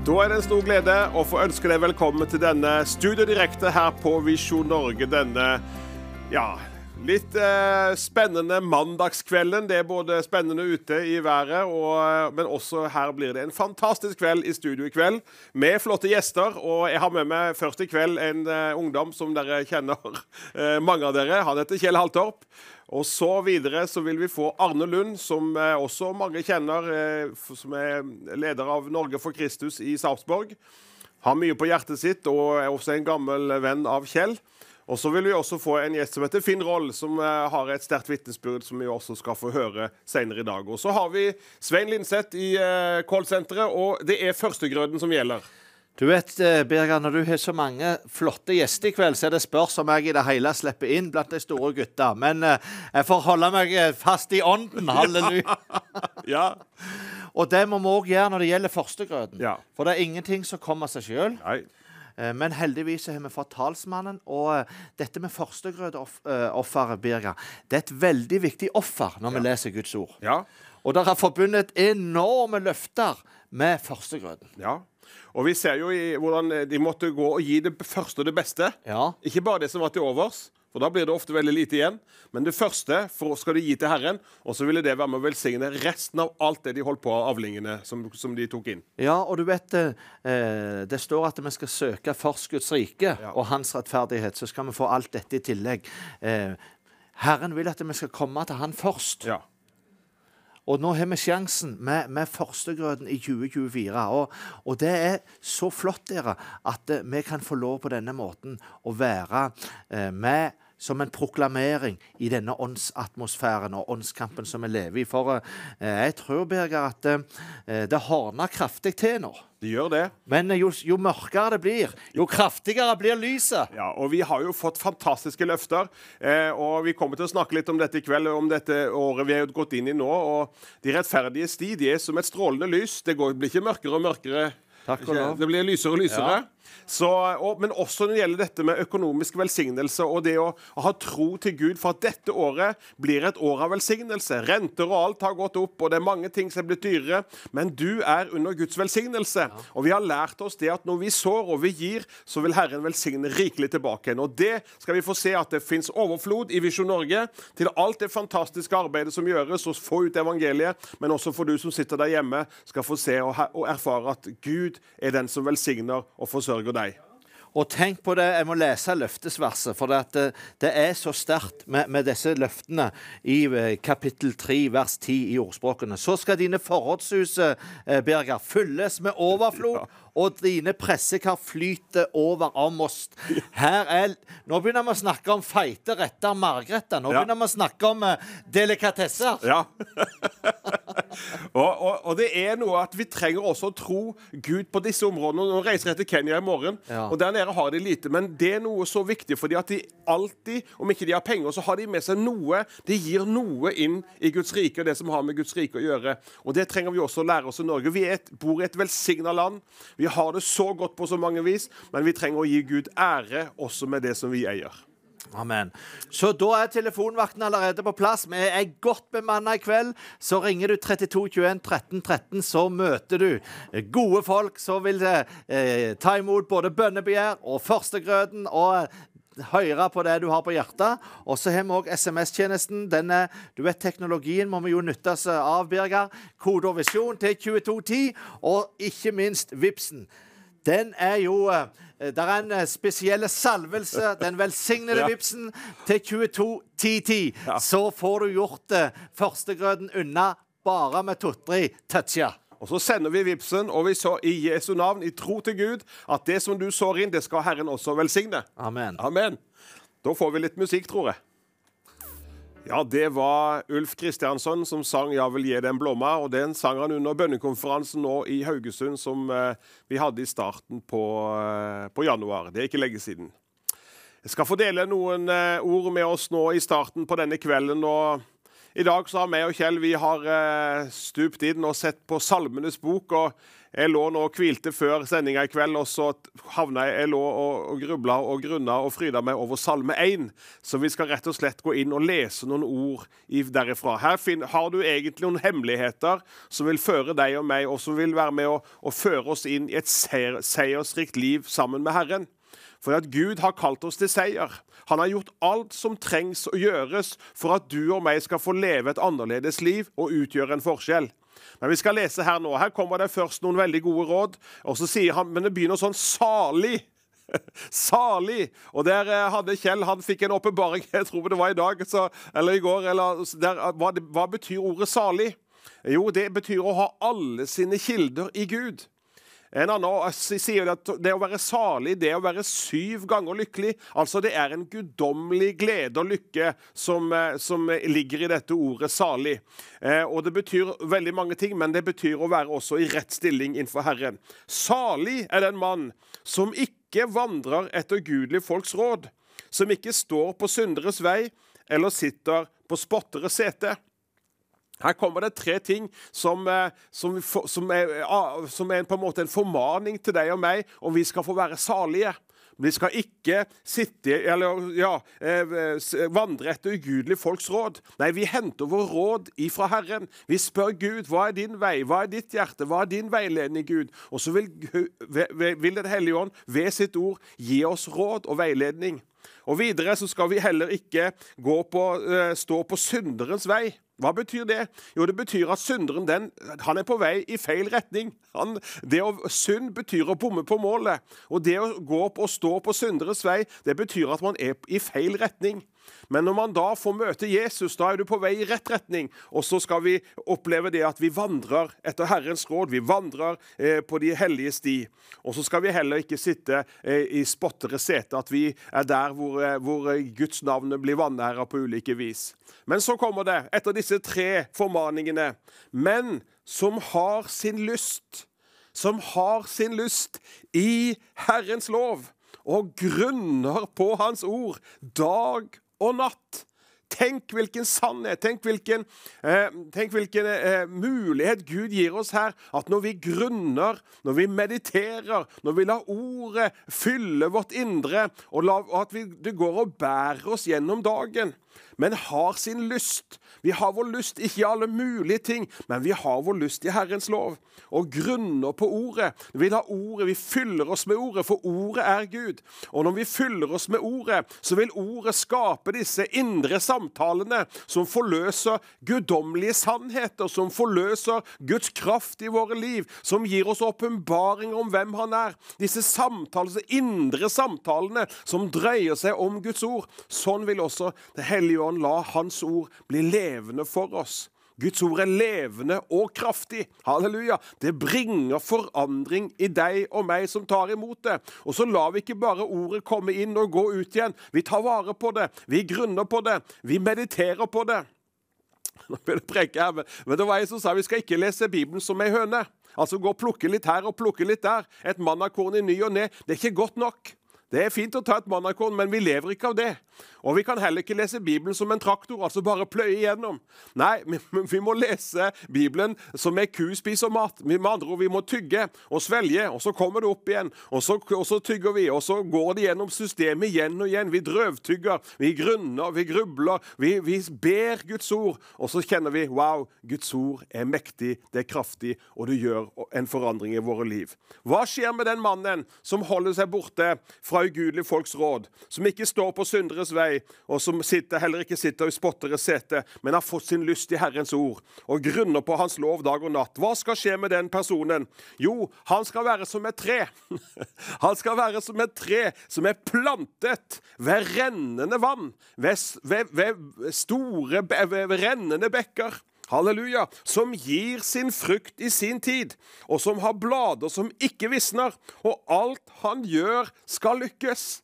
Da er det en stor glede å få ønske deg velkommen til denne Studio Direkte her på Visjon Norge. Denne ja, litt eh, spennende mandagskvelden. Det er både spennende ute i været, og, men også her blir det en fantastisk kveld i studio i kveld med flotte gjester. Og jeg har med meg først i kveld en eh, ungdom som dere kjenner, eh, mange av dere. Han heter Kjell Haltorp. Og så videre så vil vi få Arne Lund, som eh, også mange kjenner, eh, som er leder av Norge for Kristus i Sarpsborg. Har mye på hjertet sitt og er også en gammel venn av Kjell. Og så vil vi også få en gjest som heter Finn Roll, som eh, har et sterkt vitnesbyrd som vi også skal få høre senere i dag. Og så har vi Svein Linseth i Kålsenteret, callsenteret, og det er førstegrøden som gjelder. Du vet, eh, Birger, Når du har så mange flotte gjester i kveld, så er det spørs om jeg i det hele slipper inn blant de store gutta. Men eh, jeg får holde meg eh, fast i ånden. Halleluja. ja. Og det må vi òg gjøre når det gjelder førstegrøten. Ja. For det er ingenting som kommer seg sjøl. Men heldigvis har vi fått talsmannen. Og dette med førstegrødeofferet, Birger, det er et veldig viktig offer når vi leser Guds ord. Ja. Og det har forbundet enorme løfter med førstegrøden. Ja. Og vi ser jo i, hvordan de måtte gå og gi det første og det beste. Ja. Ikke bare det som var til overs, for da blir det ofte veldig lite igjen. Men det første skal de gi til Herren, og så ville det være med å velsigne resten av alt det de holdt på av avlingene som, som, de tok inn. Ja, og du vet eh, Det står at vi skal søke først Guds rike ja. og hans rettferdighet. Så skal vi få alt dette i tillegg. Eh, Herren vil at vi skal komme til Han først. Ja. Og nå har vi sjansen med, med førstegrøten i 2024. Og, og, det er så flott dere, at uh, vi kan få lov på denne måten å være eh, med som en proklamering i denne åndsatmosfæren og åndskampen som vi lever i. For uh, jeg tror, Birger, at det hardner kraftig til nå. Det gjør det. Men jo, jo, mørkere det blir, jo kraftigere blir lyset. Ja, og Vi har jo fått fantastiske løfter. Eh, og Vi kommer til å snakke litt om dette i kveld, om dette året vi har gått inn i nå. og De rettferdige sti de er som et strålende lys. Det går, blir ikke mørkere og mørkere. Takk og lov. Det blir lysere og lysere. Ja. Så, og, men også når det gjelder dette med økonomisk velsignelse og det å, å, ha tro til Gud for at dette året blir et år av velsignelse. Renter og alt har gått opp, og det er mange ting som er blitt dyrere. Men du er under Guds velsignelse. Ja. Og vi har lært oss det at når vi sår og vi gir, så vil Herren velsigne rikelig tilbake igjen. Og det skal vi få se at det fins overflod i Visjon Norge til alt det fantastiske arbeidet som gjøres, og få ut evangeliet, men også for du som sitter der hjemme, skal få se og, og erfare at Gud er den som velsigner og forsørger deg. Og tenk på det, jeg må lese løftesverset, for det, det er så sterkt med, med, disse løftene i eh, kapittel 3, vers 10 i ordspråkene. Så skal dine forrådshus, eh, Birger, fylles med overflod, og dine pressekar flyter over av most. Her er, nå begynner vi å snakke om feite retter, margretter. Nå begynner vi å snakke om delikatesser. Ja. og, og, og, det er noe at vi trenger også å tro Gud på disse områdene. Nå reiser jeg til Kenya i morgen, ja. og der nede har de lite. Men det er noe så viktig, fordi at de alltid, om ikke de har penger, så har de med seg noe. De gir noe inn i Guds rike, og det som har med Guds rike å gjøre. Og det trenger vi også å lære oss i Norge. Vi et, bor i et velsigna land. Vi har det så godt på så mange vis, men vi trenger å gi Gud ære også med det som vi eier. Amen. Så da er telefonvakten allerede på plass. Vi er godt bemanna i kveld. Så ringer du 32 21 13 13, så møter du gode folk som vil eh, ta imot både bønnebegjær og førstegrøten og høre på det du har på hjertet. Og så har vi òg SMS-tjenesten. Denne, du vet, Teknologien må vi jo nytte oss av, Birger. Kode og visjon til 2210. Og ikke minst Vipsen. Den er jo eh, Det er en eh, spesiell salvelse, den velsignede vipsen, til 221010. Ja. Så får du gjort det. førstegrøten unna bare med to-tre toucher. Og Så sender vi vipsen, og vi så i Jesu navn, i tro til Gud, at det som du sår inn, det skal Herren også velsigne. Amen. Amen. Da får vi litt musikk, tror jeg. Ja, det var Ulf Kristiansson som sang 'Jeg vil gi deg en blomma'. og Den sang han under bønnekonferansen nå i Haugesund som eh, vi hadde i starten på, eh, på, januar. Det er ikke lenge siden. Jeg skal få dele noen eh, ord med oss nå i starten på denne kvelden. og I dag så har vi og Kjell vi har stupt inn og sett på Salmenes bok. og Jeg lå nå og hvilte før sendinga i kveld, og så havna jeg Jeg lå og, og grubla og grunna og fryda meg over Salme 1. Så vi skal rett og slett gå inn og lese noen ord derifra. Her har du egentlig noen hemmeligheter som vil føre deg og meg, og som vil være med å, å føre oss inn i et seier, seiersrikt liv sammen med Herren. For at Gud har kalt oss til seier. Han har gjort alt som trengs å gjøres for at du og meg skal få leve et annerledes liv og utgjøre en forskjell. Men vi skal lese her nå. Her kommer det først noen veldig gode råd. Og så sier han, Men det begynner sånn salig. Salig! Og der eh, hadde Kjell han fikk en åpenbaring, jeg tror det var i dag så, eller i går. Eller, der, hva, hva betyr ordet salig? Jo, det betyr å ha alle sine kilder i Gud. En annen sier at det å være salig, det å være syv ganger lykkelig Altså det er en guddommelig glede og lykke som, eh, som, ligger i dette ordet 'salig'. Eh, og Det betyr veldig mange ting, men det betyr å være også i rett stilling innenfor Herren. Salig er den mann som ikke vandrer etter gudelige folks råd, som ikke står på synderes vei eller sitter på spotteres sete. Her kommer det tre ting som, eh, som, som, er, ah, som, er, på en måte en formaning til deg og meg om vi skal få være salige. Vi skal ikke sitte, eller, ja, eh, vandre etter ugudelige folks råd. Nei, vi henter vår råd ifra Herren. Vi spør Gud hva er din vei, hva er ditt hjerte, hva er din veiledning, Gud? Og så vil, vil Den hellige ånd ved sitt ord gi oss råd og veiledning. Og Videre så skal vi heller ikke på, uh, stå på synderens vei. Hva betyr det? Jo, det betyr at synderen den, han er på vei i feil retning. Han, det å, Synd betyr å bomme på målet. Og det å gå opp og stå på synderes vei, det betyr at man er i feil retning. Men når man da får møte Jesus, da er du på vei i rett retning. Og så skal vi oppleve det at vi vandrer etter Herrens råd. Vi vandrer eh, på de hellige sti. Og så skal vi heller ikke sitte eh, i spottere sete, at vi er der hvor, eh, hvor Guds navn blir vanæra på ulike vis. Men så kommer det, etter disse tre formaningene, men som har sin lyst som har sin lyst i Herrens lov og grunner på Hans ord dag og natt. Tenk hvilken sannhet, tenk hvilken, eh, tenk hvilken eh, mulighet Gud gir oss her. At når vi grunner, når vi mediterer, når vi lar ordet fylle vårt indre, og, la, at vi, det går og bærer oss gjennom dagen, men har sin lyst. Vi har vår lyst ikke i alle mulige ting, men vi har vår lyst i Herrens lov. Og grunner på ordet. Vi vil ha ordet, vi fyller oss med ordet, for ordet er Gud. Og når vi fyller oss med ordet, så vil ordet skape disse indre samtalene som forløser guddommelige sannheter, som forløser Guds kraft i våre liv, som gir oss åpenbaring om hvem Han er. Disse samtalene, indre samtalene som dreier seg om Guds ord. Sånn vil også Det hellige ånd la Hans ord bli levende for oss. Guds ord er levende og kraftig. Halleluja. Det bringer forandring i deg og meg som tar imot det. Og så lar vi ikke bare ordet komme inn og gå ut igjen. Vi tar vare på det, vi grunner på det, vi mediterer på det. Nå blir det preke her, men det var jeg som sa vi skal ikke lese Bibelen som ei høne. Altså gå og plukke litt her og plukke litt der. Et mannakorn i ny og ne. Det er ikke godt nok. Det er fint å ta et mannakorn, men vi lever ikke av det. Og vi kan heller ikke lese Bibelen som en traktor, altså bare pløye igjennom. Nei, vi må lese Bibelen som ei ku spiser mat. Med andre ord, vi må tygge og svelge, og så kommer det opp igjen. Og så, og så tygger vi, og så går det gjennom systemet igjen og igjen. Vi drøvtygger, vi grunner, vi grubler. Vi, vi ber Guds ord, og så kjenner vi wow, Guds ord er mektig, det er kraftig, og det gjør en forandring i våre liv. Hva skjer med den mannen som holder seg borte fra fra ugudelige folks råd, som ikke står på synderes vei, og som sitter, heller ikke sitter i spotteres sete, men har fått sin lyst i Herrens ord og grunner på Hans lov dag og natt. Hva skal skje med den personen? Jo, han skal være som et tre. Han skal være som et tre som er plantet ved rennende vann, ved, ved, ved store ved rennende bekker. Halleluja! Som gir sin frukt i sin tid, og som har blader som ikke visner, og alt han gjør, skal lykkes.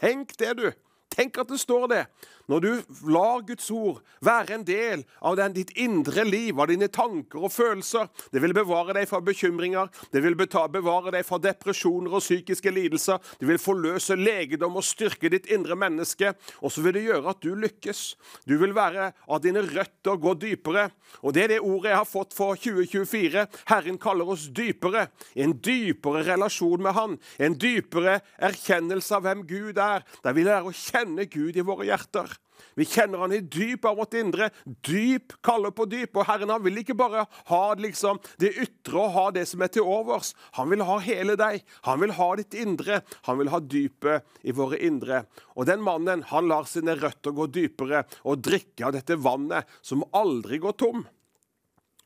Tenk det, du. Tenk at det står det. Når du lar Guds ord være en del av den, ditt indre liv, av dine tanker og følelser Det vil bevare deg fra bekymringer, det vil bevare deg fra depresjoner og psykiske lidelser. Det vil forløse legedom og styrke ditt indre menneske. Og så vil det gjøre at du lykkes. Du vil være av dine røtter gå dypere. Og det er det ordet jeg har fått for 2024. Herren kaller oss dypere. En dypere relasjon med Han. En dypere erkjennelse av hvem Gud er. Der vi lærer å kjenne Gud i våre hjerter. Vi kjenner han i dyp av vårt indre. Dyp kaller på dyp. Og Herren han vil ikke bare ha liksom, det ytre og ha det som er til overs. Han vil ha hele deg. Han vil ha ditt indre. Han vil ha dypet i våre indre. Og den mannen han lar sine røtter gå dypere og drikke av dette vannet som aldri går tom.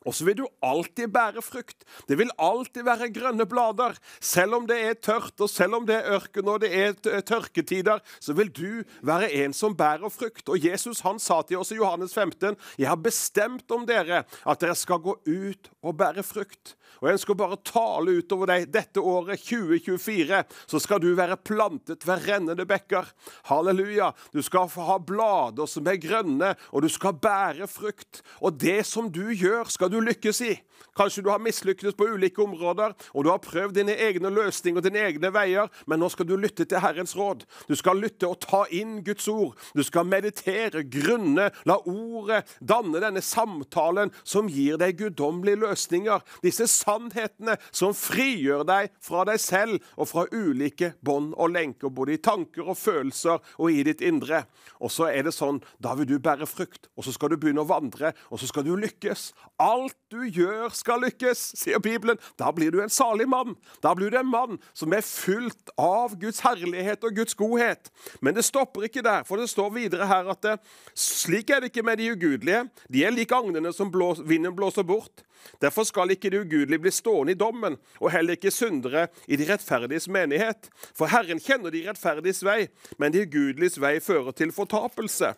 Og så vil du alltid bære frukt. Det vil alltid være grønne blader. Selv om det er tørt, og selv om det er ørken og det er tørketider, så vil du være en som bærer frukt. Og Jesus han sa til oss i Johannes 15.: Jeg har bestemt om dere at dere skal gå ut og bære frukt. Og jeg ønsker bare tale utover deg dette året 2024. Så skal du være plantet ved rennende bekker. Halleluja. Du skal få ha blader som er grønne, og du skal bære frukt. Og det som du gjør, skal du lykkes i. Kanskje du har mislyktes på ulike områder, og du har prøvd dine egne løsninger og dine egne veier, men nå skal du lytte til Herrens råd. Du skal lytte og ta inn Guds ord. Du skal meditere, grunne, la ordet danne denne samtalen som gir deg guddommelige løsninger. Disse sannhetene som frigjør deg fra deg selv og fra ulike bånd og lenker, både i tanker og følelser og i ditt indre. Og så er det sånn, da vil du bære frukt, og så skal du begynne å vandre, og så skal du lykkes. Alt du gjør, skal lykkes, sier Bibelen. Da blir du en salig mann. Da blir du en mann som er fylt av Guds herlighet og Guds godhet. Men det stopper ikke der, for det står videre her at det, slik er det ikke med de ugudelige. De er lik agnene som blås, vinden blåser bort. Derfor skal ikke de ugudelige bli stående i dommen, og heller ikke syndere i de rettferdiges menighet. For Herren kjenner de rettferdiges vei, men de ugudeliges vei fører til fortapelse.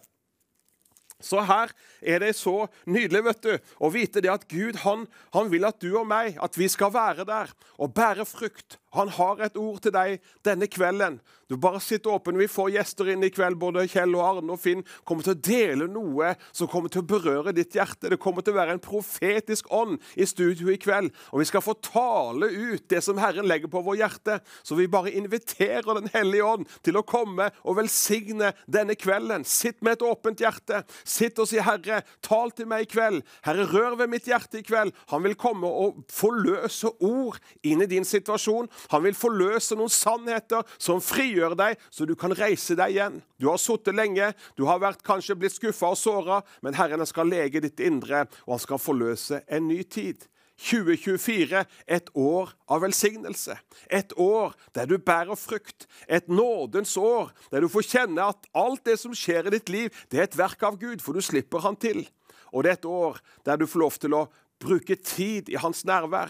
Så her er det så nydelig vet du, å vite det at Gud han, han, vil at du og meg at vi skal være der og bære frukt. Han har et ord til deg denne kvelden. Du bare sitter åpen. Vi får gjester inn i kveld. Både Kjell og Arne og Finn kommer til å dele noe som kommer til å berøre ditt hjerte. Det kommer til å være en profetisk ånd i studio i kveld. Og vi skal få tale ut det som Herren legger på vår hjerte. Så vi bare inviterer Den hellige ånd til å komme og velsigne denne kvelden. Sitt med et åpent hjerte. Sitt og si, 'Herre, tal til meg i kveld.' Herre, rør ved mitt hjerte i kveld. Han vil komme og forløse ord inn i din situasjon. Han vil forløse noen sannheter som frigjør deg, så du kan reise deg igjen. Du har sittet lenge, du har vært, kanskje blitt skuffa og såra, men Herren skal lege ditt indre, og han skal forløse en ny tid. 2024, et år av velsignelse. Et år der du bærer frukt. Et nådens år der du får kjenne at alt det som skjer i ditt liv, det er et verk av Gud, for du slipper han til. Og det er et år der du får lov til å bruke tid i hans nærvær.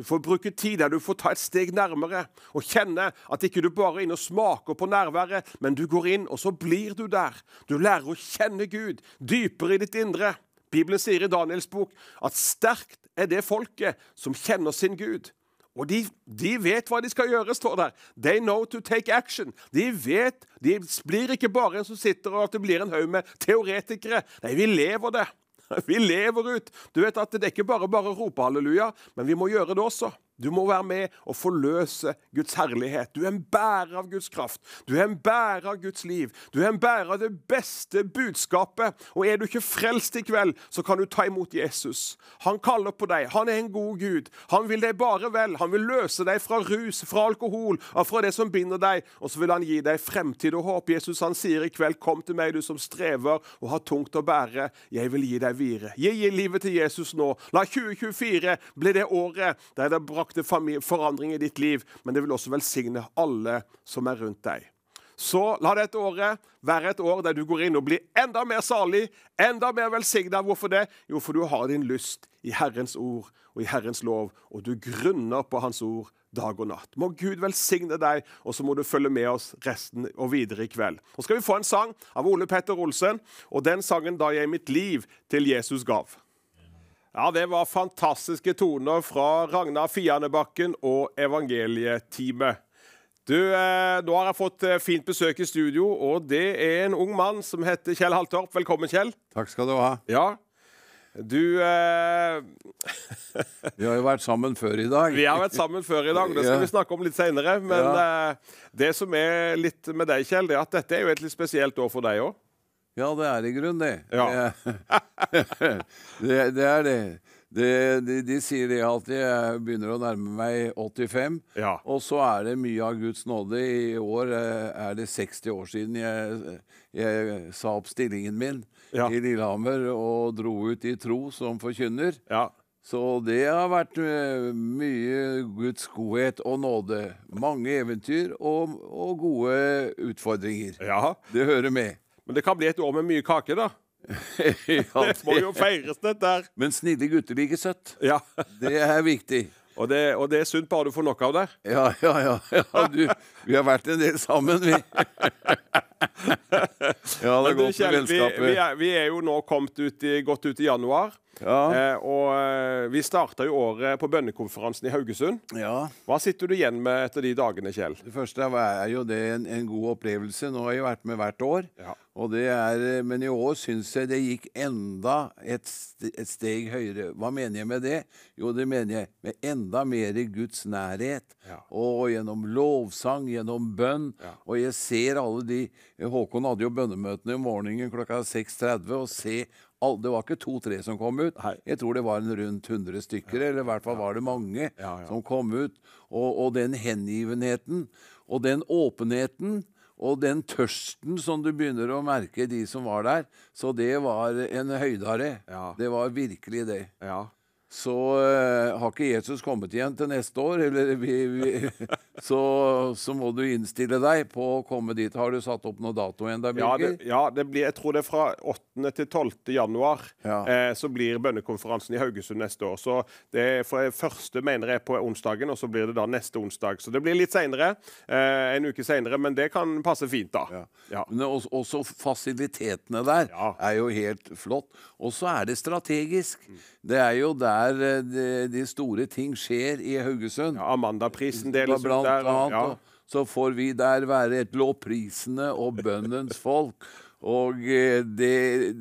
Du får bruke tid der du får ta et steg nærmere og kjenne at ikke du bare er inne og smaker på nærværet, men du går inn, og så blir du der. Du lærer å kjenne Gud dypere i ditt indre. Bibelen sier i Daniels bok at sterkt er det folket som kjenner sin Gud. Og de, de, vet hva de skal gjøre, står der. They know to take action. De vet, de blir ikke bare en som sitter og at det blir en haug med teoretikere. Nei, vi lever det. Vi lever ut. Du vet at Det er ikke bare bare å rope halleluja, men vi må gjøre det også. Du må være med og forløse Guds herlighet. Du er en bærer av Guds kraft. Du er en bærer av Guds liv. Du er en bærer av det beste budskapet. Og er du ikke frelst i kveld, så kan du ta imot Jesus. Han kaller på deg. Han er en god Gud. Han vil deg bare vel. Han vil løse deg fra rus, fra alkohol og fra det som binder deg. Og så vil han gi deg fremtid og håp. Jesus han sier i kveld, kom til meg, du som strever og har tungt å bære. Jeg vil gi deg videre. Gi, livet til Jesus nå. La 2024 bli det året der det brakte forandring i ditt liv, men det vil også velsigne alle som er rundt deg. Så la dette året være et år der du går inn og blir enda mer salig, enda mer velsigna. Hvorfor det? Jo, for du har din lyst i Herrens ord og i Herrens lov, og du grunner på Hans ord dag og natt. Må Gud velsigne deg, og så må du følge med oss resten og videre i kveld. Nå skal vi få en sang av Ole Petter Olsen, og den sangen da jeg mitt liv til Jesus gav. Ja, Det var fantastiske toner fra Ragnar Fianebakken og evangelieteamet. Du, eh, Nå har jeg fått eh, fint besøk i studio, og det er en ung mann som heter Kjell Haltorp. Velkommen, Kjell. Takk skal du ha. Ja. Du eh, Vi har jo vært sammen før i dag. Vi har vært sammen før i dag, det skal vi snakke om litt seinere. Men eh, det som er litt med deg, Kjell, det er at dette er jo et litt spesielt år for deg òg. Ja, det er i grunnen det. Ja. Det, det, er det. det de, de sier det alltid. Jeg begynner å nærme meg 85. Ja. Og så er det mye av Guds nåde. I år eh, er det 60 år siden jeg, jeg sa opp stillingen min Ja. i Lillehammer og dro ut i tro som forkynner. Ja. Så det har vært eh, mye Guds godhet og nåde. Mange eventyr og, og gode utfordringer. ja. Det hører med. Men det kan bli et år med mye kake, da. Ja, Det må jo feires, dette her. Men snille gutter liker søtt. Ja. Det er viktig. Og det, og det er sunt bare du får nok av det. Ja, ja, ja. ja du, vi har vært en del sammen, vi. Ja, det er godt med vi, vi, vi er jo nå kommet ut i, godt ut i januar. Ja. Eh, og eh, vi starta jo året på bønnekonferansen i Haugesund. ja. Hva sitter du igjen med etter de dagene, Kjell? Det første er jo det en, en god opplevelse. Nå har jeg vært med hvert år. Ja. Og det er, men i år syns jeg det gikk enda et, et steg høyere. Hva mener jeg med det? Jo, det mener jeg med enda mer i Guds nærhet. Og gjennom lovsang, gjennom bønn. Og jeg ser alle de Håkon hadde jo bønnemøtene om morgenen klokka 6.30. Og se Det var ikke to-tre som kom ut. Jeg tror det var en rundt 100 stykker, eller i hvert fall var det mange som kom ut. Og, og den hengivenheten og den åpenheten og den tørsten som du begynner å merke de som var der. Så det var en høydare. Ja. Det var virkelig det. Ja. Så uh, har ikke Jesus kommet igjen til neste år, eller vi, vi, så, så må du innstille deg på å komme dit. Har du satt opp noe dato Ja, Birger? det, ja det blir, jeg tror det er fra 8. til 12. januar. Ja. Eh, så blir bønnekonferansen i Haugesund neste år. Så det er første mener jeg på onsdagen, og så blir det da neste onsdag. Så det blir litt seinere. Eh, en uke seinere, men det kan passe fint, da. Ja. Ja. Men også, også fasilitetene der Ja. er jo helt flott. Og så er det strategisk. Det er jo der eh, de, de store ting skjer i Haugesund. Ja, Amandaprisen deles ut Blant der. annet. Ja. og Så får vi der være et lovprisende og bønnens folk. Og eh, det,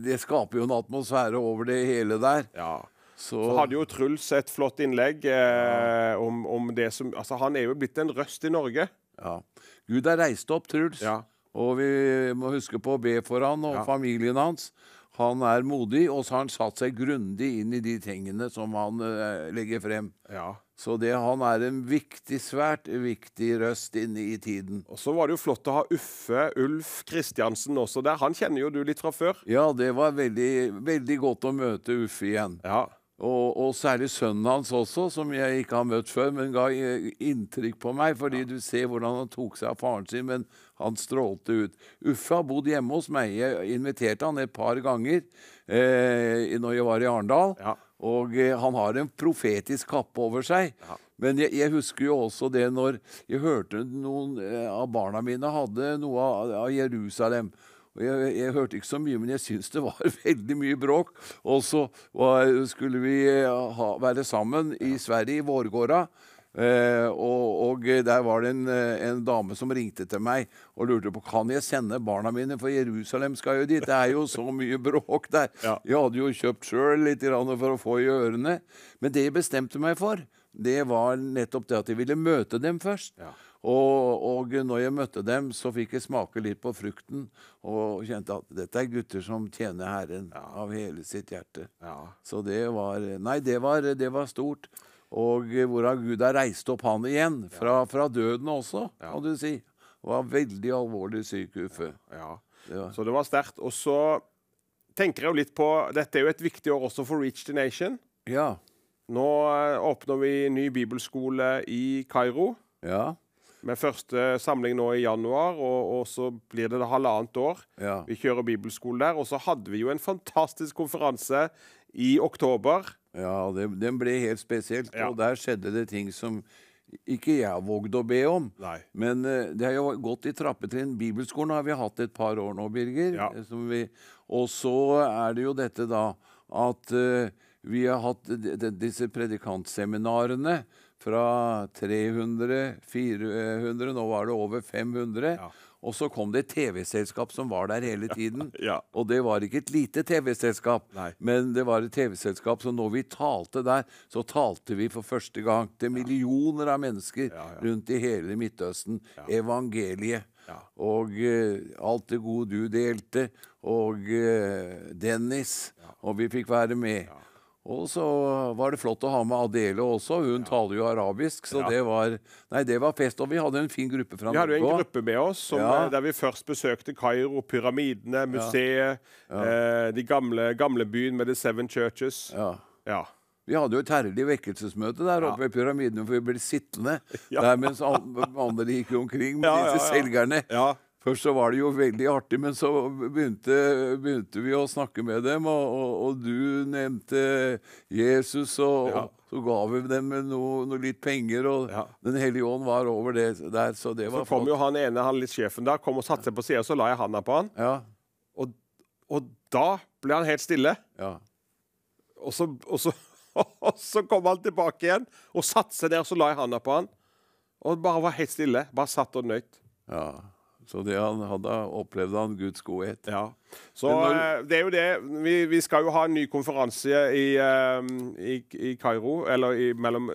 det skaper jo en atmosfære over det hele der. Ja. Så, Så hadde jo Truls et flott innlegg eh, om, om det som Altså, han er jo blitt en røst i Norge. ja. Gud har reist opp Truls. Ja. Og vi må huske på å be for han og Ja. familien hans. Han er modig, og så har han satt seg grundig inn i de tingene som han uh, legger frem. Ja. Så det, han er en viktig, svært viktig røst inne i tiden. Og så var det jo flott å ha Uffe Ulf Kristiansen også der. Han kjenner jo du litt fra før. Ja, det var veldig, veldig godt å møte Uffe igjen. Ja. Og, og særlig sønnen hans også, som jeg ikke har møtt før, men ga eh, inntrykk på meg, fordi du ser hvordan han tok seg av faren sin, men han strålte ut. Uffe har bodd hjemme hos meg. Jeg inviterte han et par ganger eh, når jeg var i Arendal. Ja. Og eh, han har en profetisk kappe over seg. Men jeg, jeg husker jo også det når jeg hørte noen eh, av barna mine hadde noe av, av Jerusalem. Og jeg, jeg hørte ikke så mye, men jeg syns det var veldig mye bråk. Og så skulle vi eh, ha, være sammen i Sverige, i Vårgårda. Eh, og, og der var det en, eh, en dame som ringte til meg og lurte på kan jeg sende barna mine, for Jerusalem skal jo dit. Det er jo så mye bråk der. Ja. Jeg hadde jo kjøpt sjøl litt for å få i ørene. Men det jeg bestemte meg for, det var nettopp det at jeg ville møte dem først. Ja. Og, og når jeg møtte dem, så fikk jeg smake litt på frukten og kjente at dette er gutter som tjener Herren av hele sitt hjerte. Ja. Så det var Nei, det var, det var stort. Og hvordan Gud har reist opp han igjen, fra, fra døden også, kan du si. Var veldig alvorlig syk, Uffe. ja. Så det var sterkt. Og så tenker jeg jo litt på Dette er jo et viktig år også for Reach the Nation. Ja. Nå eh, åpner vi ny bibelskole i Kairo. Ja. Med første samling nå i januar, og, og så blir det da halvannet år. Ja. Vi kjører bibelskole der. Og så hadde vi jo en fantastisk konferanse i oktober. Ja, det, den ble helt spesielt. Ja. Og der skjedde det ting som ikke jeg vågde å be om. Nei. Men uh, det har jo gått i trappetrinn. Bibelskolen har vi hatt et par år nå, Birger. Ja. eh, Som vi, og så er det jo dette da at uh, vi har hatt disse predikantseminarene fra 300, 400, nå var det over 500. Ja. Og så kom det et TV-selskap som var der hele tiden. Ja. Og det var ikke et lite TV-selskap, men det var et TV-selskap. Så når vi talte der, så talte vi for første gang til millioner av mennesker Ja, ja. rundt i hele Midtøsten. Evangeliet. Ja. Og uh, alt det gode du delte. Og uh, Dennis. Og vi fikk være med. Og så var det flott å ha med Adele også. Hun taler jo arabisk, så Ja. det var Nei, det var fest. Og vi hadde en fin gruppe fra Norge. Vi hadde jo en gruppe med oss som, Ja. eh, der vi først besøkte Kairo, pyramidene, museet, eh, de gamle, gamle byen med The Seven Churches. Ja. Ja. Vi hadde jo et herlig vekkelsesmøte der oppe ved pyramiden, for vi ble sittende Ja. der mens alle andre gikk omkring med Ja, disse ja, ja. selgerne. ja. Først så var det jo veldig artig, men så begynte, begynte vi å snakke med dem, og, og, og du nevnte Jesus, og, Ja. og så ga vi dem noe, noe litt penger, og Ja. Den hellige ånd var over det der, så det var Så kom flott. jo han ene, han litt sjefen der, kom og satte seg på sida, så la jeg handa på han. Ja, Og, da ble han helt stille. ja. Og så, så, og så kom han tilbake igjen og satte seg der, så la jeg handa på han. Og bare var helt stille. Bare satt og nøyt. ja. Så det han hadde, opplevde han Guds godhet. Ja. Så når- eh, det er jo det. Vi, vi skal jo ha en ny konferanse i, eh, i, i Kairo, eller i, mellom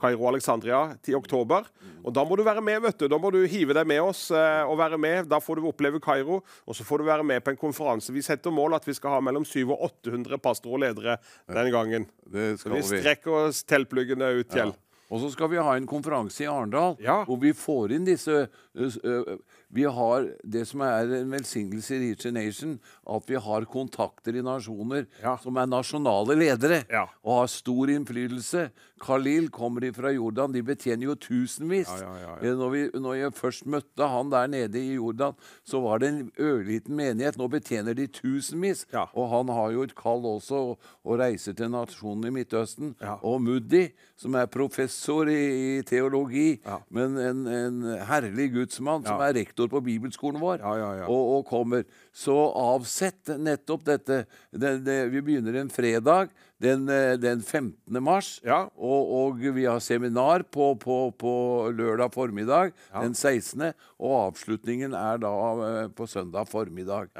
Kairo og Alexandria til oktober. Og da må du være med, vet du. Da må du hive deg med oss eh, og være med. Da får du oppleve Kairo, og så får du være med på en konferanse. Vi setter mål at vi skal ha mellom 700 og 800 pastorer og ledere den gangen. Det Så vi vi. strekker oss teltpluggene ut, Kjell. Og så skal vi ha en konferanse i Arendal Ja. hvor vi får inn disse uh, ø, Vi har det som er en velsignelse i Reach Nation, at vi har kontakter i nasjoner Ja. som er nasjonale ledere Ja. og har stor innflytelse. Khalil kommer fra Jordan. De betjener jo tusenvis. Ja, Eh, Når, vi, når jeg først møtte han der nede i Jordan, så var det en ørliten menighet. Nå betjener de tusenvis. Og han har jo et kall også å, å reise til nasjonen i Midtøsten. Og Muddi, som er professor i, i teologi, men en, en herlig gudsmann som er rektor på bibelskolen vår, Ja, ja, ja. Og, og kommer. Så avsett nettopp dette. Det, det, vi begynner en fredag den, eh, den 15. mars. Ja. Og, og vi har seminar på, på, på lørdag formiddag den 16., og avslutningen er da eh, på søndag formiddag.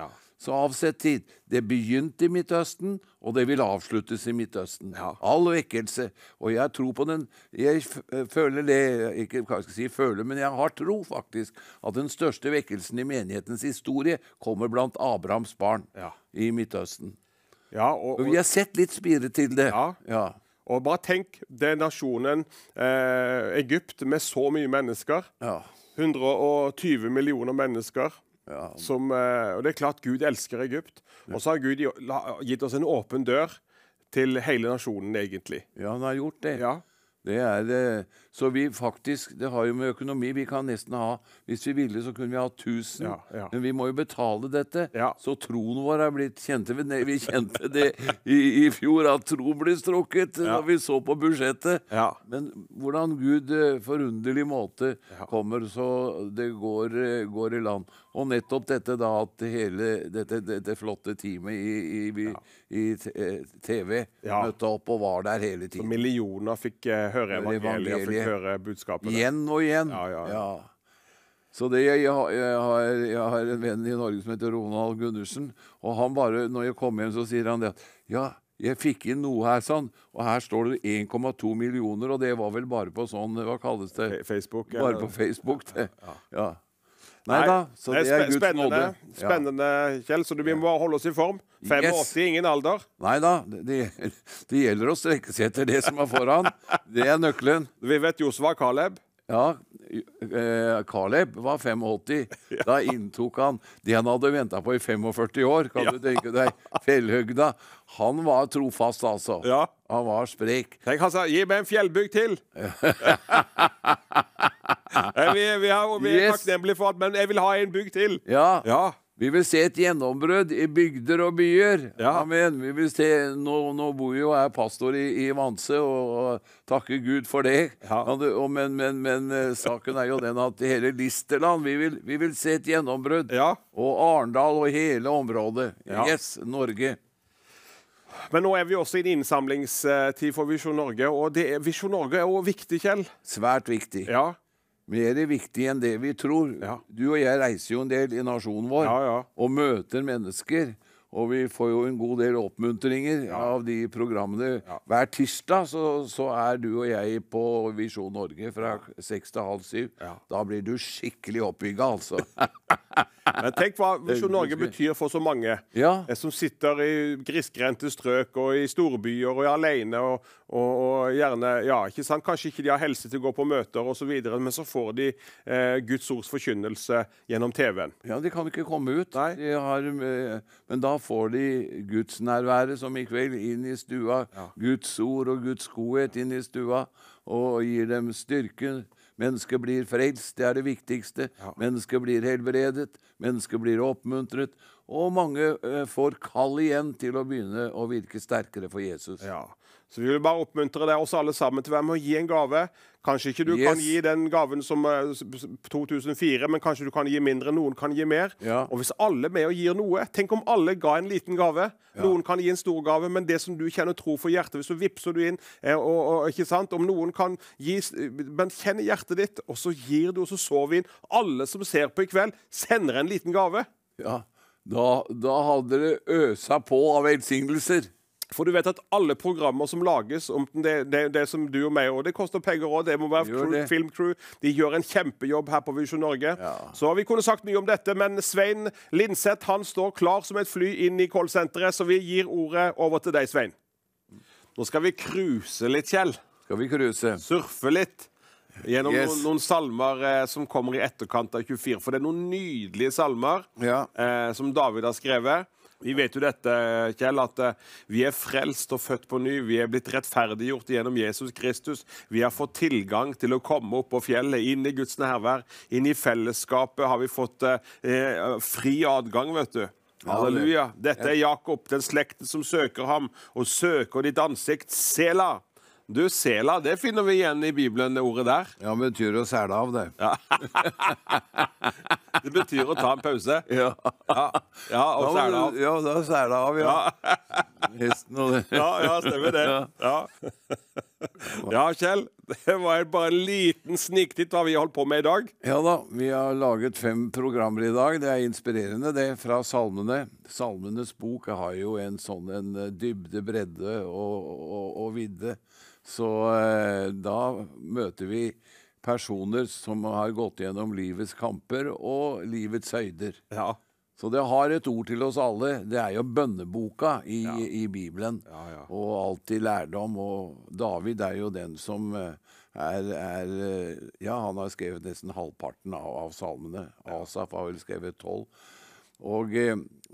Så avsett tid. Det begynte i Midtøsten, og det vil avsluttes i Midtøsten. Ja. All vekkelse. Og jeg tror på den Jeg eh, føler det Ikke hva skal jeg si føler, men jeg har tro faktisk at den største vekkelsen i menighetens historie kommer blant Abrahams barn Ja. i Midtøsten. Ja, og, Og vi har sett litt spire til det. Ja. ja. og bare tenk, det nasjonen eh, Egypt med så mye mennesker. ja. 120 millioner mennesker. Ja. Som, eh, og det er klart Gud elsker Egypt. Og så har Gud gitt oss en åpen dør til hele nasjonen, egentlig. Ja, han har gjort det. Ja. Det er eh, Så vi faktisk Det har jo med økonomi Vi kan nesten ha Hvis vi ville, så kunne vi ha 1000. Ja, ja. Men vi må jo betale dette. Ja. Så troen vår er blitt Kjente vi, vi kjente det i, i fjor, at tro ble strukket Ja. da vi så på budsjettet. Men hvordan Gud eh, forunderlig måte kommer så det går, eh, går i land. Og nettopp dette da at hele dette, dette flotte teamet i, i, i, eh, TV Ja. møtte opp og var der hele tiden. Så millioner fikk eh, høre Høre evangeliet, og hører budskapet. Igjen og igjen. Ja, ja, ja. Så det, jeg, har, jeg, har, jeg har en venn i Norge som heter Ronald Gundersen. Og han bare, når jeg kommer hjem, så sier han det at ja, jeg fikk inn noe her, sånn, og her står det 1,2 millioner, og det var vel bare på sånn Hva kalles det? Facebook. Bare på Facebook, det. Ja. Nei da, så det er Guds spennende, nåde. Spennende, Kjell. Så du, vi må bare holde oss i form. 85, ingen alder. Nei da, det, det, gjelder å strekke seg etter det som er foran. Det er nøkkelen. Vi vet Josva Caleb. Ja, eh, Caleb var 85. Da inntok han det han hadde venta på i 45 år. Kan du tenke deg? Fjellhøgda. Han var trofast, altså. Ja. Han var sprek. Tenk, han sa 'gi meg en fjellbygg til'. Eh, vi, vi, har, vi er Yes. takknemlige for at men jeg vil ha en bygg til. Ja. Ja. Vi vil se et gjennombrudd i bygder og byer. Ja. Amen. Vi vil se, nå, nå bor jo jeg pastor i, i Vanse, og, og takker Gud for det. Ja. Og men, men, men eh, saken er jo den at hele Listerland vi vil, vi vil se et gjennombrudd. Ja. Og Arendal og hele området. Ja. Yes, Norge. Men nå er vi også i en innsamlingstid for Visjon Norge, og Visjon Norge er også viktig, Kjell. Svært viktig. Ja, Mer viktig enn det vi tror. Ja. Du og jeg reiser jo en del i nasjonen vår Ja, ja. og møter mennesker. Og vi får jo en god del oppmuntringer av de programmene. Hver tirsdag så, så er du og jeg på Visjon Norge fra seks til halv syv. Ja. Da blir du skikkelig oppbygga, altså. Men tenk hva Visjon Norge betyr for så mange Ja. eh, som sitter i grisgrendte strøk og i storbyer og er alene og, og, og gjerne ja, ikke sant? Kanskje ikke de har helse til å gå på møter osv., men så får de eh, Guds ords forkynnelse gjennom TV-en. Ja, de kan ikke komme ut. Nei. De har, eh, men da får de gudsnærværet, som i kveld, inn i stua. Guds ord og Guds godhet inn i stua, og gir dem styrke. Mennesket blir frelst, det er det viktigste. Mennesket blir helbredet, mennesket blir oppmuntret. Og mange eh, får kall igjen til å begynne å virke sterkere for Jesus. Ja. Så vi vil bare oppmuntre deg, oss alle sammen til å være med å gi en gave. Kanskje ikke du kan gi den gaven som eh, s- s- 2004, men kanskje du kan gi mindre. Noen kan gi mer. Ja. Og hvis alle med og gir noe Tenk om alle ga en liten gave. Noen kan gi en stor gave, men det som du kjenner tro for hjertet, hvis du vippser du inn. eh, Og, og, ikke sant? Om noen kan gi Men kjenn hjertet ditt, og så gir du, og så sover vi inn. Alle som ser på i kveld, sender en liten gave. Ja, da, da hadde det øsa på av velsignelser. For du vet at alle programmer som lages, om det, det, det som du og meg Og det koster penger òg, det må være Gjør crew, det. filmcrew. De gjør en kjempejobb her på Visjon Norge. Ja. Så vi kunne sagt mye om dette, men Svein Linseth han står klar som et fly inn i callsenteret, så vi gir ordet over til deg, Svein. Nå skal vi cruise litt, Kjell. Skal vi cruise? Surfe litt. Gjennom Yes. noen, noen salmer eh, som kommer i etterkant av 24. For det er noen nydelige salmer Ja. eh, som David har skrevet. Vi vet jo dette, Kjell, at eh, vi er frelst og født på ny. Vi er blitt rettferdiggjort gjennom Jesus Kristus. Vi har fått tilgang til å komme opp på fjellet, inn i Guds nærvær. Inn i fellesskapet har vi fått eh, eh, fri adgang, vet du. Halleluja. Dette er Jakob, den slekten som søker ham, og søker ditt ansikt. Sela. Du, Sela, det finner vi igjen i Bibelen, det ordet der. Ja, men betyr å sele av, det. Det betyr å ta en pause. Ja. Ja, ja og er av. Ja, da sele av, ja. Hesten og det. Ja, ja, stemmer det. Ja. ja, Kjell. Det var bare en liten sniktitt hva vi holdt på med i dag. Ja da, vi har laget fem programmer i dag. Det er inspirerende, det, fra salmene. Salmenes bok har jo en sånn en eh, dybde, bredde og, og, og vidde. Så eh, da møter vi personer som har gått gjennom livets kamper og livets høyder. Ja. Så det har et ord til oss alle. Det er jo bønneboka i, i Bibelen. Ja, ja. Og alltid lærdom. Og David er jo den som eh, er, er eh, Ja, han har skrevet nesten halvparten av, av salmene. Asaf har vel skrevet tolv. Og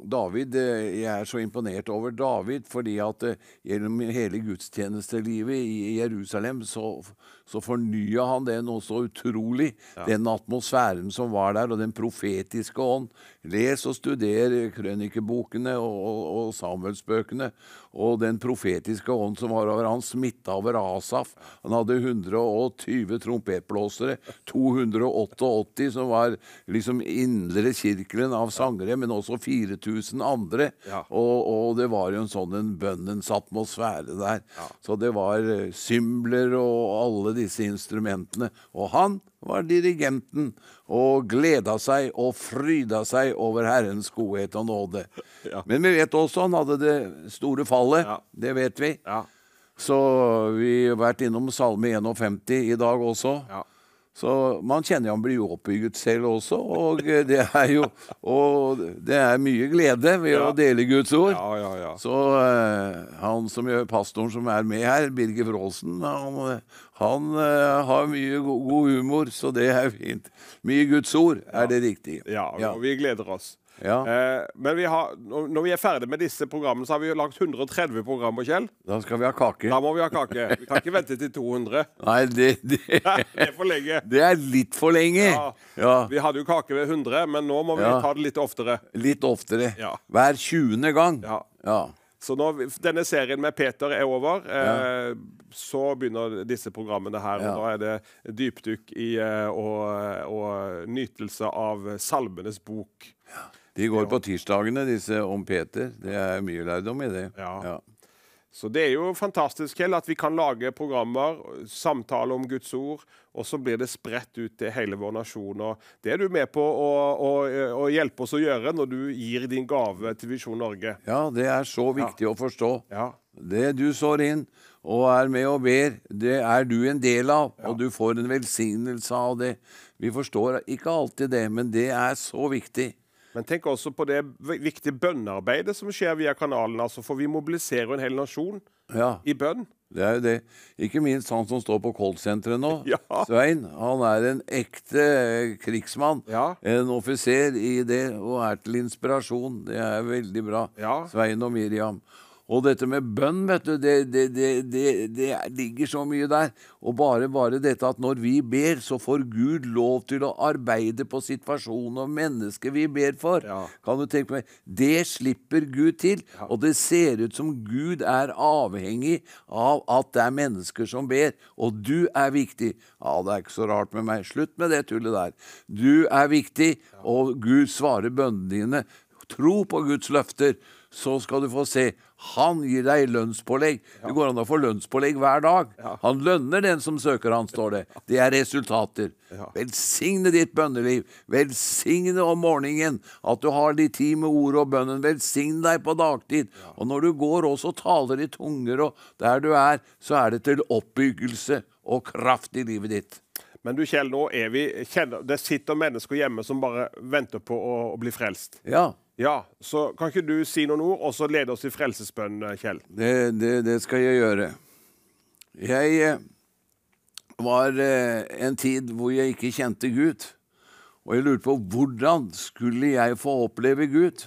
David, eh, Jeg er så imponert over David fordi at eh, gjennom hele gudstjenestelivet i Jerusalem så, så fornya han det noe så utrolig. Den atmosfæren som var der, og den profetiske ånd. Les og studer krønikebokene og, og, og Samuelsbøkene. Og den profetiske ånd som var over han, smitta over Asaf. Han hadde 120 trompetblåsere. 288 som var liksom indre kirkelen av sangere, men også 4000 andre. Ja. Og, og det var jo en sånn en bønnens atmosfære der. Så det var eh, symbler og alle disse instrumentene. Og han var dirigenten og gleda seg og fryda seg over Herrens godhet og nåde. Ja. Men vi vet også han hadde det store fallet. Ja. Det vet vi. Ja. Så vi har vært innom Salme 51 i dag også. Ja. Så man kjenner jo han blir jo oppbygget selv også, og eh, det er jo og det er mye glede ved Ja. å dele Guds ord. Ja, ja, ja. Så eh, han som gjør pastoren som er med her, Birger Wroldsen, han, han eh, har mye go god humor, så det er fint. Mye Guds ord er det riktige. Ja, Ja. og vi gleder oss. Ja. Eh, men vi har, når vi er ferdig med disse programmene, så har vi jo lagt 130 programmer, Kjell. Da skal vi ha kake. Da må vi ha kake. Vi kan ikke vente til 200. Nei, det, det, Det er for lenge. det er litt for lenge. Ja. Ja. Vi hadde jo kake ved 100, men nå må vi Ja. ta det litt oftere. Litt oftere. Ja. Hver 20. gang. Ja. Ja. Så når denne serien med Peter er over, eh, så begynner disse programmene her. Ja. Og da er det dypdykk i eh, og, og nytelse av Salmenes bok. De går på tirsdagene, disse om Peter. Det er mye lærdom i det. Ja. Så det er jo fantastisk Kjell, at vi kan lage programmer, samtale om Guds ord, og så blir det spredt ut til hele vår nasjon. og Det er du med på å, å, å hjelpe oss å gjøre når du gir din gave til Visjon Norge. Ja, det er så viktig å forstå. Ja. Det du sår inn og er med og ber, det er du en del av, og du får en velsignelse av det. Vi forstår ikke alltid det, men det er så viktig. Men tenk også på det viktige bønnearbeidet som skjer via kanalen. altså, For vi mobiliserer en hel nasjon Ja. i bønn. Det er jo det. Ikke minst han som står på Colt-senteret nå. Ja. Svein. Han er en ekte krigsmann. Ja. En offiser i det, og er til inspirasjon. Det er veldig bra. Svein og Miriam. Og dette med bønn, vet du, det, det, det, det, det ligger så mye der. Og bare, bare dette at når vi ber, så får Gud lov til å arbeide på situasjonen og mennesket vi ber for. Ja. Kan du tenke meg, Det slipper Gud til. Og det ser ut som Gud er avhengig av at det er mennesker som ber. Og du er viktig. Ja, det er ikke så rart med meg. Slutt med det tullet der. Du er viktig, og Gud svarer bønnene dine. Tro på Guds løfter, så skal du få se. Han gir deg lønnspålegg. Det går an å få lønnspålegg hver dag. Han lønner den som søker han, står det. Det er resultater. Velsigne ditt bønneliv. Velsigne om morgenen at du har de ti med ordet og bønnen. Velsigne deg på dagtid. Og når du går også og taler i tunger, og der du er, så er det til oppbyggelse og kraft i livet ditt. Men du Kjell, nå er vi kjenner, Det sitter mennesker hjemme som bare venter på å, å bli frelst. Ja, Ja, så Kan ikke du si noen ord, og så lede oss i frelsesbønn, Kjell? det, det, det skal jeg gjøre. Jeg eh, var eh, en tid hvor jeg ikke kjente Gud. Og jeg lurte på hvordan skulle jeg få oppleve Gud?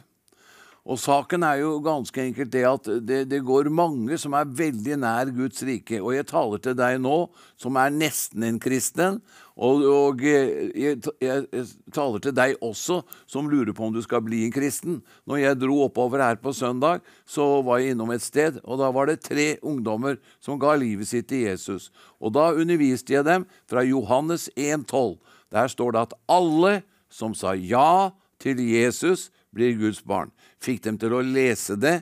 Og saken er jo ganske enkelt det at det, det går mange som er veldig nær Guds rike. Og jeg taler til deg nå, som er nesten en kristen. Og, og eh, jeg, jeg, jeg taler til deg også, som lurer på om du skal bli en kristen. Når jeg dro oppover her på søndag, så var jeg innom et sted, og da var det tre ungdommer som ga livet sitt til Jesus. Og da underviste jeg dem fra Johannes 1,12. Der står det at alle som sa ja til Jesus, blir Guds barn. Fikk dem til å lese det,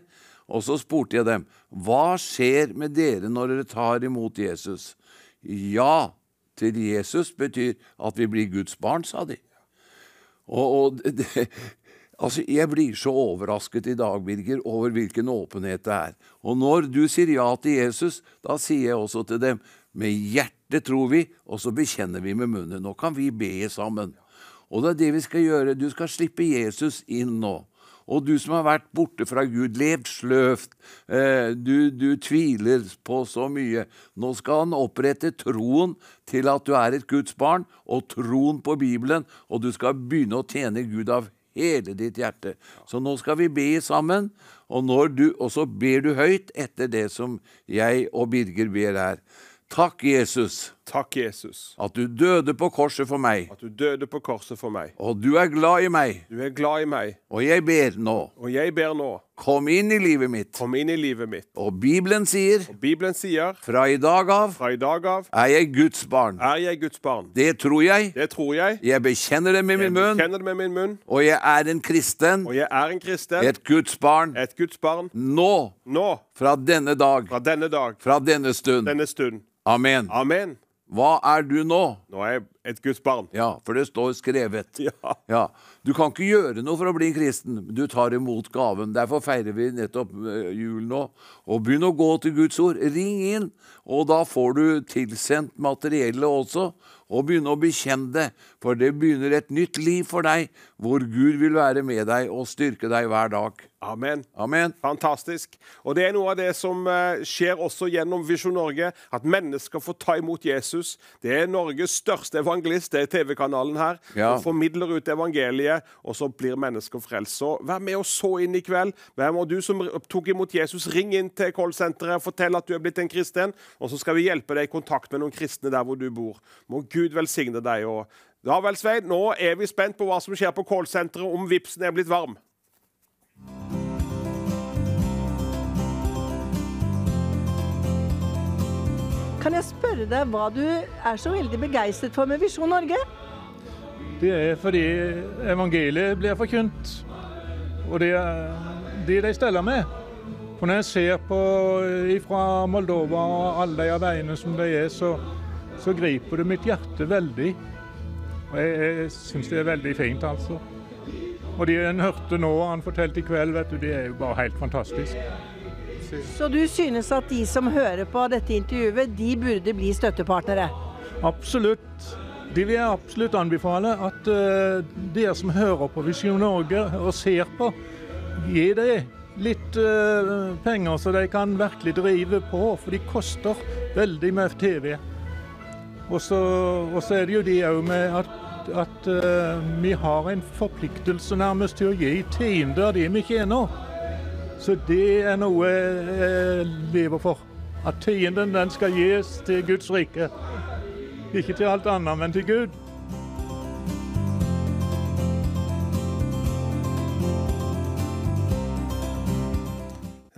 og så spurte jeg dem, hva skjer med dere når dere tar imot Jesus? Ja til Jesus betyr at vi blir Guds barn, sa de. Og, og det, altså, jeg blir så overrasket i dag, Birger, over hvilken åpenhet det er. Og når du sier ja til Jesus, da sier jeg også til dem, med hjertet tror vi, og så bekjenner vi med munnen. Nå kan vi be sammen. Og det er det vi skal gjøre. Du skal slippe Jesus inn nå. Og du som har vært borte fra Gud, levd sløvt, eh, du, du tviler på så mye. Nå skal han opprette troen til at du er et Guds barn, og troen på Bibelen, og du skal begynne å tjene Gud av hele ditt hjerte. Så nå skal vi be sammen, og, du, og så ber du høyt etter det som jeg og Birger ber her. Takk, Jesus, Takk, Jesus, at du døde på korset for meg, at du døde på korset for meg. og du er glad i meg, Du er glad i meg, og jeg ber nå. og jeg ber nå, Kom inn i livet mitt. kom inn i livet mitt. Og Bibelen sier, Og Bibelen sier, fra i dag av fra i dag av er jeg Guds barn. er jeg Guds barn. Det tror jeg. Det tror jeg. Jeg bekjenner det med Jeg min munn, bekjenner det med min munn, og jeg er en kristen, og jeg er en kristen, et Guds barn. et Guds barn, Nå, nå, fra denne dag, fra denne dag, fra denne stund. denne stund. Amen. Amen. Hva er du nå? Nå er jeg et Guds barn. Ja, for det står skrevet. Ja. Ja, Du kan ikke gjøre noe for å bli kristen. Du tar imot gaven. Derfor feirer vi nettopp eh, jul nå. Og begynn å gå til Guds ord. Ring inn, og da får du tilsendt materiellet også. Og begynne å bekjenne det, for det begynner et nytt liv for deg, hvor Gud vil være med deg og styrke deg hver dag. Amen. Amen. Fantastisk. Og det er noe av det som eh, skjer også gjennom Visjon Norge, at mennesker får ta imot Jesus. Det er Norges største evangelist, det er TV-kanalen her, Ja. som formidler ut evangeliet, og så blir mennesker frelst. Så vær med og så inn i kveld. Vær med, og du som tok imot Jesus, ring inn til callsenteret, fortell at du er blitt en kristen, og så skal vi hjelpe deg i kontakt med noen kristne der hvor du bor. Må Gud velsigne deg. og ja vel, Svein, nå er vi spent på hva som skjer på callsenteret, om vipsen er blitt varm. Kan jeg spørre deg hva du er så veldig begeistret for med Visjon Norge? Det er fordi evangeliet blir forkynt. Og det er de de steller med. For når jeg ser på fra Moldova og alle de veiene som de er, så, så griper det mitt hjerte veldig. Og jeg, jeg syns det er veldig fint, altså. Og de en hørte nå, han fortalte i kveld, vet du, det er jo bare helt fantastisk. Så du synes at de som hører på dette intervjuet, de burde bli støttepartnere? Absolutt. De vil jeg absolutt anbefale at uh, dere som hører på Visjon Norge og ser på, gi dem litt uh, penger så de kan virkelig drive på, for de koster veldig mye TV. Og så, er det jo det òg med at, at uh, vi har en forpliktelse nærmest til å gi tiende av det vi tjener. Så det er noe jeg lever for. At tienden den skal gis til Guds rike. Ikke til alt annet, men til Gud.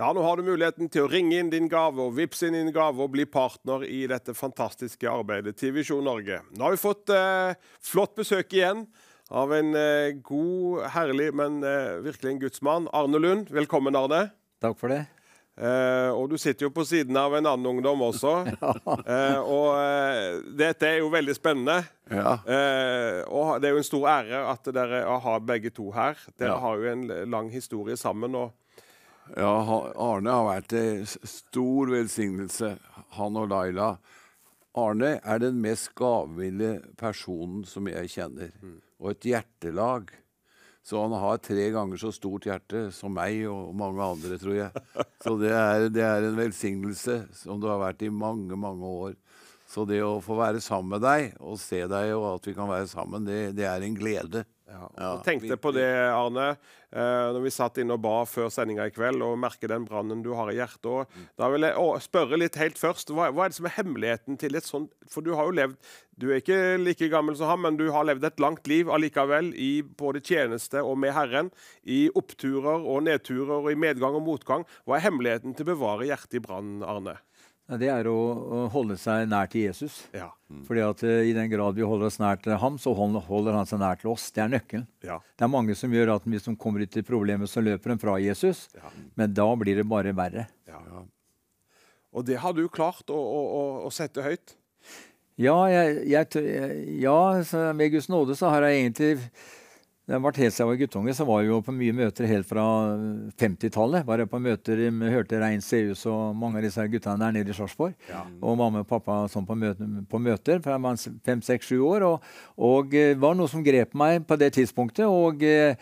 Ja, Nå har du muligheten til å ringe inn din gave og vippse inn din gave og bli partner i dette fantastiske arbeidet til Visjon Norge. Nå har vi fått eh, flott besøk igjen av en eh, god, herlig, men eh, virkelig en gudsmann. Arne Lund. Velkommen, Arne. Takk for det. Eh, og du sitter jo på siden av en annen ungdom også. Eh, og eh, dette er jo veldig spennende. Ja. Eh, og det er jo en stor ære at dere har begge to her. Dere Ja. har jo en lang historie sammen. og Ja, Arne har vært til stor velsignelse, han og Laila. Arne er den mest gavmilde personen som jeg kjenner, og et hjertelag. Så han har tre ganger så stort hjerte som meg og mange andre, tror jeg. Så det er, det er en velsignelse som du har vært i mange, mange år. Så det å få være sammen med deg og se deg, og at vi kan være sammen, det, det er en glede. Ja, Ja, og tenkte på det, Arne, eh, når vi satt inne og ba før sendinga i kveld, og merker den brannen du har i hjertet. Og da vil jeg å, spørre litt helt først, hva, hva er det som er hemmeligheten til et sånt For du har jo levd Du er ikke like gammel som ham, men du har levd et langt liv allikevel i både tjeneste og med Herren. I oppturer og nedturer og i medgang og motgang. Hva er hemmeligheten til å bevare hjertet i brann, Arne? Ja, Det er å, å holde seg nær til Jesus. Ja. Fordi at uh, I den grad vi holder oss nær til ham, så holder, han seg nær til oss. Det er nøkkelen. ja. Det er mange som gjør at hvis de kommer ut i problemer, så løper de fra Jesus. Men da blir det bare verre. Og det har du klart å, å, å, å sette høyt. Ja, jeg, jeg, jeg- ja så med Guds nåde så har jeg egentlig det har vært Helt siden jeg var guttunge, så var jeg jo på mye møter helt fra 50-tallet. Var jeg på møter, med- hørte Rein Seus og mange av disse guttene der nede i Sarpsborg. Og mamma og pappa sånn på, møter, på møter fra jeg var fem, seks, sju år. Og, og eh, var noe som grep meg på det tidspunktet. og eh,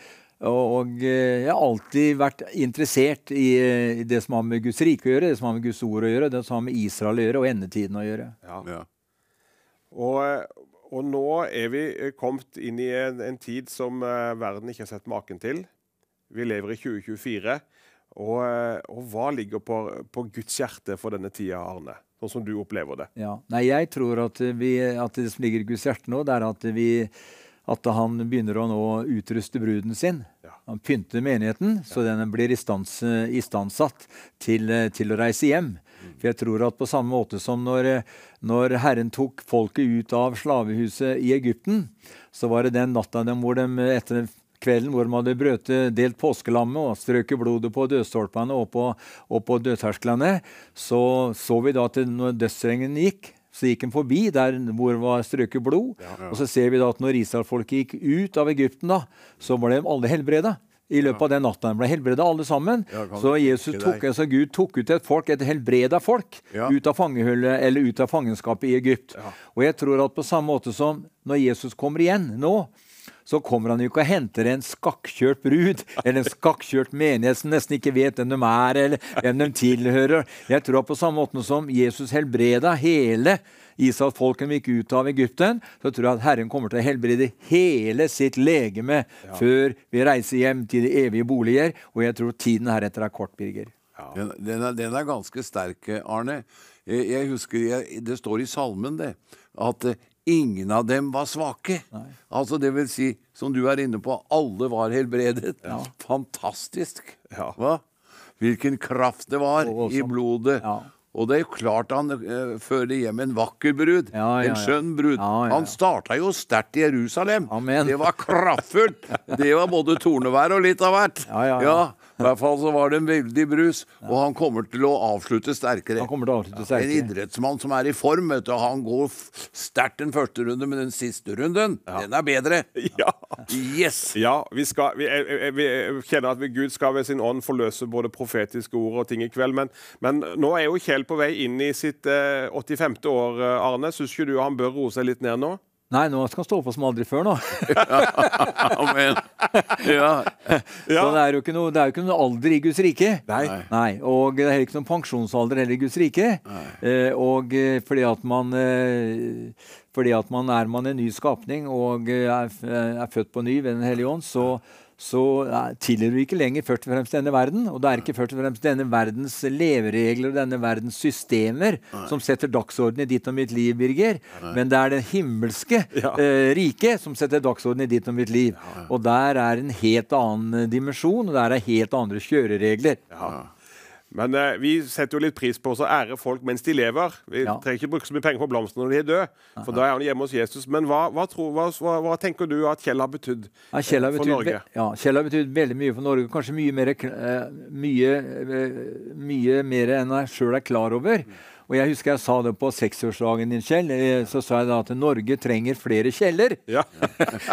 og, eh, jeg har alltid vært interessert i, det som har med Guds rike å gjøre, det som har med Guds ord å gjøre, det som har med Israel å gjøre, og endetiden å gjøre. Ja. Og, og nå er vi eh, kommet inn i en, en tid som eh, verden ikke har sett maken til. Vi lever i 2024. Og, eh, og hva ligger på, på Guds hjerte for denne tida, Arne? Sånn som du opplever det. Ja. Nei, jeg tror at, vi, at det som ligger i Guds hjerte nå, det er at, vi, at han begynner å nå utruste bruden sin. Han pynter menigheten, så den blir istans, istandsatt til, til å reise hjem. For jeg tror at på samme måte som når, når Herren tok folket ut av slavehuset i Egypten, så var det den natta dem hvor de etter kvelden hvor de hadde brøte, delt påskelammet og strøket blodet på dødstolpene og på, og på dødtersklene, så så vi da at når dødsstrengen gikk, så gikk han forbi der hvor det var strøket blod. Og så ser vi da at når Israelfolket gikk ut av Egypten, da, så var de alle helbreda. I løpet av den natta de ble helbreda alle sammen. Ja, så Jesus tok, altså Gud tok ut et folk, et helbreda folk, Ja. ut av fangehullet eller ut av fangenskapet i Egypt. Og jeg tror at på samme måte som når Jesus kommer igjen nå, så kommer han jo ikke og henter en skakkjørt brud eller en skakkjørt menighet som nesten ikke vet hvem de er eller hvem de tilhører. Jeg tror på samme måte som Jesus helbreda hele Israelsfolket gikk ut av Egypten, så tror jeg at Herren kommer til å helbrede hele sitt legeme før vi reiser hjem til de evige boliger. Og jeg tror tiden heretter er kort, Birger. Den, den, er, den er ganske sterk, Arne. Jeg, jeg husker, jeg, Det står i salmen det, at ingen av dem var svake. Altså Det vil si, som du er inne på, alle var helbredet. Fantastisk. Ja. Hva? Hvilken kraft det var i blodet. Ja. Og det er jo klart han uh, fører hjem en vakker brud. Ja, ja, En skjønn brud. Ja, ja, ja. Han starta jo sterkt i Jerusalem. Amen. Det var kraftfullt. Det var både tornevær og litt av hvert. Ja, ja, ja. I hvert fall så var det en veldig brus, og han kommer til å avslutte sterkere. Han kommer til å avslutte En sterkere. idrettsmann som er i form, vet du. Han går sterkt den første runden, men den siste runden, den er bedre. Ja. Yes! Ja, vi, skal, vi, jeg, jeg, vi kjenner at vi, Gud skal ved sin ånd forløse både profetiske ord og ting i kveld. Men, men nå er jo Kjell på vei inn i sitt eh, 85. år, eh, Arne. Syns ikke du han bør roe seg litt ned nå? Nei, nå skal han stå på som aldri før, nå. Amen. Ja. Så det er jo ikke noe, det er jo ikke noe alder i Guds rike. Nei. Og det er heller ikke noen pensjonsalder heller i Guds rike. Eh, og eh, fordi at man eh, fordi at man er man en ny skapning og eh, er, er født på ny ved Den hellige ånd, så, så tilhører du ikke lenger først og fremst denne verden. Og det er ikke først og fremst denne verdens leveregler og denne verdens systemer som setter dagsordenen i ditt og mitt liv, Birger. Men det er det himmelske Ja. eh, riket som setter dagsordenen i ditt og mitt liv. Og der er en helt annen dimensjon, og der er helt andre kjøreregler. Men eh, vi setter jo litt pris på å ære folk mens de lever. Vi Ja. trenger ikke bruke så mye penger på blomster når de er døde, for da er han hjemme hos Jesus. Men hva, hva, tror, hva, hva, hva tenker du at Kjell har betydd Ja, Kjell har for betydd, Norge? ve- ja, Kjell har betydd veldig mye for Norge. Kanskje mye mer, eh, mye, eh, mye mer enn jeg sjøl er klar over. Og jeg husker jeg sa det på seksårsdagen din, Kjell. eh, Så sa jeg da at Norge trenger flere Kjeller. Ja.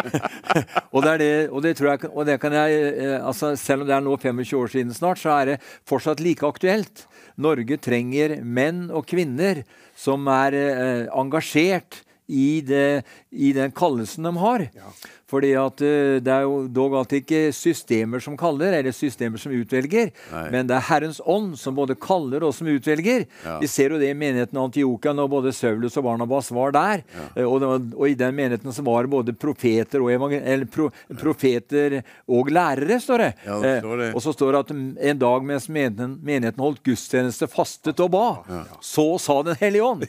og, det er det, og det tror jeg og det kan jeg, eh, altså Selv om det er nå 25 år siden snart, så er det fortsatt like aktuelt. Norge trenger menn og kvinner som er eh, engasjert i, det, i den kallelsen de har. Fordi at uh, det er jo dog alltid ikke systemer som kaller, eller systemer som utvelger, men det er Herrens ånd som både kaller og som utvelger. Vi ser jo det i menigheten Antiokia når både Saulus og Barnabas var der. Eh, Og, det var, og i den menigheten så var det både profeter og, pro profeter og lærere, står det. Ja, det står det. Uh, og så står det at en dag mens menigheten, menigheten holdt gudstjeneste, fastet og ba, så sa Den hellige ånd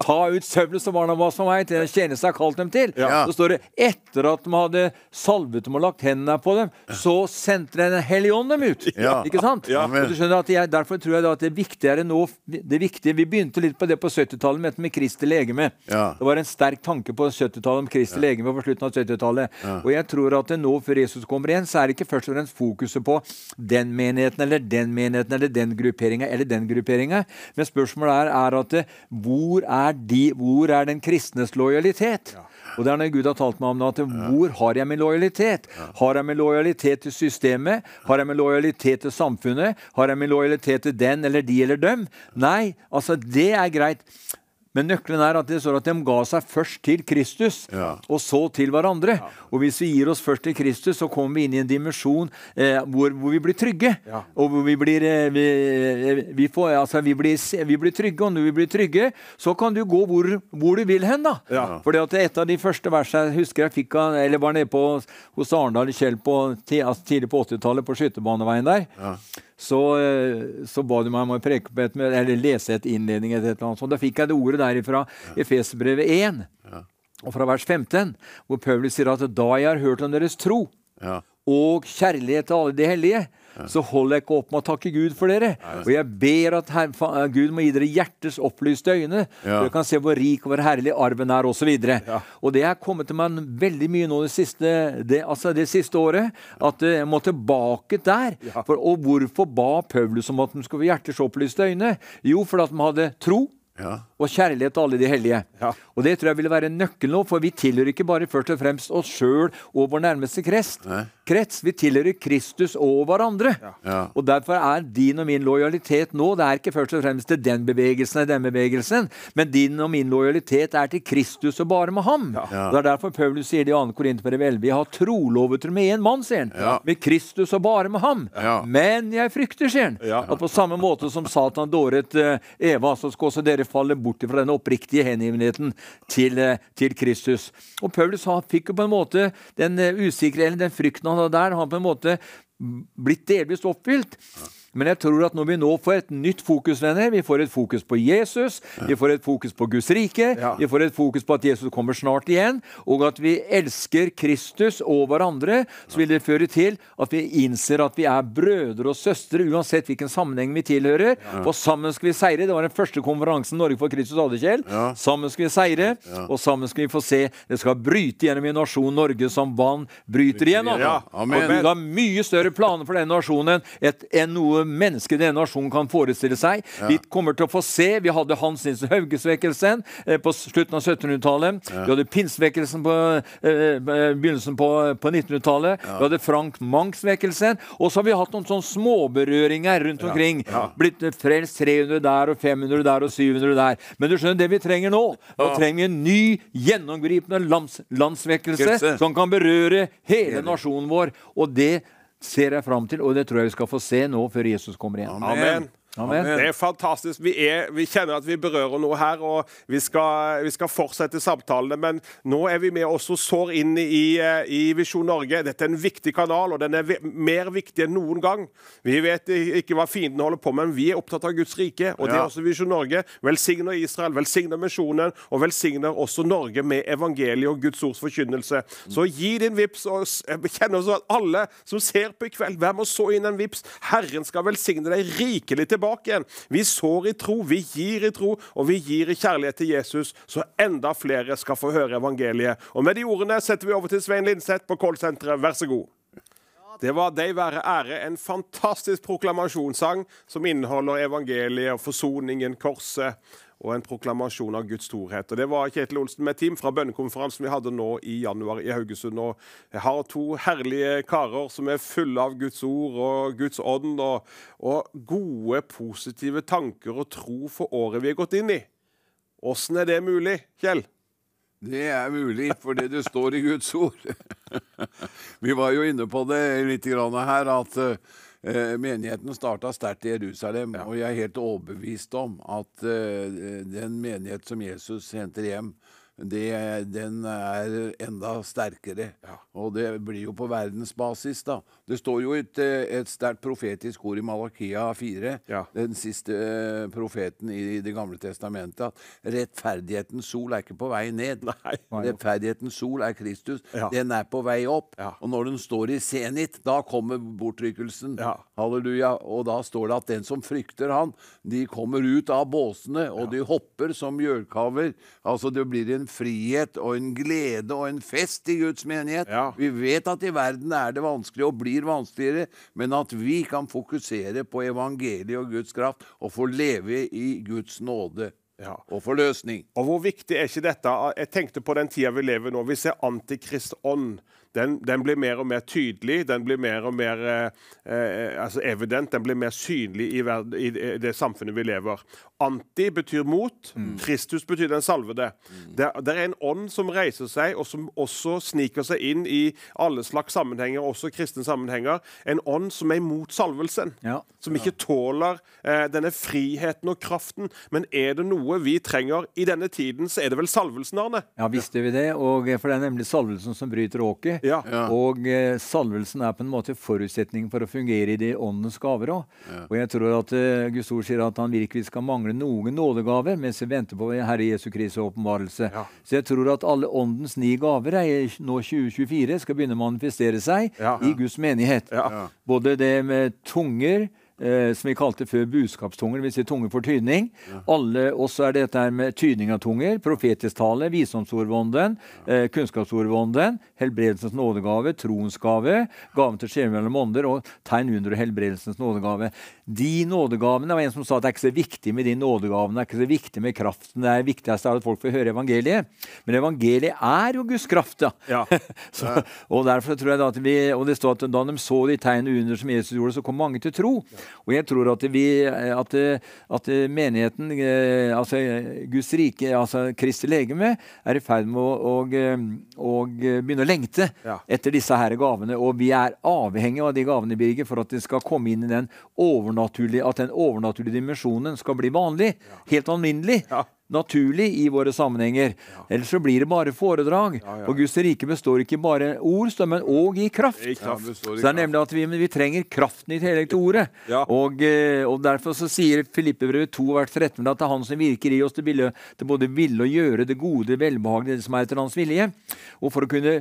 Ta ut Saulus og Barnabas for meg til den tjeneste har kalt dem til. Ja. Så står det etter at de hadde salvet dem og lagt hendene på dem, så sendte Den hellige ånd dem ut. Ja. Ikke sant? Ja. Og du skjønner at jeg, Derfor tror jeg da at det viktigere nå det viktige, Vi begynte litt på det på 70-tallet med med Kristi legeme. Ja. Det var en sterk tanke på 70-tallet om Kristi legeme på slutten av 70-tallet. Og jeg tror at nå, før Jesus kommer igjen, så er det ikke først og fremst fokuset på den menigheten eller den menigheten eller den grupperinga eller den grupperinga. Men spørsmålet er, er at eh, hvor er, de, hvor er den kristnes lojalitet? Og det er når Gud har talt meg om det, at hvor har jeg min lojalitet? Har jeg min lojalitet til systemet? Har jeg min lojalitet til samfunnet? Har jeg min lojalitet til den eller de eller dem? Nei, altså det er greit. Men nøkkelen er at det står at de ga seg først til Kristus, Ja. og så til hverandre. Og hvis vi gir oss først til Kristus, så kommer vi inn i en dimensjon eh, hvor, hvor vi blir trygge. Og hvor vi blir, eh, vi, eh, vi, får, altså, vi, blir, vi blir trygge, og når vi blir trygge, så kan du gå hvor, hvor du vil hen. da. Ja. Fordi at Et av de første versene jeg husker jeg fikk av, eller var nede på, hos Arendal Kjell på, altså, tidlig på 80-tallet, på skytebaneveien der. Så, eh, så ba de meg om å preke på et, eller lese et innledning. Et, et eller annet. Så da fikk jeg det ordet derifra Efesbrevet 1, og fra vers 15, hvor Paulus sier at da jeg har hørt om deres tro Ja. og kjærlighet til alle de hellige, så holder jeg ikke opp med å takke Gud for dere. Og jeg ber at her, Gud må gi dere hjertes opplyste øyne, så dere kan se hvor rik og hvor herlig arven er, osv. Og, og det har kommet til meg veldig mye nå det siste, det, altså det siste året, at eh, jeg må tilbake der. For, og hvorfor ba Paulus om at de skulle få hjertets opplyste øyne? Jo, fordi de hadde tro. Ja. Og kjærlighet til alle de hellige. Ja. Og det tror jeg ville være en nøkkel nå, for vi tilhører ikke bare først og fremst oss sjøl og vår nærmeste krets. Krets. Vi tilhører Kristus og hverandre. Ja. Og derfor er din og min lojalitet nå Det er ikke først og fremst til den bevegelsen eller den bevegelsen, men din og min lojalitet er til Kristus og bare med ham. Og Det er derfor Paulus sier det i 2. Korinterbrev 11. Vi har trolovet med én mann, sier han. Ja. Med Kristus og bare med ham. Ja. Men jeg frykter, sier han. Ja. At på samme måte som Satan dåret uh, Eva, så skal også dere falle bort fra den oppriktige hengivenheten til, uh, til Kristus. Og Paulus han fikk jo på en måte den uh, usikre, eller den frykten han der, han på en måte blitt delvis oppfylt. Men jeg tror at når vi nå får et nytt fokus, venner, vi får et fokus på Jesus, vi får et fokus på Guds rike, Ja. vi får et fokus på at Jesus kommer snart igjen, og at vi elsker Kristus og hverandre, så vil det føre til at vi innser at vi er brødre og søstre uansett hvilken sammenheng vi tilhører. Og sammen skal vi seire. Det var den første konferansen Norge for Kristus hadde, Kjell. Sammen skal vi seire, og sammen skal vi få se det skal bryte gjennom i nasjon Norge som vann bryter igjennom. Ja, amen. Og Gud har mye større planer for denne nasjonen enn noe menneske i denne nasjonen kan forestille seg. Vi kommer til å få se Vi hadde Hans Nilsen Haugesvekkelsen eh, på slutten av 1700-tallet. Vi hadde pinsvekkelsen på eh, begynnelsen på, på 1900-tallet. Vi hadde Frank Mangs-vekkelsen. Og så har vi hatt noen sånne småberøringer rundt omkring. Blitt eh, frelst 300 der og 500 der og 700 der. Men du skjønner, det vi trenger nå Nå trenger vi en ny, gjennomgripende lands, landsvekkelse Vekkelse. som kan berøre hele nasjonen vår. Og det ser jeg fram til, og det tror jeg vi skal få se nå før Jesus kommer igjen. Amen. Amen. Det er fantastisk. Vi, er, vi kjenner at vi berører noe her, og vi skal, vi skal fortsette samtalene. Men nå er vi med også sår inn i, i Visjon Norge. Dette er en viktig kanal, og den er mer viktig enn noen gang. Vi vet ikke hva fienden holder på med, men vi er opptatt av Guds rike. Og det er også Visjon Norge. Velsigner Israel, velsigner misjonen, og velsigner også Norge med evangeliet og Guds ords forkynnelse. Så gi din vips, og s- jeg kjenner også at alle som ser på i kveld, vær med og så inn en vips. Herren skal velsigne deg rikelig tilbake igjen. Vi sår i tro, vi gir i tro, og vi gir i kjærlighet til Jesus, så enda flere skal få høre evangeliet. Og med de ordene setter vi over til Svein Lindseth på Kålsenteret, Vær så god. Det var 'Dei være ære, en fantastisk proklamasjonssang som inneholder evangeliet og forsoningen, korset og en proklamasjon av Guds storhet. Og Det var Kjetil Olsen med team fra bønnekonferansen vi hadde nå i januar i Haugesund. Og jeg har to herlige karer som er fulle av Guds ord og Guds ånd og, og gode, positive tanker og tro for året vi er gått inn i. Åssen er det mulig, Kjell? Det er mulig, fordi det står i Guds ord. Vi var jo inne på det litt her, at menigheten starta sterkt i Jerusalem. Og jeg er helt overbevist om at eh, den menighet som Jesus henter hjem, det, den er enda sterkere. Og det blir jo på verdensbasis, da. Det står jo et, et sterkt profetisk ord i Malakia 4, Ja. den siste eh, profeten i Det gamle testamentet, at rettferdighetens sol er ikke på vei ned. Nei. Rettferdighetens sol er Kristus. Ja. Den er på vei opp. Ja. Og når den står i senit, da kommer bortrykkelsen. Ja. Halleluja. Og da står det at den som frykter han, de kommer ut av båsene, og de hopper som gjørkaver. Altså det blir en frihet og en glede og en fest i Guds menighet. Ja. Vi vet at i verden er det vanskelig og blir vanskeligere, men at vi kan fokusere på evangeliet og Guds kraft og få leve i Guds nåde Ja. og forløsning. Og hvor viktig er ikke dette? Jeg tenkte på den tida vi lever nå. Vi ser antikristånd. Den, den blir mer og mer tydelig, den blir mer og mer eh, eh, altså evident, den blir mer synlig i, verd, i det- samfunnet vi lever. Anti betyr mot, Kristus betyr den salvede. Det, det er en ånd som reiser seg, og som også sniker seg inn i alle slags sammenhenger, også kristne sammenhenger. En ånd som er imot salvelsen. Ja. Som ikke tåler eh, denne friheten og kraften. Men er det noe vi trenger i denne tiden, så er det vel salvelsen, Arne? Ja, visste vi det. Og, eh, for det er nemlig salvelsen som bryter åket. Ja. Og eh, salvelsen er på en måte forutsetningen for å fungere i de åndens gaver òg. Og jeg tror at eh, Guds ord sier at han virkelig skal mangle noen nådegaver mens vi venter på Herre Jesu Kristi åpenbarelse. Så jeg tror at alle åndens ni gaver er, nå 2024 skal begynne å manifestere seg i Guds menighet. Både det med tunger Eh, som vi kalte før budskapstunger, dvs. Si tunger for tydning. Alle, også er det dette her med tydning av tunger, profetisk tale, visdomsordvånden, eh, kunnskapsordvånden, helbredelsens nådegave, troens gave, gaven til skjebne mellom ånder og tegn under og helbredelsens nådegave. De nådegavene, det var en som sa at det er ikke så viktig med de nådegavene, det er ikke så viktig med kraften, det er viktigste er at folk får høre evangeliet. Men evangeliet er jo Guds kraft, da. Ja. så, og derfor tror jeg da at vi, og det står at da de så de tegnene under som Jesus gjorde, så kom mange til tro. Og jeg tror at, vi, at, at menigheten, eh, altså Guds rike, altså Kristi legeme, er i ferd med å, og, og begynne å lengte Ja. etter disse her gavene. Og vi er avhengige av de gavene, Birger, for at det skal komme inn i den overnaturlige, at den overnaturlige dimensjonen skal bli vanlig. Helt alminnelig. Ja. Naturlig i våre sammenhenger. Ellers så blir det bare foredrag. Og Guds rike består ikke bare ord, men òg i kraft. I kraft. i Så det er nemlig at vi, vi trenger kraften i tillegg til ordet. Ja. Og, eh, og derfor så sier Filippebrevet 2 vers 13 at det er Han som virker i oss til, ville, til både ville og gjøre det gode, velbehagelige, det som er etter Hans vilje. Og for, å kunne,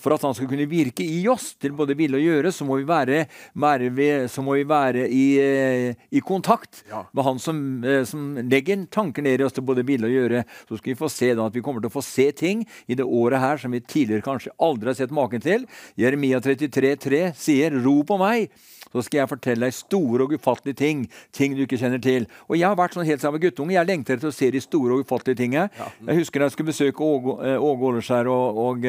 for at Han skal kunne virke i oss til både ville og gjøre, så må vi være, være, ved, så må vi være i, eh, i kontakt med Han som, eh, som legger tanker ned i oss til både ville å gjøre. Så skal vi få se da at vi kommer til å få se ting i det året her som vi tidligere kanskje aldri har sett maken til. Jeremia 33, 3 sier 'Ro på meg'. Så skal jeg fortelle deg store og ufattelige ting. Ting du ikke kjenner til. Og jeg har vært sånn helt sammen guttunge. Jeg lengter etter å se de store og ufattelige tingene. Jeg husker da jeg skulle besøke Åge eh, Åleskjær og, og,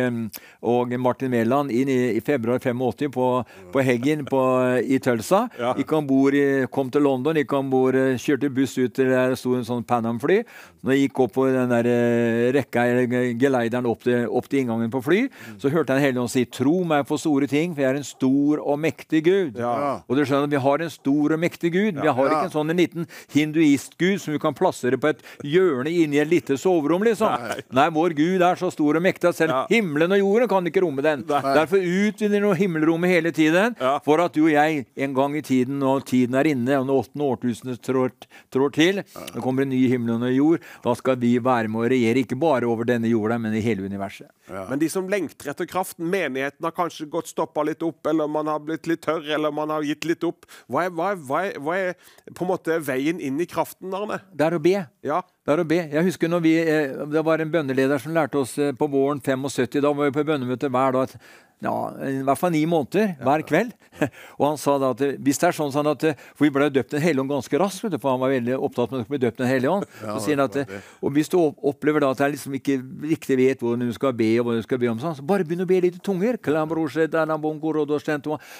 og Martin Mæland inn i, i februar 85 på, på Heggen på, i Tølsa. Gikk om bord kom til London, gikk om bord, eh, kjørte buss ut til der det sto en sånn Pan Am-fly. Når jeg gikk opp på den der eh, rekka, eller geleideren opp til, opp til inngangen på fly, så hørte jeg en hellig ånd si 'Tro meg for store ting, for jeg er en stor og mektig Gud'. Ja. Og du skjønner, Vi har en stor og mektig Gud. Vi har ikke en sånn en liten hinduistgud som vi kan plassere på et hjørne inni et lite soverom. liksom. Nei. vår Gud er så stor og mektig at selv Ja. himmelen og jorden kan ikke romme den. Derfor utvider vi himmelrommet hele tiden Ja. for at du og jeg en gang i tiden, når tiden er inne, og når åttende årtusenet trår, trår til, det kommer en ny himmel og en jord, da skal vi være med å regjere ikke bare over denne jorda, men i hele universet. Men de som lengter etter kraften, menigheten har kanskje gått stoppa litt opp, eller man har blitt litt tørr, eller man har gitt litt opp. Hva er, hva er, hva er, hva er på en måte veien inn i kraften, Arne? Det er å be. Ja. Det er å be. Jeg husker når vi, eh, Det var en bønneleder som lærte oss eh, på våren 75. Da var vi på bønnemøte hver dag. Ja, I hvert fall ni måneder hver kveld. Og han sa da at hvis det er sånn, sånn at For vi ble døpt Den hellige ånd ganske raskt, for han var veldig opptatt med å bli døpt Den hellige ånd. Så sier han at Og hvis du opplever da at jeg liksom ikke riktig vet hvordan du skal be, og hva du skal be om, sånn, så bare begynn å be litt i tunger.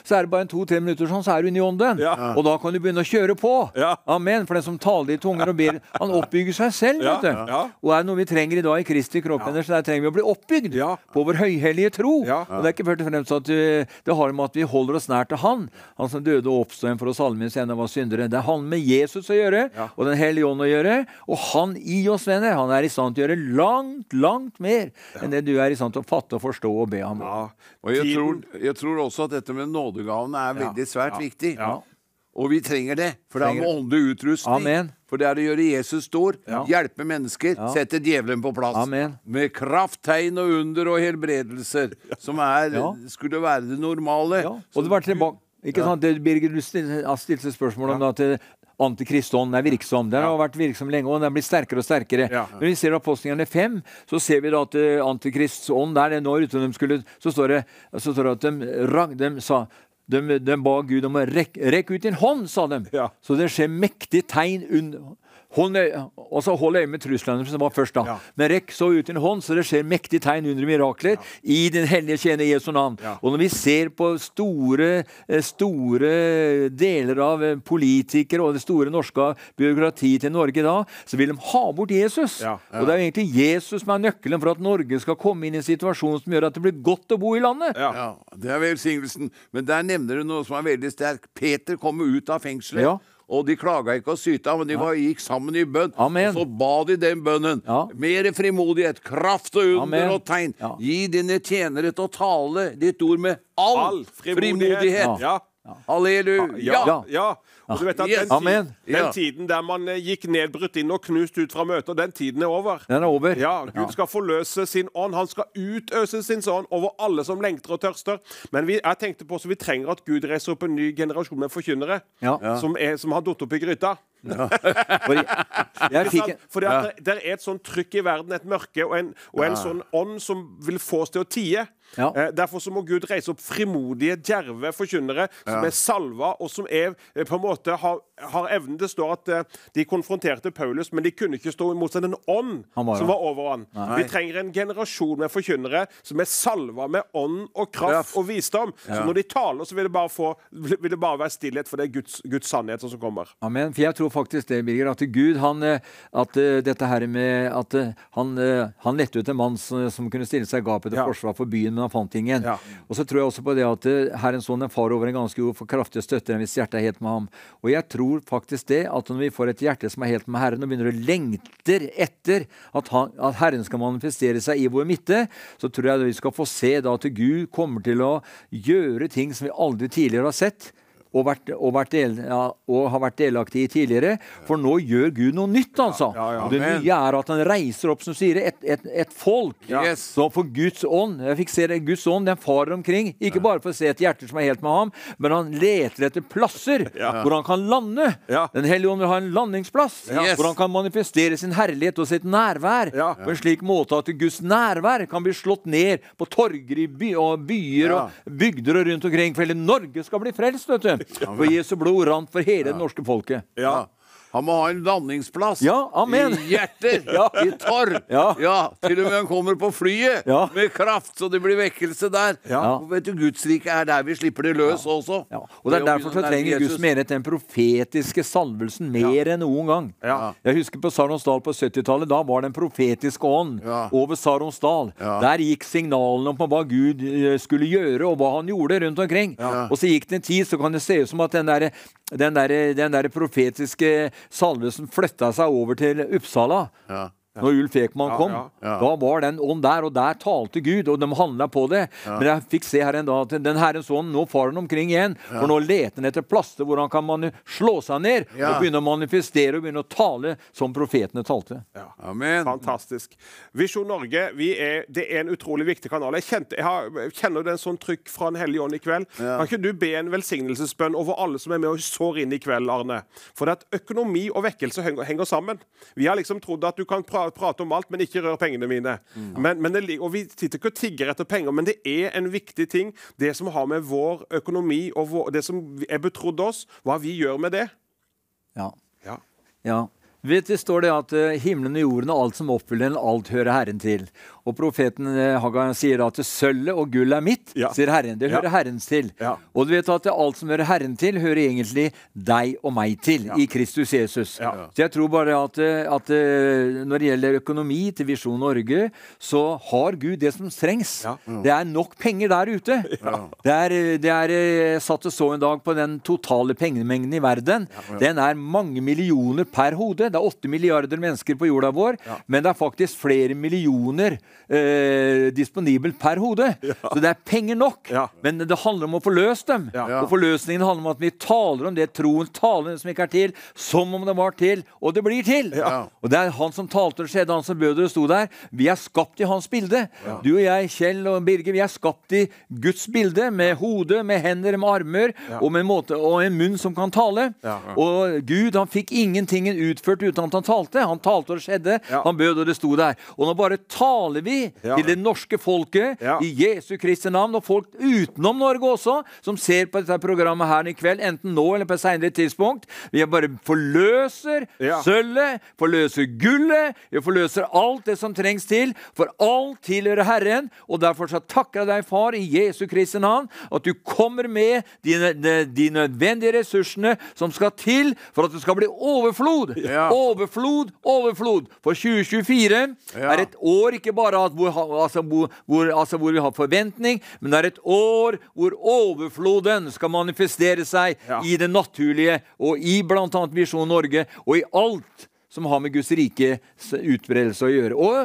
Så er det bare en to-tre minutter sånn, så er du inne i ånden. Og da kan du begynne å kjøre på. Amen. For den som taler i tunger og ber, han oppbygger seg selv. Vet du. Og er det noe vi trenger i dag i Kristi kropp, så der trenger vi å bli oppbygd på vår høyhellige tro. Og det er ikke først og fremst at vi, det har med at vi holder oss nær til Han, Han som døde og oppstod igjen for oss alle mens ennå var syndere. Det har med Jesus å gjøre, og Den hellige ånd å gjøre. Og Han i oss, venner, han er i stand til å gjøre langt, langt mer enn det du er i stand til å fatte og forstå og be ham om. ja. Og jeg tror, jeg tror også at dette med nådegavene er veldig svært viktig. Ja. Og vi trenger det, for det er med åndelig utrustning. Amen. For det er å gjøre Jesus stor, hjelpe mennesker, sette djevelen på plass. Amen. Med kraft, tegn og under og helbredelser, som er, Ja. skulle være det normale. Ja. Og det var tilbake ikke sant, det, Birger, du stilte stilt spørsmål om at til antikristonen er virksom. Den har vært virksom lenge, og den blir sterkere og sterkere. Ja. Når vi ser apostlingene 5, så ser vi da at uh, antikrists ånd der når ute de skulle, så står det, så står det at de, de sa de, de ba Gud om å rekke rekk ut din hånd, sa de. Ja. Så det skjer mektige tegn under Hold og så hold øye med truslene som var først, da. Ja. Men rekk så ut din hånd, så det skjer mektige tegn under mirakler i den hellige tjener Jesu navn. Ja. Og når vi ser på store, eh, store deler av eh, politikere og det store norske byråkratiet til Norge da, så vil de ha bort Jesus. Ja. Og det er jo egentlig Jesus som er nøkkelen for at Norge skal komme inn i en situasjon som gjør at det blir godt å bo i landet. Ja. Ja, Det er velsignelsen. Men der nevner du noe som er veldig sterkt. Peter kommer ut av fengselet. Og de klaga ikke og syta, men de var, gikk sammen i bønn. Amen. Og så ba de den bønnen. Ja. Mer frimodighet, kraft og under Amen. og tegn. Ja. Gi dine tjenere til å tale ditt ord med all, All frimodighet. frimodighet. Ja. Halleluja. Ja, Ja. ja. Og du vet at den, Amen. tiden, den tiden der man eh, gikk nedbrutt inn og knust ut fra møter, den tiden er over. Den er over. Ja, Gud skal forløse sin ånd. Han skal utøse sin ånd over alle som lengter og tørster. Men vi, jeg tenkte på så vi trenger at Gud reiser opp en ny generasjon med forkynnere Ja. som, er, som har datt opp i gryta. Fordi jeg fikk Fordi at det, er et sånn trykk i verden, et mørke, og en, og en sånn ånd som vil få oss til å tie. Ja. Eh, derfor så må Gud reise opp frimodige, djerve forkynnere som er salva, og som er, eh, på en måte har, har evnen Det står at eh, de konfronterte Paulus, men de kunne ikke stå imot seg den ånd var som var over han. Vi trenger en generasjon med forkynnere som er salva med ånd og kraft og visdom. Så når de taler, så vil det bare, få, vil det bare være stillhet, for det er Guds, Guds sannhet som kommer. Amen. For jeg tror faktisk det, Birger, at Gud han, at dette her med at han, han lette ut en mann som, som kunne stille seg i gapet til Ja. forsvar for byen men han fant ingen. Ja. Og så tror jeg også på det at Herren Herrens sønn er far over en ganske jord, for kraftig støtter den hvis hjertet er helt med ham. Og jeg tror faktisk det at når vi får et hjerte som er helt med Herren, og begynner å lengte etter at, han, at Herren skal manifestere seg i vår midte, så tror jeg vi skal få se da at Gud kommer til å gjøre ting som vi aldri tidligere har sett og, vært, og, vært del, ja, og har vært delaktig i tidligere. For nå gjør Gud noe nytt, altså. Ja, ja. Og det nye er at han reiser opp som sier, et, et, et folk. Yes. Så for Guds ånd Jeg fikk se det, Guds ånd den farer omkring. Ikke bare for å se et hjerte som er helt med ham, men han leter etter plasser hvor han kan lande. Den hellige ånd vil ha en landingsplass Yes. hvor han kan manifestere sin herlighet og sitt nærvær på en slik måte at Guds nærvær kan bli slått ned på torger i by og byer og bygder og rundt omkring. For hele Norge skal bli frelst, vet du. For Jesu blod rant for hele det norske folket. Ja. Han må ha en landingsplass. Ja, amen. I hjerter. Ja. I torp. Ja. Til og med han kommer på flyet Ja. med kraft, så det blir vekkelse der. Ja. Og vet du, Guds rike er der vi slipper det løs også. Ja. Og det er derfor så trenger Guds menighet den profetiske salvelsen mer enn noen gang. Ja. Jeg husker på Saronsdal på 70-tallet. Da var det en profetisk ånd Ja. over Saronsdal. Ja. Der gikk signalene om hva Gud eh, skulle gjøre, og hva han gjorde rundt omkring. Og så gikk det en tid, så kan det se ut som at den derre den der, den der profetiske salvelsen flytta seg over til Uppsala. Ja. Når Ulf Ekman Ja, kom, ja, ja. da var den ånd der, og der talte Gud, og de handla på det. Men jeg fikk se her en dag at den Herrens ånd, nå farer han omkring igjen. For nå leter han etter plasser hvor han kan man slå seg ned Ja. og begynne å manifestere og begynne å tale som profetene talte. Amen. Fantastisk. Visjon Norge vi er, det er en utrolig viktig kanal. Jeg, kjente, jeg, har, jeg kjenner det en sånn trykk fra Den hellige ånd i kveld. Kan ikke du be en velsignelsesbønn over alle som er med og sår inn i kveld, Arne? For det at økonomi og vekkelse henger, henger sammen. Vi har liksom trodd at du kan pra, prate om alt, men ikke rør pengene mine. Men, men det, og Vi sitter ikke og tigger etter penger, men det er en viktig ting, det som har med vår økonomi og vår, det som er betrodd oss, hva vi gjør med det. Ja. Ja. ja. Vet du, står det at eh, himmelen og jorden og alt som oppfyller den, alt hører Herren til. Og profeten Haga sier da at sølvet og gull er mitt, Ja. sier Herren. Det Ja. hører Herrens til. Ja. Og du vet at alt som hører Herren til, hører egentlig deg og meg til i Kristus Jesus. Ja. Så jeg tror bare at, eh, at eh, når det gjelder økonomi til Visjon Norge, så har Gud det som trengs. Ja. Det er nok penger der ute. Det er, eh, det er eh, satt og så en dag på den totale pengemengden i verden. Den er mange millioner per hode. Det er åtte milliarder mennesker på jorda vår, men det er faktisk flere millioner eh, disponibelt per hode. Så det er penger nok. Ja. Men det handler om å få løst dem. Ja. Og forløsningen handler om at vi taler om det troen taler som ikke er til, som om det var til, og det blir til. Ja. Og det er han som talte og skjedde, han som bød og sto der. Vi er skapt i hans bilde. Du og jeg, Kjell og Birger, vi er skapt i Guds bilde, med hode, med hender, med armer, og med en måte, og en munn som kan tale. Ja. Og Gud han fikk ingenting utført uten at han talte. Han talte og det skjedde. Ja. Han bød og det sto der. Og nå bare taler vi Ja. til det norske folket Ja. i Jesu Kristi navn, og folk utenom Norge også, som ser på dette programmet her i kveld, enten nå eller på et senere tidspunkt. Vi bare forløser Ja. sølvet, forløser gullet, vi forløser alt det som trengs til, for alt tilhører Herren. Og derfor så takker jeg deg, Far, i Jesu Kristi navn, at du kommer med de, de, de nødvendige ressursene som skal til for at det skal bli overflod. Overflod, overflod. For 2024 Ja. er et år ikke bare at hvor, altså, hvor, hvor, altså, hvor vi har forventning, men det er et år hvor overfloden skal manifestere seg Ja. i det naturlige, og i bl.a. Visjon Norge, og i alt som har med Guds rikes utbredelse å gjøre. Og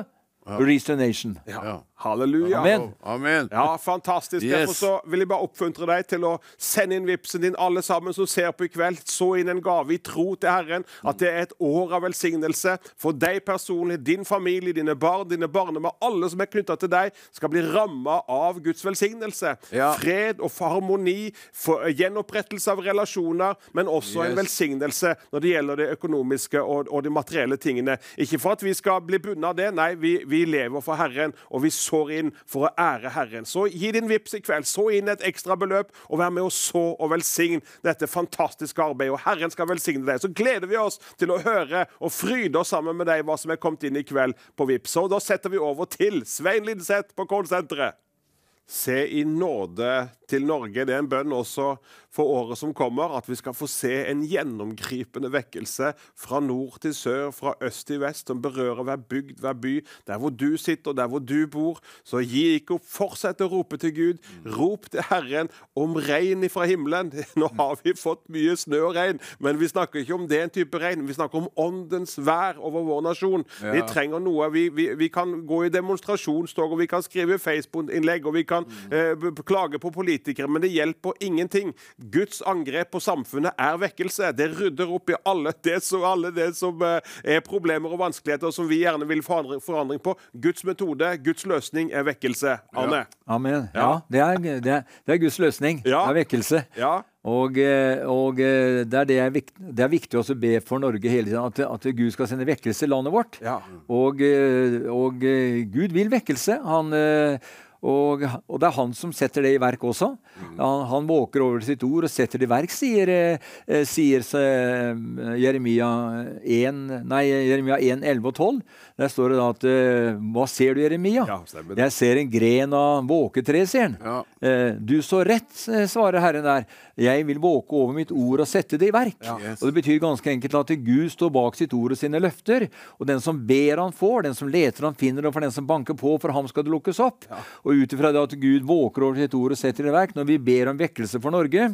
ja. Restoration. Ja. Halleluja. Amen. Amen. Ja, fantastisk. Yes. Derfor så vil jeg bare oppfuntre deg til å sende inn vipsen din, alle sammen som ser på i kveld. Så inn en gave i tro til Herren. At det er et år av velsignelse for deg personlig, din familie, dine barn, dine barnebarn. Alle som er knytta til deg, skal bli ramma av Guds velsignelse. Ja. Fred og harmoni, for, gjenopprettelse av relasjoner, men også en velsignelse når det gjelder det økonomiske og, og de materielle tingene. Ikke for at vi skal bli bundet av det, nei, vi, vi lever for Herren, og vi sår inn for å ære Herren. Så gi din vips i kveld. Så inn et ekstra beløp, og vær med å så og velsigne dette fantastiske arbeidet. Og Herren skal velsigne deg. Så gleder vi oss til å høre og fryde oss sammen med deg hva som er kommet inn i kveld på Vips. Og da setter vi over til Svein Linseth på Kålsenteret. Se i nåde til Norge. Det er en bønn også for året som kommer, at vi skal få se en gjennomgripende vekkelse fra nord til sør, fra øst til vest, som berører hver bygd, hver by, der hvor du sitter, der hvor du bor. Så gi ikke opp. Fortsett å rope til Gud. Rop til Herren om regn fra himmelen. Nå har vi fått mye snø og regn, men vi snakker ikke om den type regn. Vi snakker om åndens vær over vår nasjon. Vi trenger noe. Vi, vi, vi kan gå i demonstrasjonstog, og vi kan skrive Facebook-innlegg, og vi kan eh, b- b- klage på politikere, men det hjelper ingenting. Guds angrep på samfunnet er vekkelse. Det rydder opp i alle det som, alle det som eh, er problemer og vanskeligheter som vi gjerne vil forandre, forandring på. Guds metode, Guds løsning er vekkelse. Arne? Amen. Ja. Ja, det, er, det, er, det er Guds løsning. Ja. Det er vekkelse. Ja. Og, eh, og eh, det, er det, er viktig, det er viktig også å be for Norge hele tiden, at, at Gud skal sende vekkelse i landet vårt. Ja. Og, og Gud vil vekkelse. Han, og, og det er han som setter det i verk også. Han, han våker over sitt ord og setter det i verk, sier, eh, sier eh, Jeremia 1, nei, Jeremia 1, 11 og 12. Der står det da at eh, Hva ser du, Jeremia? Ja. Jeg ser en gren av våketre, sier han. Ja. Eh, du så rett, eh, svarer Herren der. Jeg vil våke over mitt ord og sette det i verk. Yes. Og Det betyr ganske enkelt at Gud står bak sitt ord og sine løfter. Og den som ber, han får. Den som leter, han finner. Og for den som banker på, for ham skal det lukkes opp. Og ut ifra det at Gud våker over sitt ord og setter det i verk, når vi ber om vekkelse for Norge,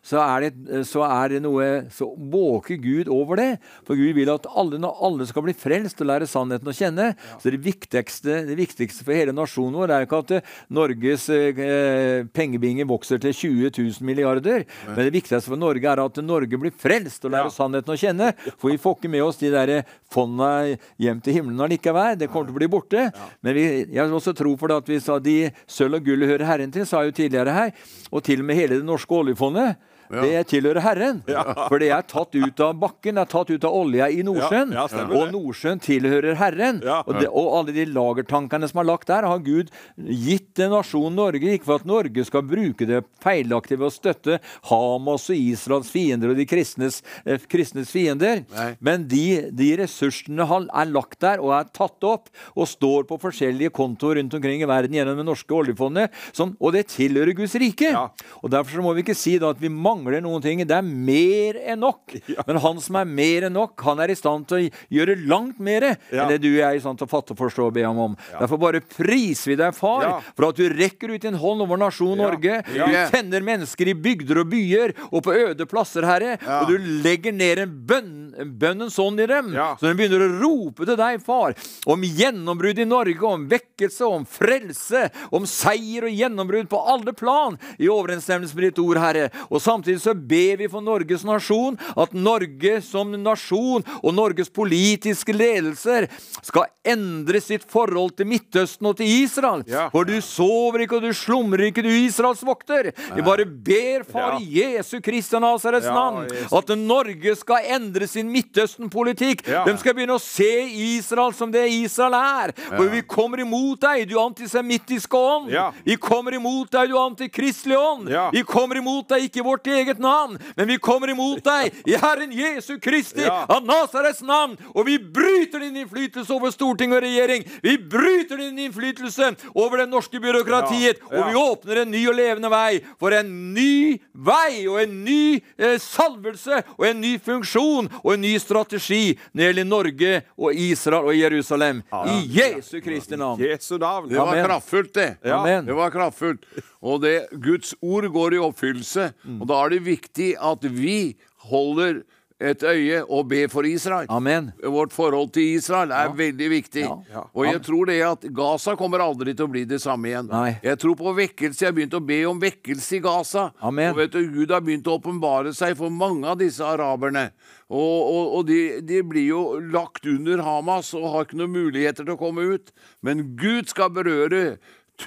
så, er det, så er det noe Så våker Gud over det. For Gud vil at alle, alle skal bli frelst og lære sannheten å kjenne. Så det viktigste, det viktigste for hele nasjonen vår er ikke at eh, Norges eh, pengebinge vokser til 20 000 milliarder. Men det viktigste for Norge er at Norge blir frelst og lærer Ja. sannheten å kjenne. For vi får ikke med oss de der fonda hjem til himmelen allikevel. Det kommer til å bli borte. Men vi, jeg har også tro for det at vi sa de sølv og gull hører Herren til, sa jeg jo tidligere her. Og til og med hele det norske oljefondet. Det tilhører Herren. For det er tatt ut av bakken, det er tatt ut av olja i Nordsjøen. Og. Nordsjøen tilhører Herren. Og, det, og alle de lagertankene som er lagt der, har Gud gitt nasjonen Norge. Ikke for at Norge skal bruke det feilaktig ved å støtte Hamas og Israels fiender og de kristnes, eh, kristnes fiender. Nei. Men de, de ressursene er lagt der og er tatt opp og står på forskjellige kontoer rundt omkring i verden gjennom det norske oljefondet, som, og det tilhører Guds rike. Ja. Og Derfor så må vi ikke si da at vi mangler noen ting. Det er mer enn nok. Men han som er mer enn nok, han er i stand til å gjøre langt mer Ja. enn det du er i stand til å fatte, forstå og be ham om. Derfor bare priser vi deg, far, Ja. for at du rekker ut din hånd over nasjonen Norge. Ja. Du tenner mennesker i bygder og byer og på øde plasser, Herre. Og du legger ned en bønn, en bønnens ånd i dem, Ja. så de begynner å rope til deg, far, om gjennombrudd i Norge, om vekkelse, om frelse, om seier og gjennombrudd på alle plan, i overensstemmelse med ditt ord, Herre. Og samtidig så ber vi for Norges nasjon, at Norge som nasjon og Norges politiske ledelser skal endre sitt forhold til Midtøsten og til Israel. Ja. For du sover ikke, og du slumrer ikke, du Israels vokter. Vi bare ber, far, i Jesu Kristi Nasarets Ja, navn, at Norge skal endre sin Midtøsten-politikk. Ja. De skal begynne å se Israel som det Israel er. For vi kommer imot deg, du antisemittiske ånd. Ja. Vi kommer imot deg, du antikristelige ånd. Ja. Vi kommer imot deg, ikke vårt eget navn, men vi kommer imot deg i Herren Jesu Kristi Ja. av Nasarets navn. Og vi bryter din innflytelse over storting og regjering. Vi bryter din innflytelse over det norske byråkratiet. Ja. Ja. Og vi åpner en ny og levende vei for en ny vei og en ny eh, salvelse og en ny funksjon og en ny strategi når det gjelder Norge og Israel og Jerusalem. I Jesu Kristi navn. Jesu navn. Det var Amen. kraftfullt, det. Amen. Det var kraftfullt. Og det, Guds ord går i oppfyllelse. Mm. Og da er det viktig at vi holder et øye og ber for Israel. Amen. Vårt forhold til Israel er veldig viktig. Ja. Ja. Og jeg tror det at Gaza kommer aldri til å bli det samme igjen. Nei. Jeg tror på vekkelse. Jeg har begynt å be om vekkelse i Gaza. Amen. Og vet du, Gud har begynt å åpenbare seg for mange av disse araberne. Og, og, og de, de blir jo lagt under Hamas og har ikke noen muligheter til å komme ut. Men Gud skal berøre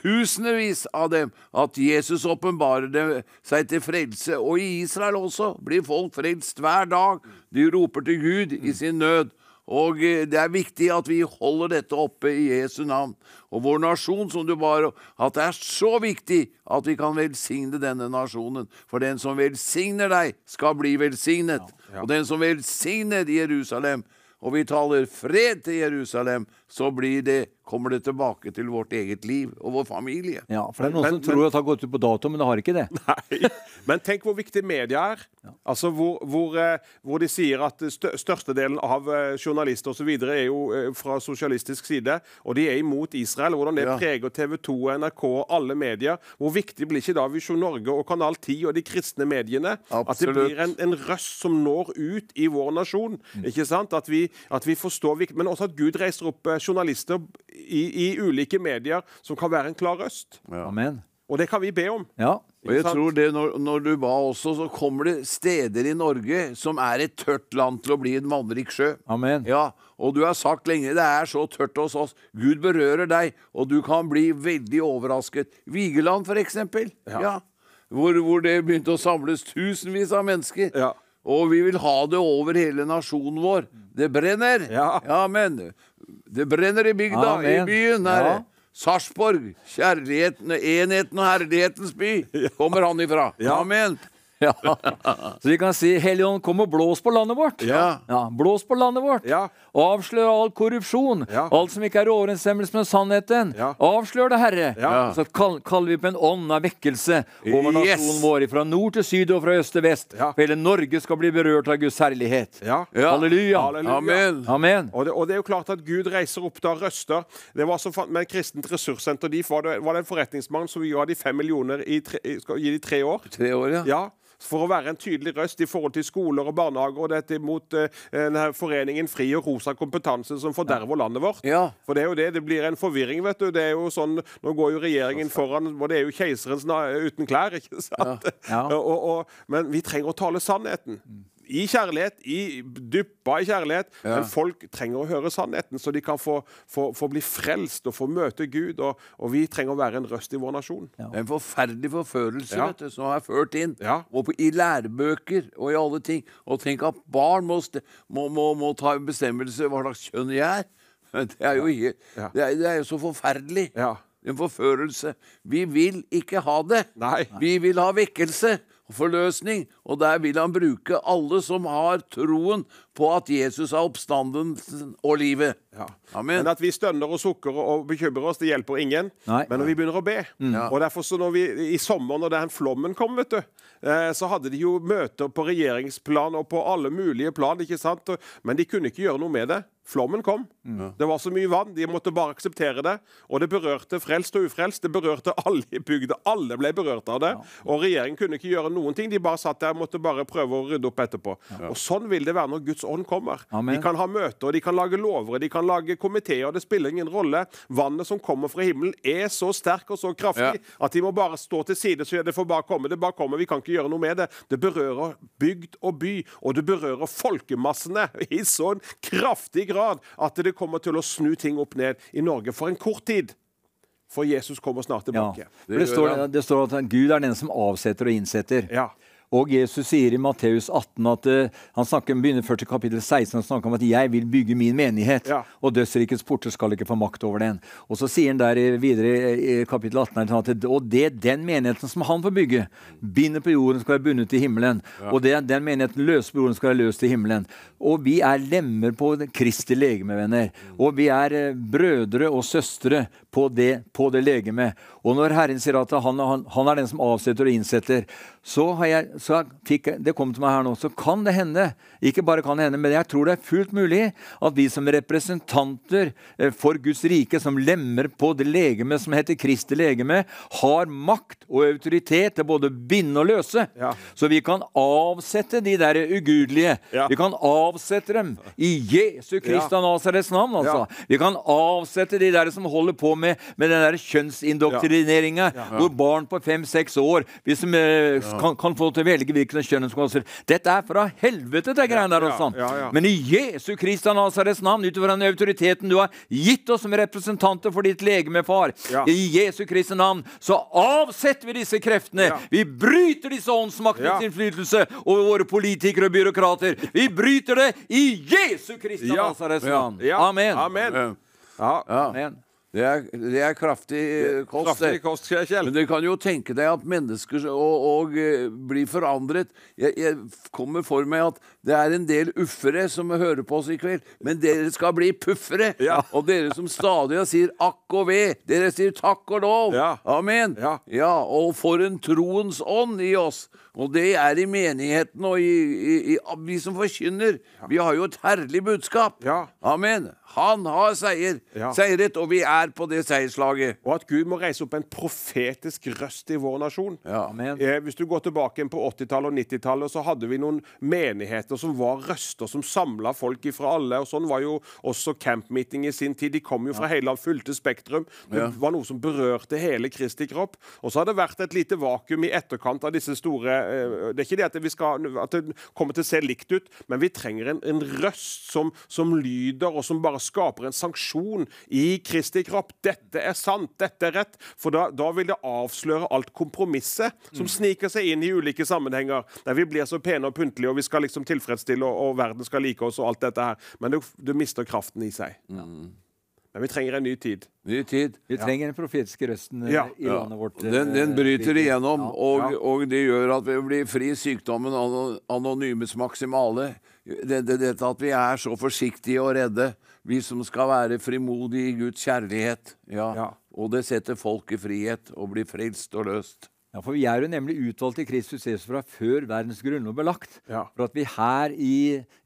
tusenvis av dem, at Jesus åpenbarer seg til frelse. Og i Israel også blir folk frelst hver dag. De roper til Gud i sin nød. Og eh, det er viktig at vi holder dette oppe i Jesu navn. Og vår nasjon, som du bare At det er så viktig at vi kan velsigne denne nasjonen. For den som velsigner deg, skal bli velsignet. Og den som velsigner Jerusalem, og vi taler fred til Jerusalem, så blir det, kommer det tilbake til vårt eget liv og vår familie. Ja, for det er noen Men- som tror at det har gått ut på dato, men det har ikke det. Nei. Men tenk hvor viktig media er. Altså hvor, hvor, eh, hvor de sier at størstedelen av eh, journalister videre er jo eh, fra sosialistisk side, og de er imot Israel. Hvordan det Ja. preger TV 2, NRK og alle medier. Hvor viktig blir ikke da Visjon Norge og Kanal 10 og de kristne mediene? At det blir en, en røst som når ut i vår nasjon. Ikke sant? At vi, at vi forstår. Men også at Gud reiser opp journalister i, i ulike medier som kan være en klar røst. Amen. Og det kan vi be om. Ja. Og jeg tror det når, når du ba også, så kommer det steder i Norge som er et tørt land til å bli en vannrik sjø. Amen. Ja, og du har sagt lenge det er så tørt hos oss. Gud berører deg, og du kan bli veldig overrasket. Vigeland, for eksempel. Ja. Hvor, hvor det begynte å samles tusenvis av mennesker. Ja. Og vi vil ha det over hele nasjonen vår. Det brenner. Ja. men det brenner i bygda, i Amen. byen her. Ja. Sarpsborg, kjærligheten, enheten og herlighetens by, kommer han ifra. Amen. Ja. Så vi kan si Helligånd, kom og blås på landet vårt. Ja. blås på landet vårt. Ja. Avslør all korrupsjon. Ja. Alt som ikke er i overensstemmelse med sannheten. Ja. Avslør det, Herre. Ja. Så kall, kaller vi på en ånd av vekkelse over Yes. nasjonen vår, fra nord til syd og fra øst til vest. Ja. For hele Norge skal bli berørt av Guds herlighet. Ja. Ja. Halleluja. Halleluja. Amen. Amen. Og det, og det er jo klart at Gud reiser opp da røster. Det var så Med Kristent ressurssenter de var det, var det en forretningsmann som ga de fem millioner i tre, i- skal gi de tre år. Tre år, ja. Ja, For å være en tydelig røst i forhold til skoler og barnehager. Og dette mot uh, denne foreningen Fri og Rosa kompetanse som forderver landet vårt. Ja. For det er jo det. Det blir en forvirring, vet du. Det er jo sånn, Nå går jo regjeringen foran, og det er jo keiserens uten klær, ikke sant? Ja. Og, og, men vi trenger å tale sannheten. I kjærlighet, i dyppa i kjærlighet. Men folk trenger å høre sannheten, så de kan få, få, få bli frelst og få møte Gud. Og, og vi trenger å være en røst i vår nasjon. Det er en forferdelig forførelse Ja. vet du, som er ført inn. Ja. Og på, I lærebøker og i alle ting. Og tenk at barn må, må, må, må ta en bestemmelse hva slags kjønn jeg er. Det er jo, ikke, Ja. det er, det er jo så forferdelig. Ja. En forførelse. Vi vil ikke ha det. Nei. Vi vil ha vekkelse forløsning. Og der vil han bruke alle som har troen på at Jesus er oppstandelsen og livet. Ja. Amen. Men at vi stønner og sukker og bekymrer oss, det hjelper ingen. Nei. Men når vi begynner å be Og derfor så når vi I sommer, når den flommen kom, vet du, eh, så hadde de jo møter på regjeringsplan og på alle mulige plan, ikke sant? Men de kunne ikke gjøre noe med det. Flommen kom. Det var så mye vann. De måtte bare akseptere det. Og det berørte frelst og ufrelst. Det berørte alle i bygda. Alle ble berørt av det. Og regjeringen kunne ikke gjøre noen ting. De bare satt der og måtte bare prøve å rydde opp etterpå. Og sånn vil det være når Guds ånd kommer. Amen. De kan ha møter, de kan lage lover, de kan lage komiteer. Det spiller ingen rolle. Vannet som kommer fra himmelen, er så sterk og så kraftig at de må bare stå til side. så det får bare komme. Det bare kommer. Vi kan ikke gjøre noe med det. Det berører bygd og by, og det berører folkemassene i sånn kraftig grad at det kommer til å snu ting opp ned i Norge for en kort tid. For Jesus kommer snart tilbake. Ja. det, det, står, det står at Gud er den som avsetter og innsetter. Ja. Og Jesus sier i Matteus 18 at uh, han snakker, begynner først i kapittel 16 og snakker om at 'jeg vil bygge min menighet', Ja. og dødsrikets porter skal ikke få makt over den. Og så sier han der videre i kapittel 18 at og det den menigheten som han får bygge. binder på jorden skal være bundet til himmelen. Og det den menigheten løst på jorden skal være løst til himmelen. Og vi er lemmer på Kristi legeme, venner. Og vi er uh, brødre og søstre på det, på det legeme. Og når Herren sier at han, han, han er den som avsetter og innsetter, så har jeg, så fikk det kom til meg her nå, så kan det hende, ikke bare kan det hende, men jeg tror det er fullt mulig at vi som representanter eh, for Guds rike, som lemmer på det legeme som heter Kristi legeme, har makt og autoritet til både binde og løse. Ja. Så vi kan avsette de der ugudelige. Ja. Vi kan avsette dem i Jesu Kristi ja. Nazarets navn. altså. Vi kan avsette de der som holder på med, med den der kjønnsindoktrineringa, hvor barn på fem-seks år hvis de, eh, kan, kan få til å velge hvilken kjønn de skal ha. Dette er fra helvete, det greiene der. Ja, og sånn. ja, ja. Men i Jesu Kristi Nazarets navn, ut den autoriteten du har gitt oss som representanter for ditt legeme, far, Ja. i Jesu Kristi navn, så avsetter vi disse kreftene. Ja. Vi bryter disse åndsmaktenes Ja. innflytelse over våre politikere og byråkrater. Vi bryter det i Jesu Kristi Ja. Nazarets navn. Ja. Amen. Amen. Ja. Ja. Ja. Amen. Det er, det er kraftig eh, kost. Kraftig kost, Kjell. Men du kan jo tenke deg at mennesker og, og eh, blir forandret. Jeg, jeg kommer for meg at det er en del uffere som hører på oss i kveld. Men dere skal bli puffere. Ja. Og dere som stadig sier akk og ve, dere sier takk og lov. Ja. Amen. Ja. Og for en troens ånd i oss. Og det er i menigheten og i, i, i vi som forkynner. Vi har jo et herlig budskap. Ja. Amen. Han har seier. Ja. Seiret, og vi er på det seierslaget. Og at Gud må reise opp en profetisk røst i vår nasjon. Ja. Amen. Eh, hvis du går tilbake på 80-tallet og 90-tallet, så hadde vi noen menigheter som var røster, som samla folk ifra alle. og Sånn var jo også campmeeting i sin tid. De kom jo fra hele landet, fulgte Spektrum. Det var noe som berørte hele Kristi kropp. Og så har det vært et lite vakuum i etterkant av disse store eh, Det er ikke det at, vi skal, at det kommer til å se likt ut, men vi trenger en, en røst som, som lyder, og som bare skaper en sanksjon i Kristi kropp. Dette er sant, dette er rett. For da, da vil det avsløre alt kompromisset som sniker seg inn i ulike sammenhenger, der vi blir så pene og pyntelige, og vi skal liksom tilfredsstille, og, og verden skal like oss, og alt dette her. Men du, du mister kraften i seg. Men vi trenger en ny tid. Ny tid. Vi trenger den profetiske røsten eh, Ja. i landet vårt. eh, Den, den bryter igjennom, og, og det gjør at vi blir fri sykdommen ano- anonymes maksimale. Det, det, dette at vi er så forsiktige og redde, vi som skal være frimodige i Guds kjærlighet. Ja. Ja. Og det setter folk i frihet og blir frelst og løst. Ja, for Vi er jo nemlig utvalgt i Kristus Jesus fra før verdens grunnlov ble lagt. Ja. For at vi her i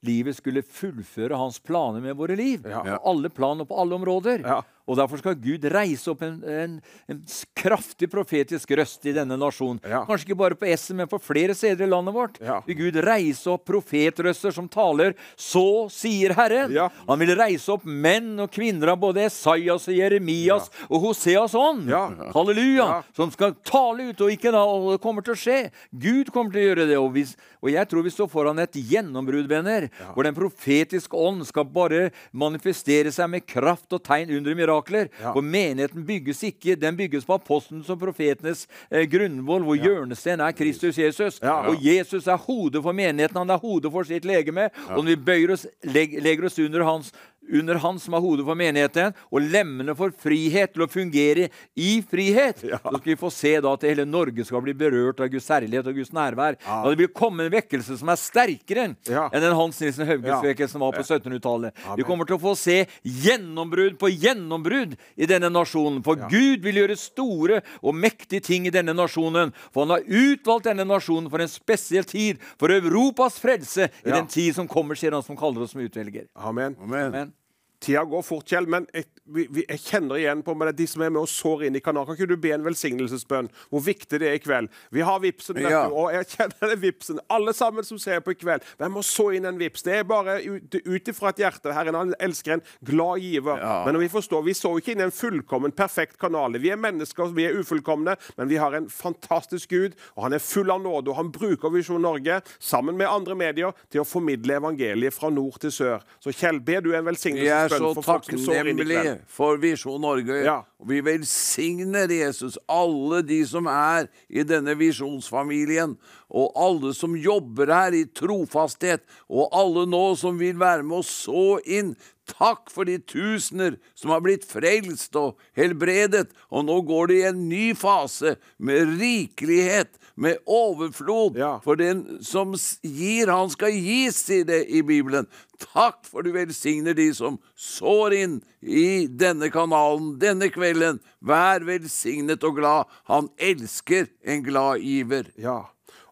livet skulle fullføre hans planer med våre liv. Ja. På alle plan og på alle områder. Ja. Og Derfor skal Gud reise opp en, en, en kraftig profetisk røst i denne nasjonen. Ja. Kanskje ikke bare på Essen, men på flere steder i landet vårt. Ja. Vil Gud reise opp profetrøster som taler 'Så sier Herren'. Ja. Han vil reise opp menn og kvinner av både Esaias og Jeremias og Hoseas ånd. Ja. Halleluja! Ja. Som skal tale ut, og ikke da, og det kommer til å skje. Gud kommer til å gjøre det. Og, hvis, og jeg tror vi står foran et gjennombrudd, venner, hvor den profetiske ånd skal bare manifestere seg med kraft og tegn under mirakler. Ja. For menigheten bygges ikke, den bygges på apostelens og profetenes eh, grunnvoll, hvor hjørnesten er Kristus Jesus. Ja. Og Jesus er hodet for menigheten, han er hodet for sitt legeme. Og når vi bøyer oss, leg, legger oss under hans under han som er hodet for menigheten, og lemmene for frihet til å fungere i frihet. Så skal vi få se da at hele Norge skal bli berørt av Guds herlighet og Guds nærvær. Og det vil komme en vekkelse som er sterkere Ja. enn den Hans Nilsen Hauges-vekkelsen var på 1700-tallet. Vi kommer til å få se gjennombrudd på gjennombrudd i denne nasjonen. For Gud vil gjøre store og mektige ting i denne nasjonen. For han har utvalgt denne nasjonen for en spesiell tid, for Europas frelse i Ja. den tid som kommer, sier han som kaller oss som utvelger. Amen. Amen. Amen. Tida går fort, Kjell, men jeg, vi, jeg kjenner igjen på meg, de som er med og sår inn i kanalen. Kan ikke du be en velsignelsesbønn? Hvor viktig det er i kveld. Vi har vipsen, Ja. og jeg kjenner det vipsen. Alle sammen som ser på i kveld. Hvem må så inn en vips? Det er bare ut ifra et hjerte. Herren han elsker en glad giver. Ja. Men når vi forstår, vi så ikke inn i en fullkommen, perfekt kanal. Vi er mennesker, vi er ufullkomne, men vi har en fantastisk Gud, og han er full av nåde. Og han bruker Visjon Norge, sammen med andre medier, til å formidle evangeliet fra nord til sør. Så Kjell, ber du en Vi er så for takknemlige for Visjon Norge. Ja. Og vi velsigner Jesus, alle de som er i denne visjonsfamilien, og alle som jobber her i trofasthet, og alle nå som vil være med å så inn. Takk for de tusener som har blitt frelst og helbredet, og nå går det i en ny fase med rikelighet, med overflod. Ja. For den som gir, han skal gis, sier det i Bibelen. Takk for du velsigner de som sår inn i denne kanalen denne kvelden. Vær velsignet og glad. Han elsker en glad giver. Ja.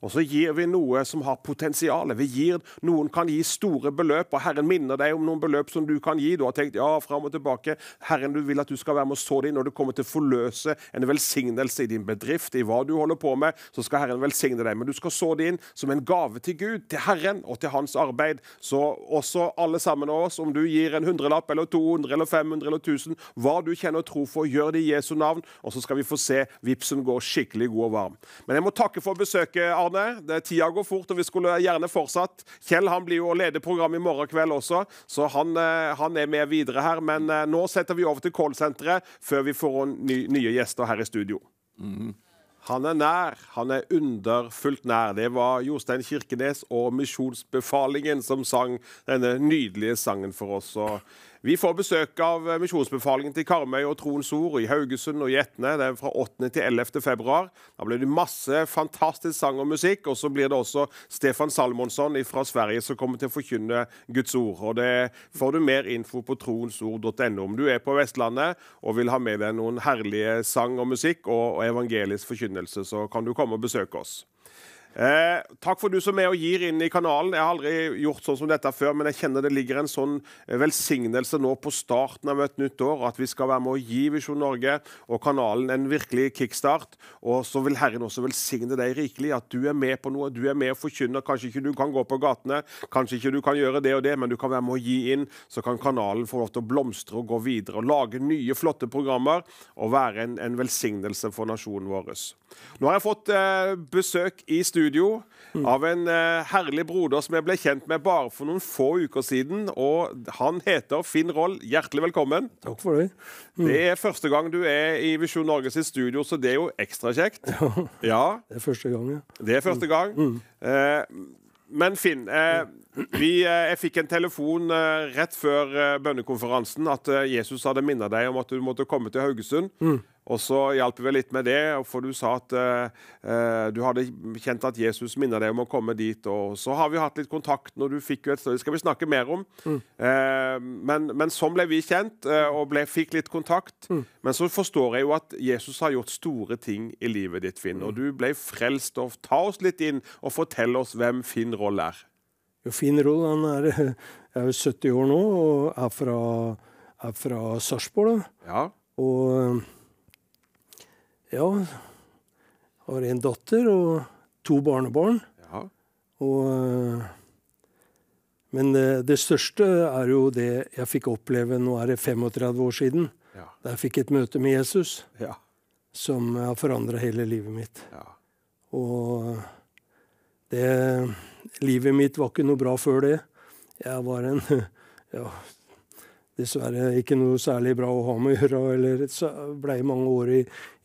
Og så gir vi noe som har potensial. Vi gir, Noen kan gi store beløp, og Herren minner deg om noen beløp som du kan gi. Du har tenkt ja, fram og tilbake. Herren du vil at du skal være med og så inn når du kommer til å forløse en velsignelse i din bedrift, i hva du holder på med, så skal Herren velsigne deg. Men du skal så det inn som en gave til Gud, til Herren og til hans arbeid. Så også alle sammen av oss, om du gir en hundrelapp eller 200 eller 500 eller 1000, hva du kjenner og tror for, gjør det i Jesu navn, og så skal vi få se vipsen gå skikkelig god og varm. Men jeg må takke for besøket. Det, tida går fort, og vi skulle gjerne fortsatt. Kjell han blir jo å lede programmet i morgen kveld også, så han, eh, han er med videre her. Men eh, nå setter vi over til callsenteret før vi får ny, nye gjester her i studio. Han er nær, han er underfullt nær. Det var Jostein Kirkenes og Misjonsbefalingen som sang denne nydelige sangen for oss. Og Vi får besøk av eh, misjonsbefalingen til Karmøy og Troens Ord i Haugesund og Gjetne. Det er fra 8. til 11. februar. Da blir det masse fantastisk sang og musikk. Og så blir det også Stefan Salmonsson fra Sverige som kommer til å forkynne Guds ord. Og Det får du mer info på troensord.no. Om du er på Vestlandet og vil ha med deg noen herlige sang og musikk og, evangelisk forkynnelse, så kan du komme og besøke oss. Eh, takk for du som er og gir inn i kanalen. Jeg har aldri gjort sånn som dette før, men jeg kjenner det ligger en sånn eh, velsignelse nå på starten av et nytt år, at vi skal være med å gi Visjon Norge og kanalen en virkelig kickstart. Og så vil Herren også velsigne deg rikelig, at du er med på noe. Du er med og forkynner. Kanskje ikke du kan gå på gatene, kanskje ikke du kan gjøre det og det, men du kan være med å gi inn, så kan kanalen få lov til å blomstre og gå videre. Og lage nye, flotte programmer og være en, en velsignelse for nasjonen vår. Nå har jeg fått eh, besøk i studio mm. av en eh, herlig broder som jeg ble kjent med bare for noen få uker siden. Og han heter Finn Roll. Hjertelig velkommen. Takk for det. Mm. Det er første gang du er i Visjon Norge sitt studio, så det er jo ekstra kjekt. Ja. ja. Det er første gang, ja. Det er første gang. Mm. Eh, men Finn, eh, vi, eh, jeg fikk en telefon eh, rett før bønnekonferansen at Jesus hadde minnet deg om at du måtte komme til Haugesund. Mm. Og så hjalp vi litt med det, for du sa at uh, du hadde kjent at Jesus minner deg om å komme dit. Og så har vi hatt litt kontakt når du fikk jo et sted. Det skal vi snakke mer om. Mm. Uh, men, men, sånn ble vi kjent, uh, og ble, fikk litt kontakt. Mm. Men så forstår jeg jo at Jesus har gjort store ting i livet ditt, Finn. Og du ble frelst. og Ta oss litt inn og fortell oss hvem Finn Roll er. Jo, Finn Roll han er, er 70 år nå og er fra, er fra Sarpsborg. Ja. Og ja, har en datter og to barnebarn. Ja. Og, eh, men det, det, største er jo det jeg fikk oppleve nå er det 35 år siden. Ja. Da jeg fikk et møte med Jesus ja. som har forandra hele livet mitt. Ja. Og det Livet mitt var ikke noe bra før det. Jeg var en ja, dessverre ikke noe særlig bra å ha med å gjøre. Eller blei mange år i,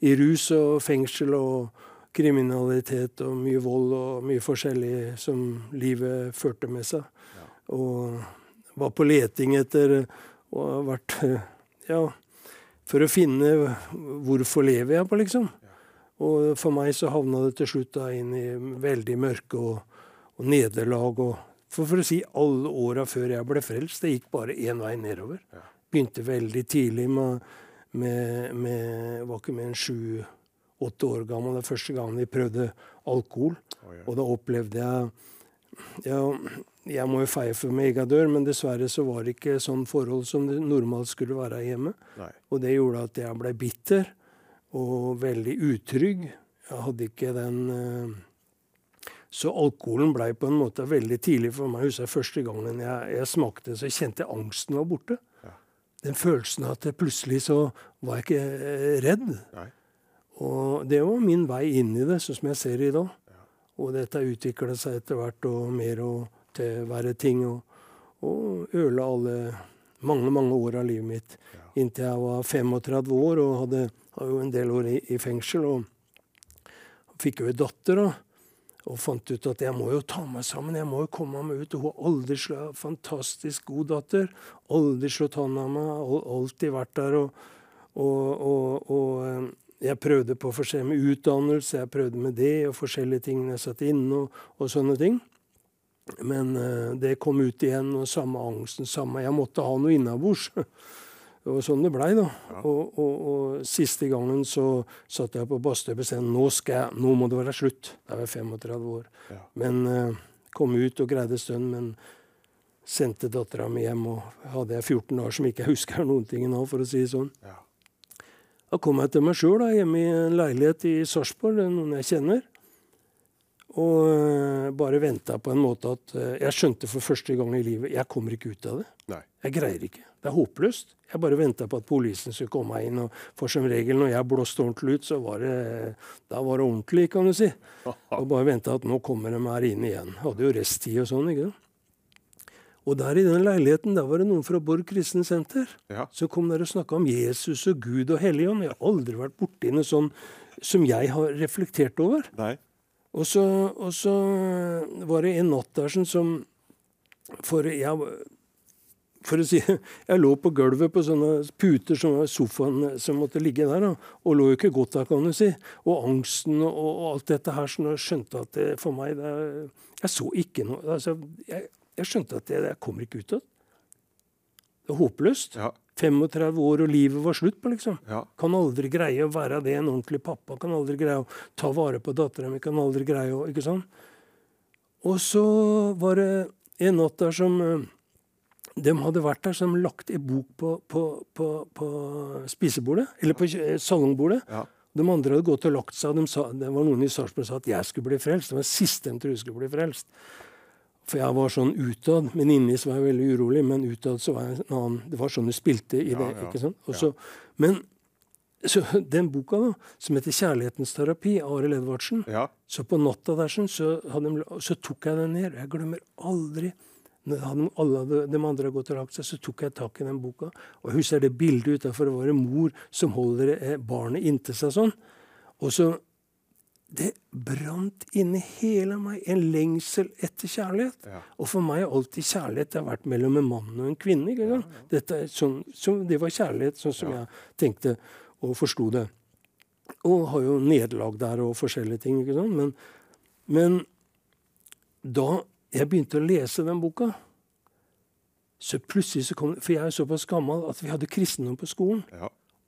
i, rus og fengsel og kriminalitet og mye vold og mye forskjellig som livet førte med seg. Ja. Og var på leting etter og har vært Ja, for å finne hvorfor lever jeg på, liksom. Og for meg så havna det til slutt da inn i veldig mørke og, og nederlag og for, for å si alle åra før jeg ble frelst, det gikk bare én vei nedover. Begynte veldig tidlig med, med, med Var ikke mer enn sju-åtte år gammel det første gangen vi prøvde alkohol. Oh, ja. Og da opplevde jeg ja, Jeg må jo feie for meg egen dør, men dessverre så var det ikke sånn forhold som det normalt skulle være hjemme. Nei. Og det gjorde at jeg ble bitter og veldig utrygg. Jeg hadde ikke den uh, så alkoholen blei på en måte veldig tidlig for meg. Husker jeg Første gangen jeg, jeg smakte, så kjente jeg angsten var borte. Ja. Den følelsen at plutselig så var jeg ikke eh, redd. Nei. Og det var min vei inn i det, sånn som jeg ser det i dag. Ja. Og dette utvikla seg etter hvert og mer og til verre ting. Og, og øla alle mange, mange år av livet mitt. Ja. Inntil jeg var 35 år og hadde, hadde jo en del år i, i fengsel. Og fikk jo ei datter. da og fant ut at jeg må jo ta meg sammen, jeg må jo komme meg ut. Og hun aldri slått Fantastisk god datter. Aldri slått hånda av meg, alltid vært der. Og, og, og, og, eh, jeg prøvde på forskjellig med utdannelse, jeg prøvde med det og forskjellige ting jeg satt inne og, og sånne ting. Men uh, det kom ut igjen, og samme angsten, samme Jeg måtte ha noe innabords. Det var sånn det blei, da. Ja. Og, og, og, siste gangen så satt jeg på Bastøy og bestemte nå, skal nå må det være slutt. Da var jeg 35 år. Ja. Men uh, kom ut og greide en stund. Men sendte dattera mi hjem, og hadde jeg 14 dager som ikke jeg husker noen ting nå, for å si det sånn. Ja. Da kom jeg til meg sjøl hjemme i en leilighet i Sarpsborg, noen jeg kjenner. Og uh, bare venta på en måte at uh, Jeg skjønte for første gang i livet jeg kommer ikke ut av det. Nei. Jeg greier ikke. Det er håpløst. Jeg bare venta på at politiet skulle komme inn. Og for som regel når jeg blåste ordentlig ut, så var det, da var det ordentlig, kan du si. Og bare venta at nå kommer de her inn igjen. Hadde jo resttid og sånn. ikke Og der i den leiligheten der var det noen fra Borg kristne senter ja. som kom der og snakka om Jesus og Gud og Helligånd. Jeg har aldri vært borti noe sånn som jeg har reflektert over. Nei. Og så, og så var det en natt der som For jeg for å si, Jeg lå på gulvet på sånne puter som var sofaen som måtte ligge der. Og lå jo ikke godt der, kan du si. Og angsten og, og alt dette her. Så jeg skjønte at det, for meg det, Jeg så ikke noe altså, jeg, jeg skjønte at det, jeg kommer ikke ut av det. Det er håpløst. Ja. 35 år og livet var slutt på, liksom. Ja. Kan aldri greie å være det en ordentlig pappa. Kan aldri greie å ta vare på dattera mi. Kan aldri greie å Ikke sant? Og så var det en natt der som eh, De hadde vært der som lagt ei bok på, på, på, på spisebordet. Eller på kjø- salongbordet. Ja. De andre hadde gått og lagt seg, og de sa, det var noen i Sarpsborg som sa at jeg skulle bli frelst. Det var det siste de trodde skulle bli frelst. For jeg var sånn utad, men inni så var jeg veldig urolig. Men utad så var jeg en annen Det var sånn du spilte i det. ja. ikke sant? Og så, Men så den boka, da, som heter 'Kjærlighetens terapi' av Arild Edvardsen Ja. Så på natta der sånn, så, de, så tok jeg den ned. Jeg glemmer aldri hadde alle de, de andre hadde gått og lagt seg, så tok jeg tak i den boka. Og jeg husker det bildet utafor. Det var en mor som holder eh, barnet inntil seg sånn. Og så Det brant inni hele meg en lengsel etter kjærlighet. Ja. Og for meg har alltid kjærlighet har vært mellom en mann og en kvinne. Dette er sånn, som, det var kjærlighet, sånn som jeg tenkte og forsto det. Og har jo nederlag der og forskjellige ting. ikke? Men, men da jeg begynte å lese den boka, så plutselig så kom For jeg er såpass gammel at vi hadde kristendom på skolen.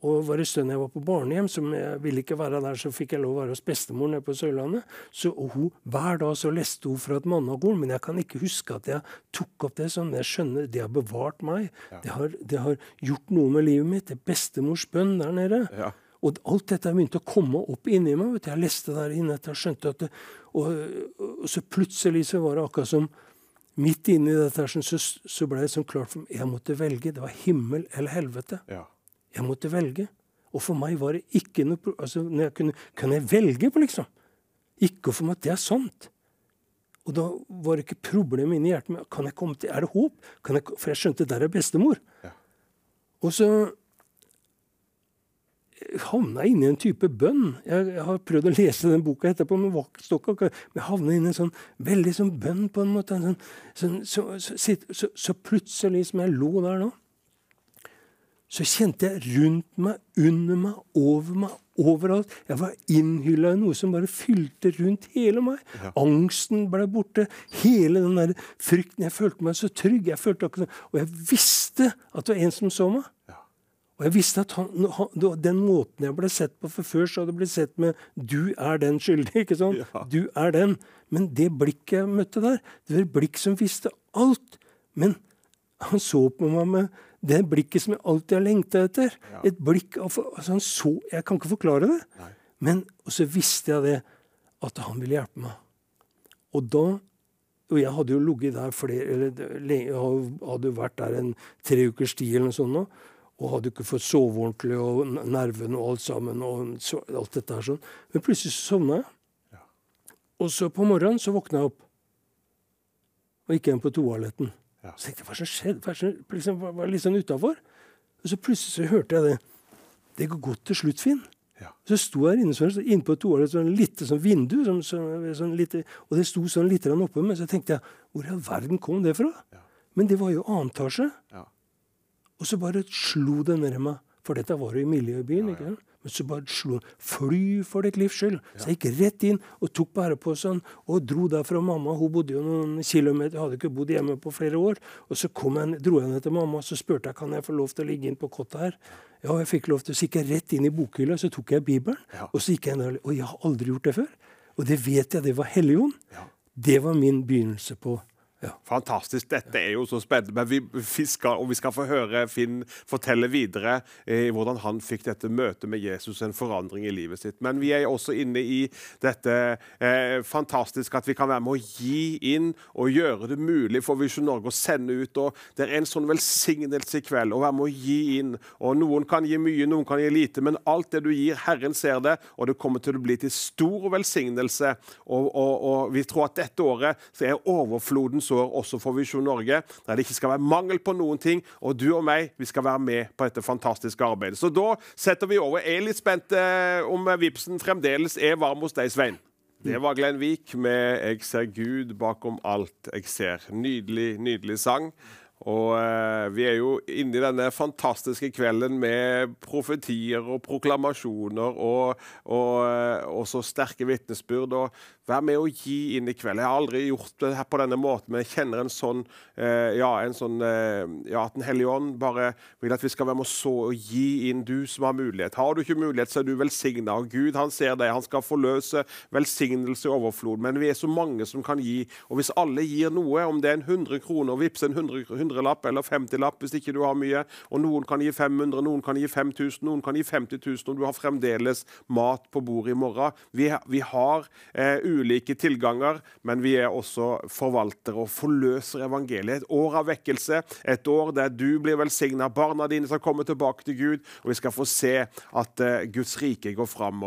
Ja. Og var det stund jeg var på barnehjem, som jeg ville ikke være der, så fikk jeg lov å være hos bestemor nede på Sørlandet. Så og hun, Hver dag så leste hun fra et mannagorn, men jeg kan ikke huske at jeg tok opp det sånn. Jeg skjønner, Det har bevart meg. Det, har, det har gjort noe med livet mitt. Det er bestemors bønn der nede. Ja. Og alt dette begynte å komme opp inni meg. vet du. Jeg leste der inne etter jeg skjønte at det, og, og så plutselig så var det akkurat som Midt inni dette her, så, så ble det sånn klart for meg jeg måtte velge. Det var himmel eller helvete. Ja. Jeg måtte velge. Og for meg var det ikke noe altså, når jeg kunne, Kan jeg velge på, liksom? Ikke for meg at det er sant. Og da var det ikke problemet inni hjertet mitt. Kan jeg komme til, Er det håp? Kan jeg, for jeg skjønte der er bestemor. Ja. Og så havna jeg inne i en type bønn. Jeg, jeg har prøvd å lese den boka etterpå, men akkurat. Men jeg havna inne i en sånn veldig sånn bønn, på en måte. En sånn, sånn, så, så, så, så plutselig, som jeg lå der nå, så kjente jeg rundt meg, under meg, over meg, overalt. Jeg var innhylla i noe som bare fylte rundt hele meg. Angsten ble borte. Hele den der frykten. Jeg følte meg så trygg. Jeg følte akkurat, og jeg visste at det var en som så meg. Og jeg visste at han, han, den måten jeg ble sett på For før så hadde jeg blitt sett med 'du er den skyldige'. ikke sant? Ja. Du er den. Men det blikket jeg møtte der, det var et blikk som visste alt. Men han så på meg med det blikket som jeg alltid har lengta etter. Et blikk av, altså han så, Jeg kan ikke forklare det. Men og så visste jeg det, at han ville hjelpe meg. Og da Og jeg hadde jo ligget der flere eller hadde jo vært der en tre ukers tid eller noe sånt nå. Og hadde ikke fått sove ordentlig, og nervene og alt sammen. og så, alt dette her sånn. Men plutselig så sovna jeg. Og så på morgenen så våkna jeg opp. Og gikk hjem på toaletten. Ja. Så tenkte jeg, hva som skjedde? Hva som liksom, var, var litt sånn utafor. Og så plutselig så hørte jeg det. Det går godt til slutt, Finn. Ja. Så sto jeg inne, sånn, så inne på toalettet, sånn lite sånn vindu, sånn, sånn, lite, og det sto sånn litt grann oppe. Men så tenkte jeg, hvor i all verden kom det fra? Men det var jo annen etasje. Ja. Og så bare slo det ned meg. For dette var jo i miljøbyen. ikke sant? Men så bare slo Fly for ditt livs skyld. Så jeg gikk rett inn og tok bæreposen og dro derfra. mamma. Hun bodde jo noen kilometer, hadde ikke bodd hjemme på flere år. Og så kom jeg, dro jeg ned til mamma og så spurte jeg, kan jeg få lov til å ligge inn på kottet her. Ja, jeg fikk lov til, Så gikk jeg rett inn i bokhylla så tok jeg Bibelen. Ja. Og så gikk jeg ned, og jeg har aldri gjort det før. Og det vet jeg, det var Helligånd. Ja. Det var min begynnelse på Fantastisk. Dette er jo så spennende. Men vi, vi skal, og vi skal få høre Finn fortelle videre eh, hvordan han fikk dette møtet med Jesus, en forandring i livet sitt. Men vi er også inne i dette eh, fantastisk at vi kan være med å gi inn og gjøre det mulig for Visjon Norge å sende ut. og Det er en sånn velsignelse i kveld å være med å gi inn. og Noen kan gi mye, noen kan gi lite, men alt det du gir, Herren ser det, og det kommer til å bli til stor velsignelse. Og, og, og vi tror at dette året så er overflodens år også for Visjon Norge, der det ikke skal være mangel på noen ting. Og du og meg, vi skal være med på dette fantastiske arbeidet. Så da setter vi over. Jeg er litt spent eh, om Vipsen fremdeles er varm hos deg, Svein. Det var Glenn Vik med 'Jeg ser Gud bakom alt jeg ser'. Nydelig, nydelig sang. Og eh, vi er jo inne i denne fantastiske kvelden med profetier og proklamasjoner og, og, eh, og så sterke vitnesbyrd. Og vær med å gi inn i kveld. Jeg har aldri gjort det her på denne måten, men jeg kjenner en sånn eh, Ja, en sånn, eh, ja at Den hellige ånd bare vil at vi skal være med å så og gi inn, du som har mulighet. Har du ikke mulighet, så er du velsigna. Og Gud, han ser deg. Han skal forløse velsignelse i overflod. Men vi er så mange som kan gi. Og hvis alle gir noe, om det er en 100 kroner, vips en 100 hundrelapp eller 50-lapp hvis ikke du har mye, og noen kan gi 500, noen kan gi 5000, noen kan gi 50 000, og du har fremdeles mat på bordet i morgen. Vi, vi har eh, ulike tilganger, men vi er også forvaltere og forløser evangeliet. Et år av vekkelse, et år der du blir velsigna, barna dine skal komme tilbake til Gud, og vi skal få se at uh, Guds rike går fram.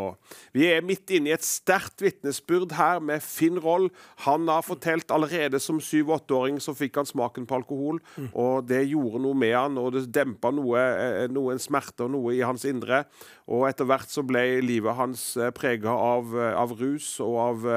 Vi er midt inne i et sterkt vitnesbyrd her med Finn Roll. Han har fortalt allerede som syv-åtteåring så fikk han smaken på alkohol, og det gjorde noe med han, og det dempa noe, eh, noen smerte og noe i hans indre. Og etter hvert så ble livet hans eh, prega av, eh, av, rus og av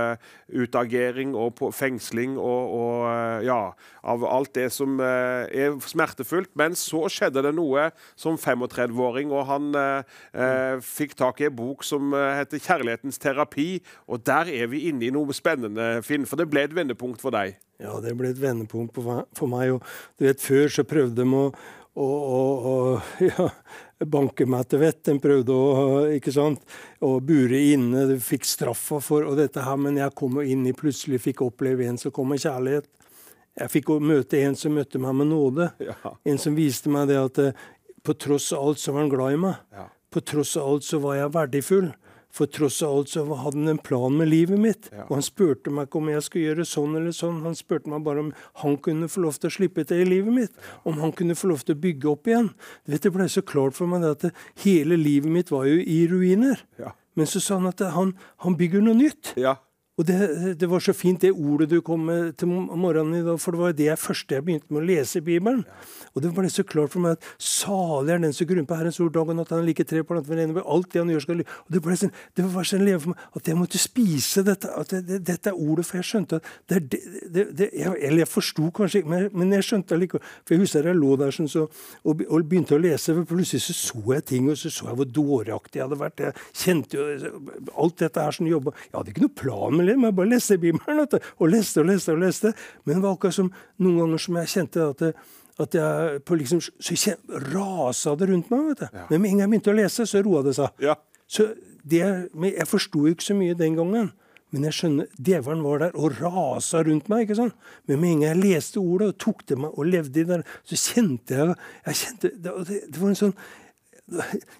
utagering og fengsling og, og ja, av alt det som uh, er smertefullt. Men så skjedde det noe som 35-åring, og han uh, fikk tak i en bok som heter 'Kjærlighetens terapi'. Og der er vi inne i noe spennende, Finn, for det ble et vendepunkt for deg. Ja, det ble et vendepunkt for meg. Og du vet, før så prøvde de å, å, å, å ja, banke meg til vett. Den prøvde å, ikke sant, å bure inne. de fikk straffa for og dette her, men jeg kom inn i plutselig fikk oppleve en som kom med kjærlighet. Jeg fikk møte en som møtte meg med nåde. Ja. En som viste meg det at eh, på tross av alt så var han glad i meg. Ja. På tross av alt så var jeg verdifull. For tross alt så hadde han en plan med livet mitt. Ja. Og han spurte meg ikke om jeg skulle gjøre sånn eller sånn. Han spurte meg bare om han kunne få lov til å slippe til i livet mitt. Om han kunne få lov til å bygge opp igjen. Det ble så klart for meg at hele livet mitt var jo i ruiner. Ja. Men så sa han at han, han bygger noe nytt. Ja. Og det, det, var så fint, det ordet du kom med til morgenen i dag, for det var det jeg første jeg begynte med å lese i Bibelen. Og det ble så klart for meg at salig er den som grunner på Herrens ord dag og natt. Han liker tre planter ved ene alt det han gjør, skal Og det ble sånn, det var sånn leve for meg at jeg måtte spise dette, at det, det, dette er ordet, for jeg skjønte at det, det, det jeg, Eller jeg forsto kanskje ikke, men, men, jeg skjønte allikevel. For jeg husker jeg lå der sånn, så, og, og, begynte å lese, for plutselig så, så jeg ting, og så så jeg hvor dåraktig jeg hadde vært. Jeg kjente jo alt dette her som jobba Jeg hadde ikke noe plan med det men jeg bare leste Bibelen. Og leste og leste og leste. Men det var akkurat som noen ganger som jeg kjente at, det, at jeg på liksom, så kjente, rasa det rundt meg. vet du. Ja. Men med en gang jeg begynte å lese, så roa det seg. Ja. Så det, men jeg forsto ikke så mye den gangen. Men jeg skjønner, djevelen var der og rasa rundt meg. ikke sant? Men med en gang jeg leste ordet og tok det meg og levde i det, så kjente jeg, jeg kjente, det, det, det var en sånn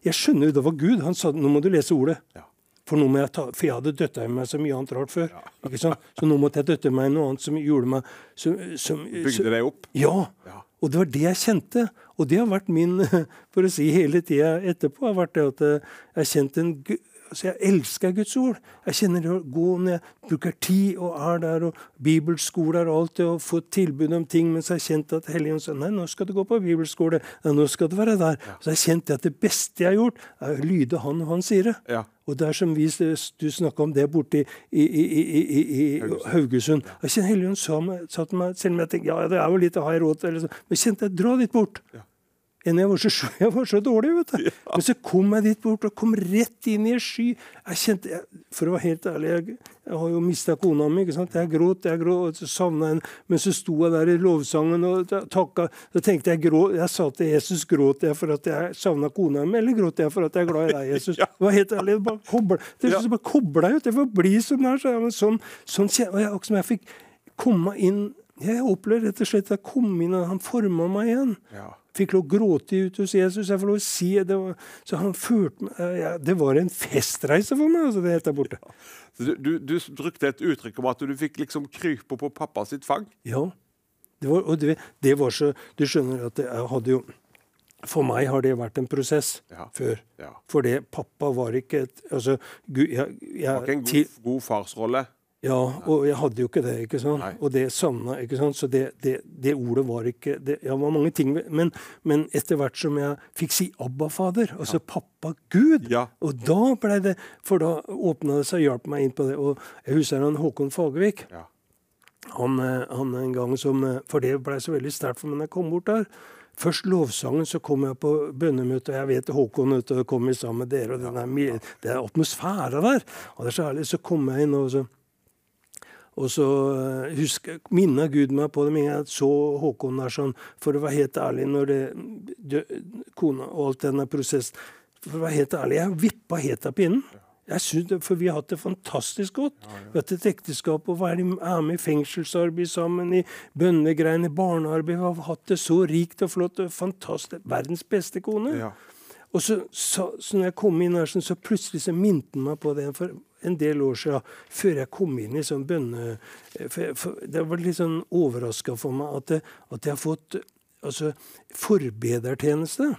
Jeg skjønner jo det var Gud. Han sa nå må du lese ordet. Ja. For, nå må jeg ta, for jeg hadde døtta i meg så mye annet rart før. ikke sant? Så nå måtte jeg døtte meg i noe annet som gjorde meg som, som, Bygde deg opp? Ja. ja. Og det var det jeg kjente. Og det har vært min for å si hele tida etterpå, har vært det at jeg har kjent en Altså, jeg elsker Guds ord. Jeg kjenner det å gå når jeg bruker tid og er der, og bibelskoler og alt det, og få tilbud om ting, mens jeg har kjent at Helligånd sa nei, nå skal du gå på bibelskole. Nei, nå skal du være der. Så jeg kjente at det beste jeg har gjort, er å lyde han og han sier det. Ja. Og det er som vi, du snakka om det borte i, i, i, i Haugesund. Jeg kjenner Helligånd sa, sa, til meg, selv om jeg tenkte ja, det er jo litt å ha råd til, men kjente jeg dra litt bort. Ja enn jeg var så, jeg var så dårlig. vet du. Ja. Men så kom jeg dit bort og kom rett inn i en sky. Jeg kjente, jeg, For å være helt ærlig, jeg, jeg har jo mista kona mi. ikke sant? Jeg gråt, jeg gråt, og så savna henne. Men så sto jeg der i lovsangen og takka. Så tenkte jeg grå, jeg sa til Jesus gråt jeg for at jeg savna kona mi, eller gråt jeg for at jeg er glad i deg, Jesus? Det var helt ærlig, bare kobla ja. bare kobla ut. Jeg får bli sånn er. Så jeg, sånn, sånn, og jeg, som jeg fikk komme inn Jeg opplevde rett og slett at jeg kom inn, og han forma meg igjen. Ja. Fikk lov å gråte ut hos Jesus. Jeg får lov å si det. Var, så han førte meg ja, Det var en festreise for meg, altså, det der borte. Ja. Du, du, du, brukte et uttrykk om at du fikk liksom krype på pappa sitt fang? Ja. Det var, og det, det var så Du skjønner at jeg hadde jo for meg har det vært en prosess ja. før. Ja. Fordi pappa var ikke et altså, jeg, jeg, Var ikke en god, god farsrolle? Ja, og jeg hadde jo ikke det. ikke sant? Nei. Og det savna ikke sant? Så det, det, det, ordet var ikke det, ja, var mange ting, men, men, etter hvert som jeg fikk si Abba-fader, altså ja. pappa Gud, ja. og da ble det For da åpna det seg og hjalp meg inn på det. Og jeg husker han Håkon Fagervik. Ja. han, eh, han en gang som eh, For det blei så veldig sterkt for meg når jeg kom bort der. Først lovsangen, så kom jeg på bønnemøte, og jeg vet Håkon vet, kom sammen med dere, og den der, det er atmosfæra der. Og det er så herlig. Så kom jeg inn, og så og så eh, husker, minna Gud meg på det med at så Håkon der sånn, for å være helt ærlig, når det dø, Kona og alt denne prosessen For å være helt ærlig, jeg vippa helt av pinnen. Jeg synes det, For vi har hatt det fantastisk godt. Vi har hatt et ekteskap og er med i fengselsarbeid sammen, i bønnegreiene, barnearbeid. Vi har hatt det så rikt og flott. og Fantastisk. Verdens beste kone. Ja. Og så, så, så når jeg kom inn her, så plutselig så minte han meg på det for en del år siden, før jeg kom inn i sånn bønne... Det var litt sånn overraska for meg at, det, at jeg har fått altså, forbedertjeneste.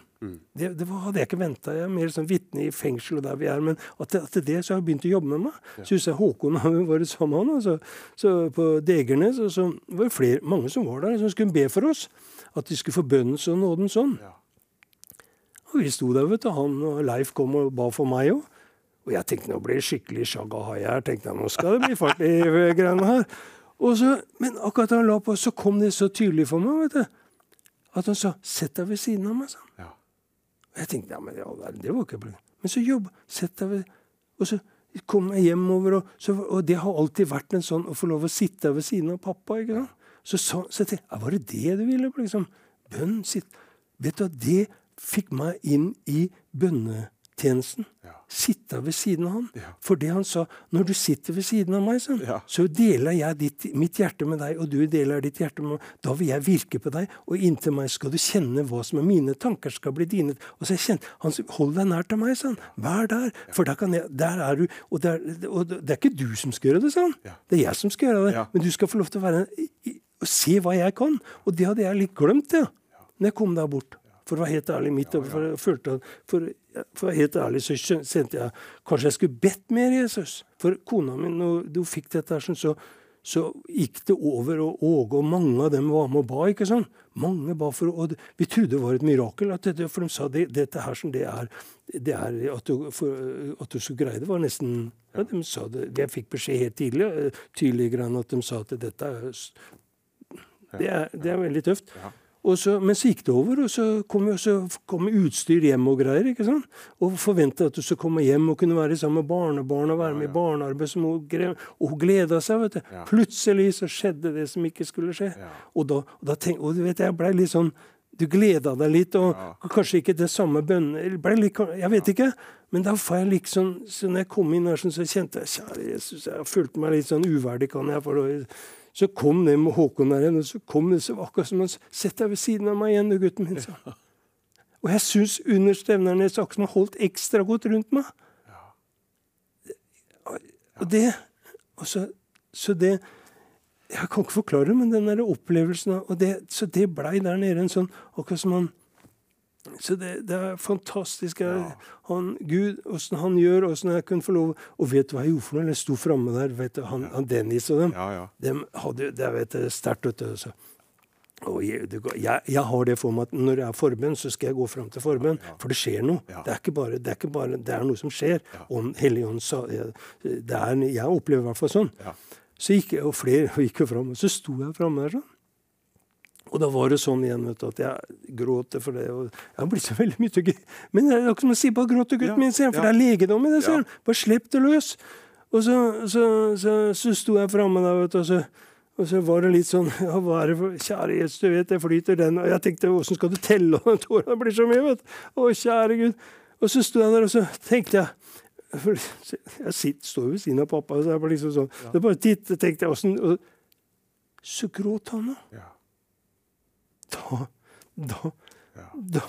Det, det hadde jeg ikke venta. Jeg er mer sånn vitne i fengsel og der vi er. Men at det, at det så har jeg begynt å jobbe med meg. Så husker jeg Håkon har var sammen med han, altså, så på Degernes. Og så var det flere, mange som var der, som skulle be for oss. At de skulle få bønnens og nådens ånd. Og vi sto der, vet du. Han og Leif kom og ba for meg òg. Og jeg tenkte nå blir det skikkelig shagahai her. tenkte jeg, Nå skal det bli fart i greiene her. Og så, men akkurat da han la på, så kom det så tydelig for meg vet du, at han sa 'Sett deg ved siden av meg', sa han. Ja. Og jeg tenkte ja, men ja, det var ikke problem. Men så jobb, sett deg ved Og så kom jeg hjemover, og, så, og det har alltid vært en sånn å få lov å sitte ved siden av pappa. ikke sant? Så, så, så jeg tenkte jeg, var det det du ville? liksom? Bønn, sitt. Vet du hva, det fikk meg inn i bønnetjenesten. Ja. Sitte ved siden av ham. Ja. For det han sa, når du sitter ved siden av meg, sånn, Ja. så deler jeg ditt, mitt hjerte med deg, og du deler ditt hjerte med meg. Da vil jeg virke på deg, og inntil meg skal du kjenne hva som er mine tanker, skal bli dine. Og så kjente, han Hold deg nær til meg, sa han. Vær der. For der, kan jeg, der er du. Og det er, og det er ikke du som skal gjøre det, sa han. Det er jeg som skal gjøre det. Men du skal få lov til å være og se hva jeg kan. Og det hadde jeg litt glemt, ja. Når jeg kom der bort. For å være helt ærlig mitt ja, ja. for jeg følte for, for å være helt ærlig så kjente jeg kanskje jeg skulle bedt mer Jesus. For kona mi, når hun fikk dette her, sånn, så, så gikk det over, og Åge og mange av dem var med og ba. ikke sånn? Mange ba for, og Vi trodde det var et mirakel, at dette, for de sa det, dette her som det er, det er at, du, for, at du skulle greie det, var nesten ja, de sa det, Jeg fikk beskjed helt tidlig, tydeligere enn at de sa at dette er det er, det er veldig tøft. Og så, men så gikk det over, og så kom, så kom utstyr hjem og greier. ikke sant? Og forventa at du skulle komme hjem og kunne være sammen med barnebarn og være med i barnearbeid. Som hun, og hun gleda seg. vet du. Plutselig så skjedde det som ikke skulle skje. Og da, og da tenk, og du vet, jeg blei litt sånn Du gleda deg litt, og kanskje ikke det samme bønne eller ble litt, Jeg vet ikke. Men da får jeg liksom Så når jeg kom inn her, så kjente jeg Kjære Jesus, jeg følte meg litt sånn uverdig, kan jeg. For å, så kom det med Håkon der igjen, og så kom det så akkurat som han Sett deg ved siden av meg igjen, du gutten min, sa han. Og jeg syns under Stevnernes Aksen han holdt ekstra godt rundt meg. Og det og så, så det Jeg kan ikke forklare det, men den der opplevelsen og det, Så det blei der nede en sånn Akkurat som han Så det, det er fantastisk. Ja. han, Gud, åssen han gjør, åssen jeg kunne få lov Og vet du hva jeg gjorde for noe? Jeg sto framme der, vet du, han, han Dennis og dem. Ja, ja. dem hadde, det vet jeg, sterkt, vet du. Så. Og jeg, jeg, jeg har det for meg at når jeg er forbønn, så skal jeg gå fram til forbønn. For det skjer noe. Ja. Det, er ikke bare, det er ikke bare Det er noe som skjer. Og Helligånd sa jeg, er, Jeg opplever i hvert fall sånn. Ja. Så gikk jeg, og flere gikk jo fram. Og så sto jeg framme der sånn. Og da var det sånn igjen vet du, at jeg gråter for det. og Jeg har blitt så veldig mye til Men det er akkurat som å si bare gråt til gutten Ja, min, for ja. det er legedom i det. Ja. Bare slipp det løs. Og så, så, så, så sto jeg framme der, vet du, og så, og så var det litt sånn ja, hva er det for, Kjære Jesus, du vet jeg flyter den Og jeg tenkte åssen skal du telle og tårene blir så mye, vet du. Å, kjære Gud. Og så sto jeg der, og så tenkte jeg for Jeg sitter, står ved siden av pappa, og så jeg bare liksom sånn Så bare titt, tenkte jeg åssen Så gråt han, da. Ja. Da, da, Ja. da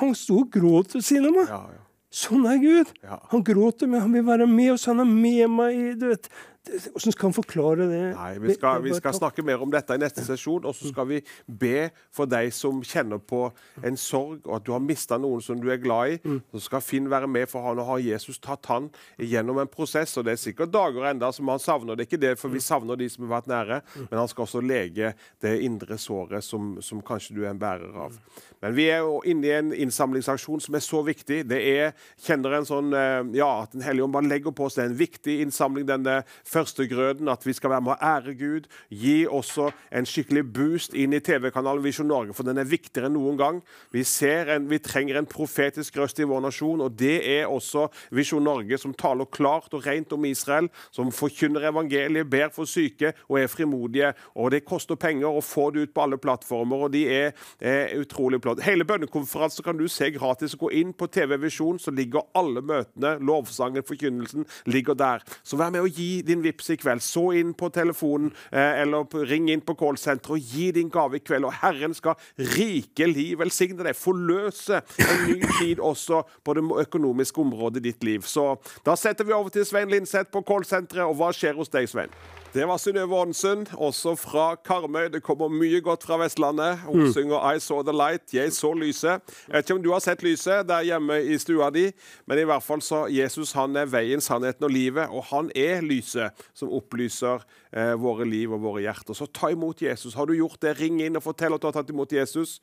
Han sto og gråt ved siden av meg. Ja, ja. Sånn er Gud. Han gråter, men han vil være med oss. Han er med meg i du vet. Hvordan skal han forklare det? Nei, vi skal, vi skal snakke mer om dette i neste sesjon. Og så skal vi be for deg som kjenner på en sorg, og at du har mista noen som du er glad i. Mm. Så skal Finn være med, for han og har Jesus tatt han gjennom en prosess. Og det er sikkert dager enda som han savner. Det er ikke det, for vi Mm. savner de som har vært nære. Men han skal også lege det indre såret som, som kanskje du er en bærer av. Men vi er jo inne i en innsamlingsaksjon som er så viktig. Det er, kjenner en sånn eh, Ja, at Den hellige ånd bare legger på oss. Det er en viktig innsamling denne førstegrøden, at vi skal være med å ære Gud. Gi også en skikkelig boost inn i TV-kanalen Visjon Norge, for den er viktigere enn noen gang. Vi, ser en, vi trenger en profetisk røst i vår nasjon, og det er også Visjon Norge, som taler klart og rent om Israel, som forkynner evangeliet, ber for syke og er frimodige. Og det koster penger å få det ut på alle plattformer, og de er, er utrolig flott. Hele bønnekonferansen kan du se gratis. Gå inn på TV Visjon, så ligger alle møtene, lovsangen, forkynnelsen, ligger der. Så vær med å gi din vips i kveld. Så inn på telefonen, eh, eller ring inn på callsenteret og gi din gave i kveld. Og Herren skal rikelig velsigne deg, forløse en ny tid også på det økonomiske området i ditt liv. Så da setter vi over til Svein Linseth på callsenteret. Og hva skjer hos deg, Svein? Det var Synnøve Aanesund, også fra Karmøy. Det kommer mye godt fra Vestlandet. Hun synger 'I saw the light', 'Jeg så lyset'. Jeg vet ikke om du har sett lyset der hjemme i stua di, men i hvert fall så Jesus han er veien, sannheten og livet, og han er lyset som opplyser eh, våre liv og våre hjerter. Så ta imot Jesus. Har du gjort det, ring inn og fortell at du har tatt imot Jesus.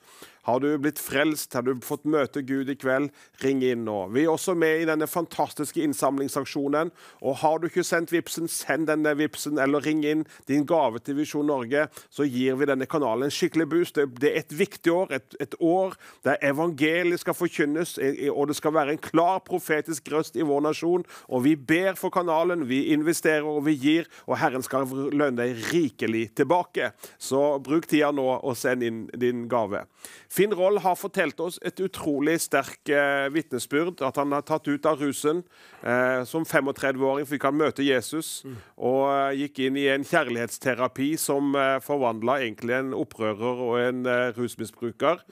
Har du blitt frelst? Har du fått møte Gud i kveld? Ring inn nå. Vi er også med i denne fantastiske innsamlingsaksjonen. Og har du ikke sendt Vipsen, send denne Vipsen, eller ring inn din gave til Visjon Norge. Så gir vi denne kanalen en skikkelig boost. Det, det er et viktig år, et, et år der evangeliet skal forkynnes, og det skal være en klar profetisk røst i vår nasjon. Og vi ber for kanalen, vi investerer og vi gir, og Herren skal lønne deg rikelig tilbake. Så bruk tida nå og send inn din gave. Finn Roll har fortalt oss et utrolig sterk eh, vitnesbyrd. At han har tatt ut av rusen. Eh, som 35-åring fikk han møte Jesus. Og eh, gikk inn i en kjærlighetsterapi som eh, forvandla egentlig en opprører og en eh, rusmisbruker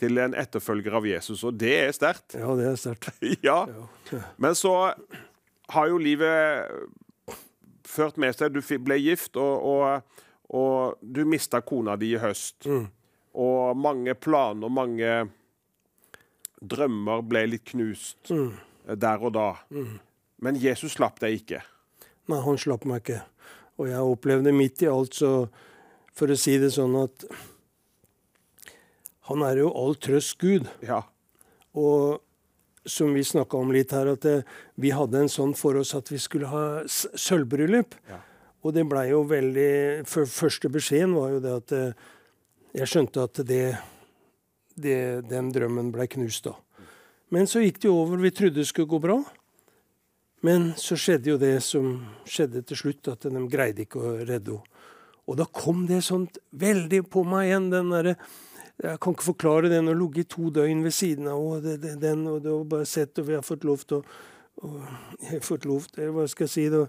til en etterfølger av Jesus. Og det er sterkt. Ja, det er sterkt. ja. Men så har jo livet ført med seg Du ble gift, og, og, og du mista kona di i høst. Og mange planer, mange drømmer ble litt knust mm. der og da. Men Jesus slapp deg ikke. Nei, han slapp meg ikke. Og jeg opplevde midt i alt, så for å si det sånn at Han er jo all trøst Gud. Ja. Og som vi snakka om litt her, at det, vi hadde en sånn for oss at vi skulle ha sølvbryllup. Ja. Og det blei jo veldig Første beskjeden var jo det at eh, jeg skjønte at det, det den drømmen blei knust da. Men så gikk det jo over. Vi trodde det skulle gå bra. Men så skjedde jo det som skjedde til slutt, at de greide ikke å redde henne. Og da kom det sånt veldig på meg igjen, den derre Jeg kan ikke forklare den å ligge i to døgn ved siden av og det, det, den, og det var bare sett, og vi har fått lov til å jeg har fått lov til, Hva skal jeg si? da,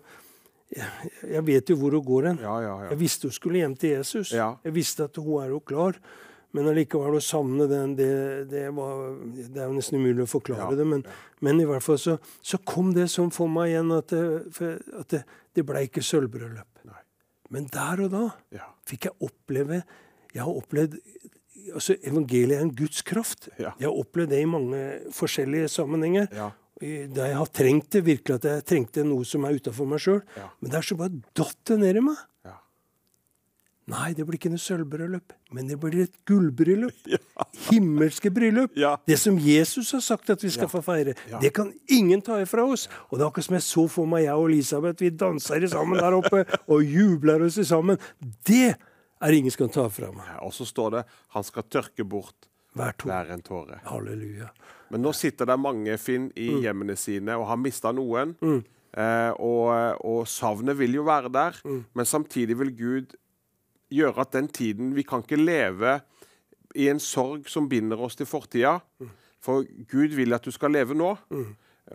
jeg, jeg vet jo hvor hun går hen. Ja, ja, ja. Jeg visste hun skulle hjem til Jesus. Jeg visste at hun er jo klar. Men allikevel å savne den, det, det, var, det er jo nesten umulig å forklare det. Men, men i hvert fall så, så kom det sånn for meg igjen at det, at det, det ble ikke sølvbryllup. Men der og da fikk jeg oppleve Jeg har opplevd altså Evangeliet er en Guds kraft. Ja. Jeg har opplevd det i mange forskjellige sammenhenger. Ja. Da jeg har trengt det, virkelig at jeg trengte noe som er utafor meg sjøl. Ja. Men det er så bare datt det ned i meg. Ja. Nei, det blir ikke noe sølvbryllup, men det blir et gullbryllup. Himmelske bryllup. Det som Jesus har sagt at vi skal få feire. Det kan ingen ta ifra oss. Og det er akkurat som jeg så for meg jeg og Elisabeth. Vi danser sammen der oppe og jubler oss sammen. Det er ingen som kan ta fra meg. Og så står det 'Han skal tørke bort Hver hver en tåre'. Halleluja. Men nå sitter det mange, Finn, i Mm. hjemmene sine og har mista noen. Eh, og, og savnet vil jo være der, Mm. men samtidig vil Gud gjøre at den tiden Vi kan ikke leve i en sorg som binder oss til fortida. Mm. For Gud vil at du skal leve nå.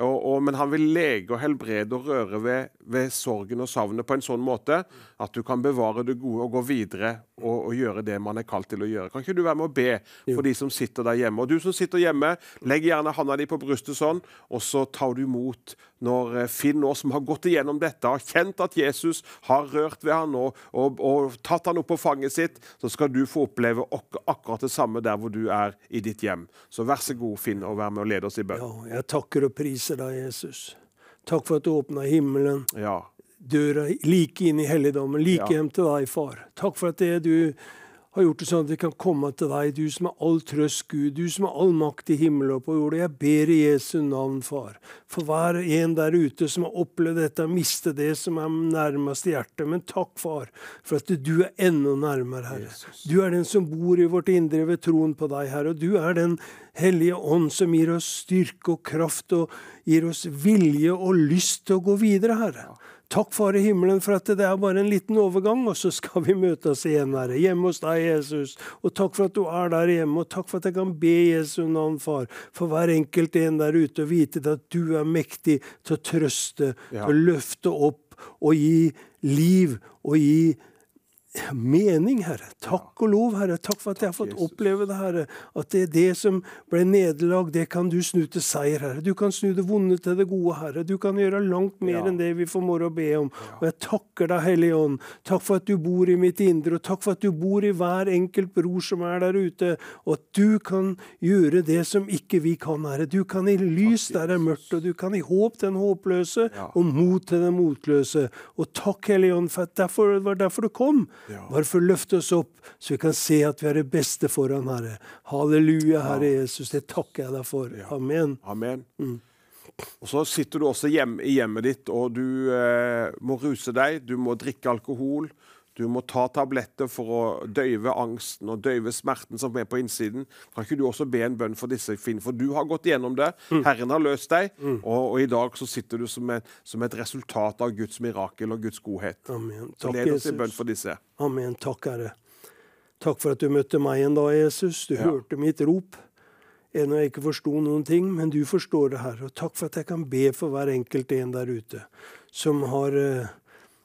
Og, og, men han vil lege og helbrede og røre ved, ved sorgen og savnet på en sånn måte at du kan bevare det gode og gå videre og, og gjøre det man er kalt til å gjøre. Kan ikke du være med å be for de som sitter der hjemme? Og du som sitter hjemme, legg gjerne handa di på brystet sånn, og så tar du imot når eh, Finn nå, som har gått igjennom dette, har kjent at Jesus har rørt ved han og, og, og tatt han opp på fanget sitt, så skal du få oppleve ak akkurat det samme der hvor du er i ditt hjem. Så vær så god, Finn, og vær med og lede oss i bønn. Ja, jeg takker og priser deg, Jesus. Takk for at du åpna himmelen. Ja. døra like inn i helligdommen, like Ja. hjem til deg, far. Takk for at det du har gjort det sånn at vi kan komme til deg, du som er all trøst, Gud, du som er all makt i himmel og på jord. Jeg ber i Jesu navn, far, for hver en der ute som har opplevd dette, miste det som er nærmest hjertet. Men takk, far, for at du er enda nærmere, Herre. Du er den som bor i vårt indre ved troen på deg, Herre. Og du er den Hellige Ånd som gir oss styrke og kraft og gir oss vilje og lyst til å gå videre, Herre. Takk, Far i himmelen, for at det er bare en liten overgang, og så skal vi møtes igjen, Herre. Hjemme hos deg, Jesus. Og takk for at du er der hjemme, og takk for at jeg kan be Jesu navn, Far, for hver enkelt en der ute, og vite at du er mektig til å trøste, til å løfte opp og gi liv og gi mening, Herre. Takk og lov, Herre. Takk for at jeg har fått oppleve det, Herre. At det er det som ble nederlag, det kan du snu til seier, Herre. Du kan snu det vonde til det gode, Herre. Du kan gjøre langt mer Ja. enn det vi formår å be om. Og jeg takker deg, Hellige Ånd. Takk for at du bor i mitt indre, og takk for at du bor i hver enkelt bror som er der ute, og at du kan gjøre det som ikke vi kan, Herre. Du kan i lys der det er mørkt, og du kan i håp den håpløse, og mot til den motløse. Og takk, Hellige Ånd, for at derfor, det var derfor du kom. Bare for å løfte oss opp, så vi kan se at vi er det beste foran Herre. Halleluja, Herre Jesus. Det takker jeg deg for. Amen. Amen. Og så sitter du også hjem, i hjemmet ditt, og du eh, må ruse deg, du må drikke alkohol. Du må ta tabletter for å døyve angsten og døyve smerten som er på innsiden. Kan ikke du også be en bønn for disse, Finn? For du har gått gjennom det. Herren har løst deg, og, og i dag så sitter du som, en, som et resultat av Guds mirakel og Guds godhet. Amen. Så Takk, led oss i bønn for disse. Amen. Takk, Herre. Takk for at du møtte meg en dag, Jesus. Du Ja. hørte mitt rop. Ennå jeg ikke forsto noen ting, men du forstår det, Herre. Og takk for at jeg kan be for hver enkelt en der ute som har eh,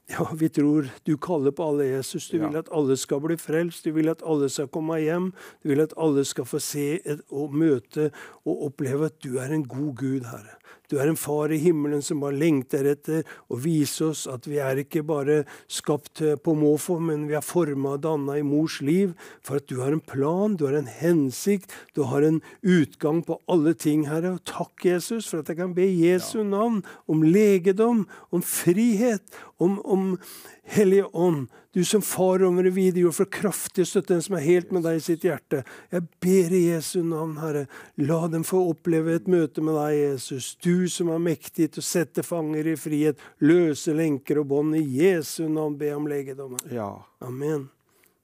Ja, vi tror du kaller på alle, Jesus. Du vil at alle skal bli frelst. Du vil at alle skal komme hjem. Du vil at alle skal få se et, og møte og oppleve at du er en god Gud, Herre. Du er en far i himmelen som bare lengter etter å vise oss at vi er ikke bare skapt eh, på måfå, men vi er forma og danna i mors liv. For at du har en plan, du har en hensikt, du har en utgang på alle ting, Herre. Og takk, Jesus, for at jeg kan be Jesu navn om legedom, om frihet, om, om Hellige Ånd, du som far over det vide jord, for kraftig støtte den som er helt med deg i sitt hjerte. Jeg ber i Jesu navn, Herre, la dem få oppleve et møte med deg, Jesus. Du som er mektig til å sette fanger i frihet, løse lenker og bånd. I Jesu navn be om legedom. Ja. Amen.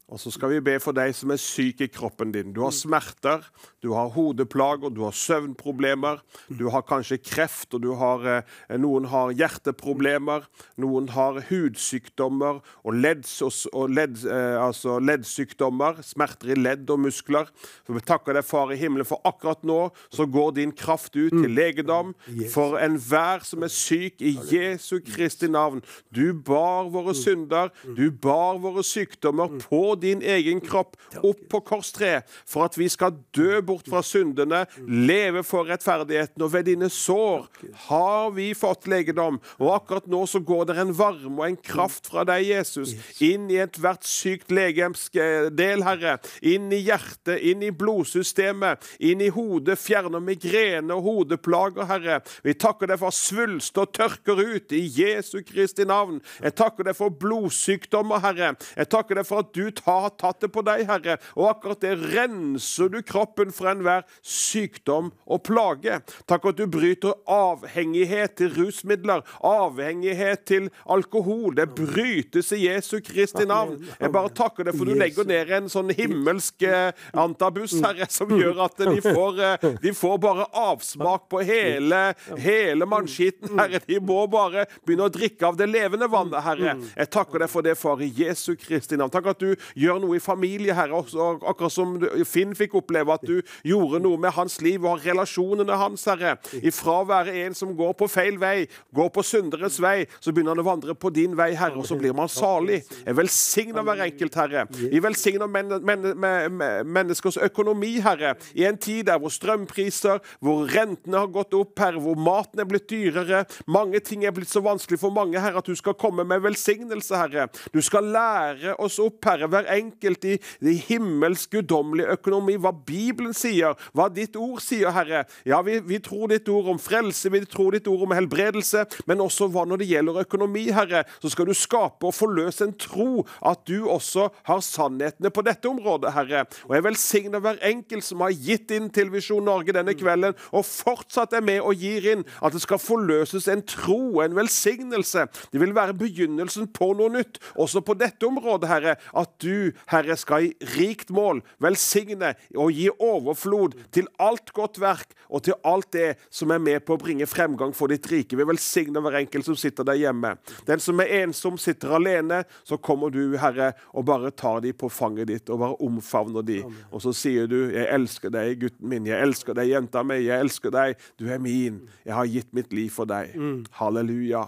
Og så skal vi be for deg som er syk i kroppen din. Du har smerter, du har hodeplager, du har søvnproblemer, du har kanskje kreft, og du har, eh, noen har hjerteproblemer, noen har hudsykdommer og, ledds, og, ledd, eh, altså leddsykdommer, smerter i ledd og muskler. Så vi takker deg, Far i himmelen, for akkurat nå så går din kraft ut til legedom for enhver som er syk, i Jesu Kristi navn. Du bar våre synder, du bar våre sykdommer på din egen kropp opp på korstreet, for at vi skal dø bort fra syndene, leve for rettferdigheten. Og ved dine sår har vi fått legedom. Og akkurat nå så går det en varme og en kraft fra deg, Jesus, inn i ethvert sykt legemsdel, Herre. Inn i hjertet, inn i blodsystemet, inn i hodet. Fjerner migrene og hodeplager, Herre. Vi takker deg for svulst og tørker ut i Jesu Kristi navn. Jeg takker deg for blodsykdommer, Herre. Jeg takker deg for at du har tatt det på deg, Herre. Og akkurat det renser du kroppen for enhver sykdom og plage. Takk at du bryter avhengighet til rusmidler, avhengighet til alkohol. Det brytes i Jesu Kristi navn. Jeg bare takker deg for du legger ned en sånn himmelsk eh, antabus, Herre, som gjør at de får, eh, de får bare avsmak på hele, hele mannskitten, Herre. De må bare begynne å drikke av det levende vannet, Herre. Jeg takker deg for det, far, i Jesu Kristi navn. Takk at du gjør noe i familie, Herre, akkurat som Finn fikk oppleve at du gjorde noe med hans liv og relasjonene hans, Herre. Ifra å være en som går på feil vei, går på synderes vei, så begynner han å vandre på din vei, Herre, og så blir man salig. Jeg velsigner hver enkelt, Herre. Jeg velsigner men, men, men, menneskers økonomi, Herre, i en tid der hvor strømpriser, hvor rentene har gått opp, Herre, hvor maten er blitt dyrere, mange ting er blitt så vanskelig for mange, Herre, at du skal komme med velsignelse, Herre. Du skal lære oss opp, Herre, hver hver enkelt i, i himmelsk guddommelig økonomi. Hva Bibelen sier, hva ditt ord sier, Herre. Ja, vi, vi tror ditt ord om frelse, vi tror ditt ord om helbredelse, men også hva når det gjelder økonomi, Herre. Så skal du skape og forløse en tro at du også har sannhetene på dette området, Herre. Og jeg velsigner hver enkelt som har gitt inn til Visjon Norge denne kvelden, og fortsatt er med og gir inn, at det skal forløses en tro, en velsignelse. Det vil være begynnelsen på noe nytt, også på dette området, Herre. At du, Herre, skal i rikt mål velsigne og gi overflod til alt godt verk og til alt det som er med på å bringe fremgang for ditt rike. Vi velsigner hver enkelt som sitter der hjemme. Den som er ensom, sitter alene, så kommer du, Herre, og bare tar de på fanget ditt og bare omfavner de. Og så sier du, 'Jeg elsker deg, gutten min. Jeg elsker deg, jenta mi. Jeg elsker deg. Du er min. Jeg har gitt mitt liv for deg.' Halleluja.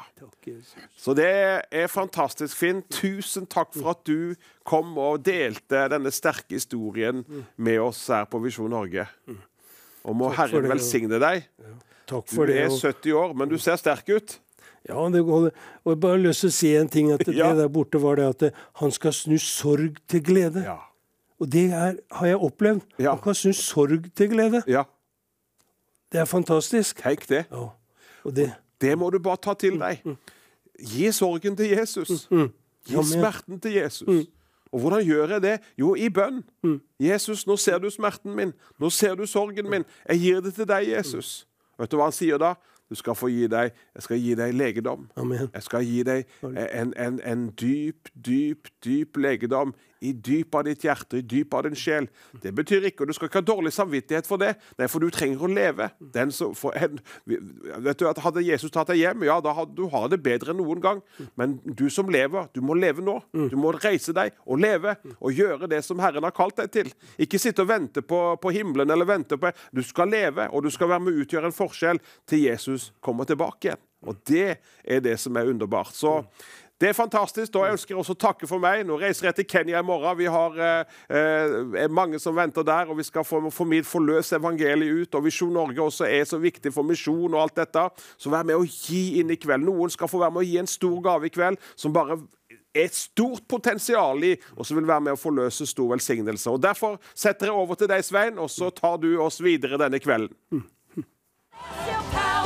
Så det er fantastisk, Finn. Tusen takk for at du kom og delte denne sterke historien med oss her på Visjon Norge. Og må Takk Herren det, velsigne deg. Takk for det. er og- 70 år, men du ser sterk ut. Ja, det går, og jeg bare lyst til å si en ting. at Det Ja. der borte var det at det, han skal snu sorg til glede. Ja. Og det er, har jeg opplevd. Ja. Han kan snu sorg til glede. ja. Det er fantastisk. Tenk det. Ja. Og det, Det må du bare ta til deg. Gi sorgen til Jesus. Gi smerten til Jesus. Og hvordan gjør jeg det? Jo, i bønn. Jesus, nå ser du smerten min. Nå ser du sorgen min. Jeg gir det til deg, Jesus. Vet du hva han sier da? Du skal få gi deg Jeg skal gi deg legedom. Amen. Jeg skal gi deg en, en, en dyp, dyp, dyp legedom i dypet av ditt hjerte, i dypet av din sjel. Det betyr ikke, og du skal ikke ha dårlig samvittighet for det. Nei, for du trenger å leve. Som, en, vet du, at Hadde Jesus tatt deg hjem, ja, da hadde du har det bedre enn noen gang. Men du som lever, du må leve nå. Du må reise deg og leve og gjøre det som Herren har kalt deg til. Ikke sitte og vente på, på himmelen eller vente på Du skal leve, og du skal være med å utgjøre en forskjell til Jesus kommer tilbake igjen. Og det er det som er underbart. Så det er fantastisk. Da ønsker jeg også å takke for meg. Nå reiser jeg til Kenya i morgen. Vi har eh, eh, mange som venter der, og vi skal få formid evangeliet ut. Og Visjon Norge også er så viktig for misjon og alt dette. Så vær med å gi inn i kveld. Noen skal få være med å gi en stor gave i kveld som bare er et stort potensial i, og som vil være med å forløse stor velsignelse. Og Derfor setter jeg over til deg, Svein, og så tar du oss videre denne kvelden. Power.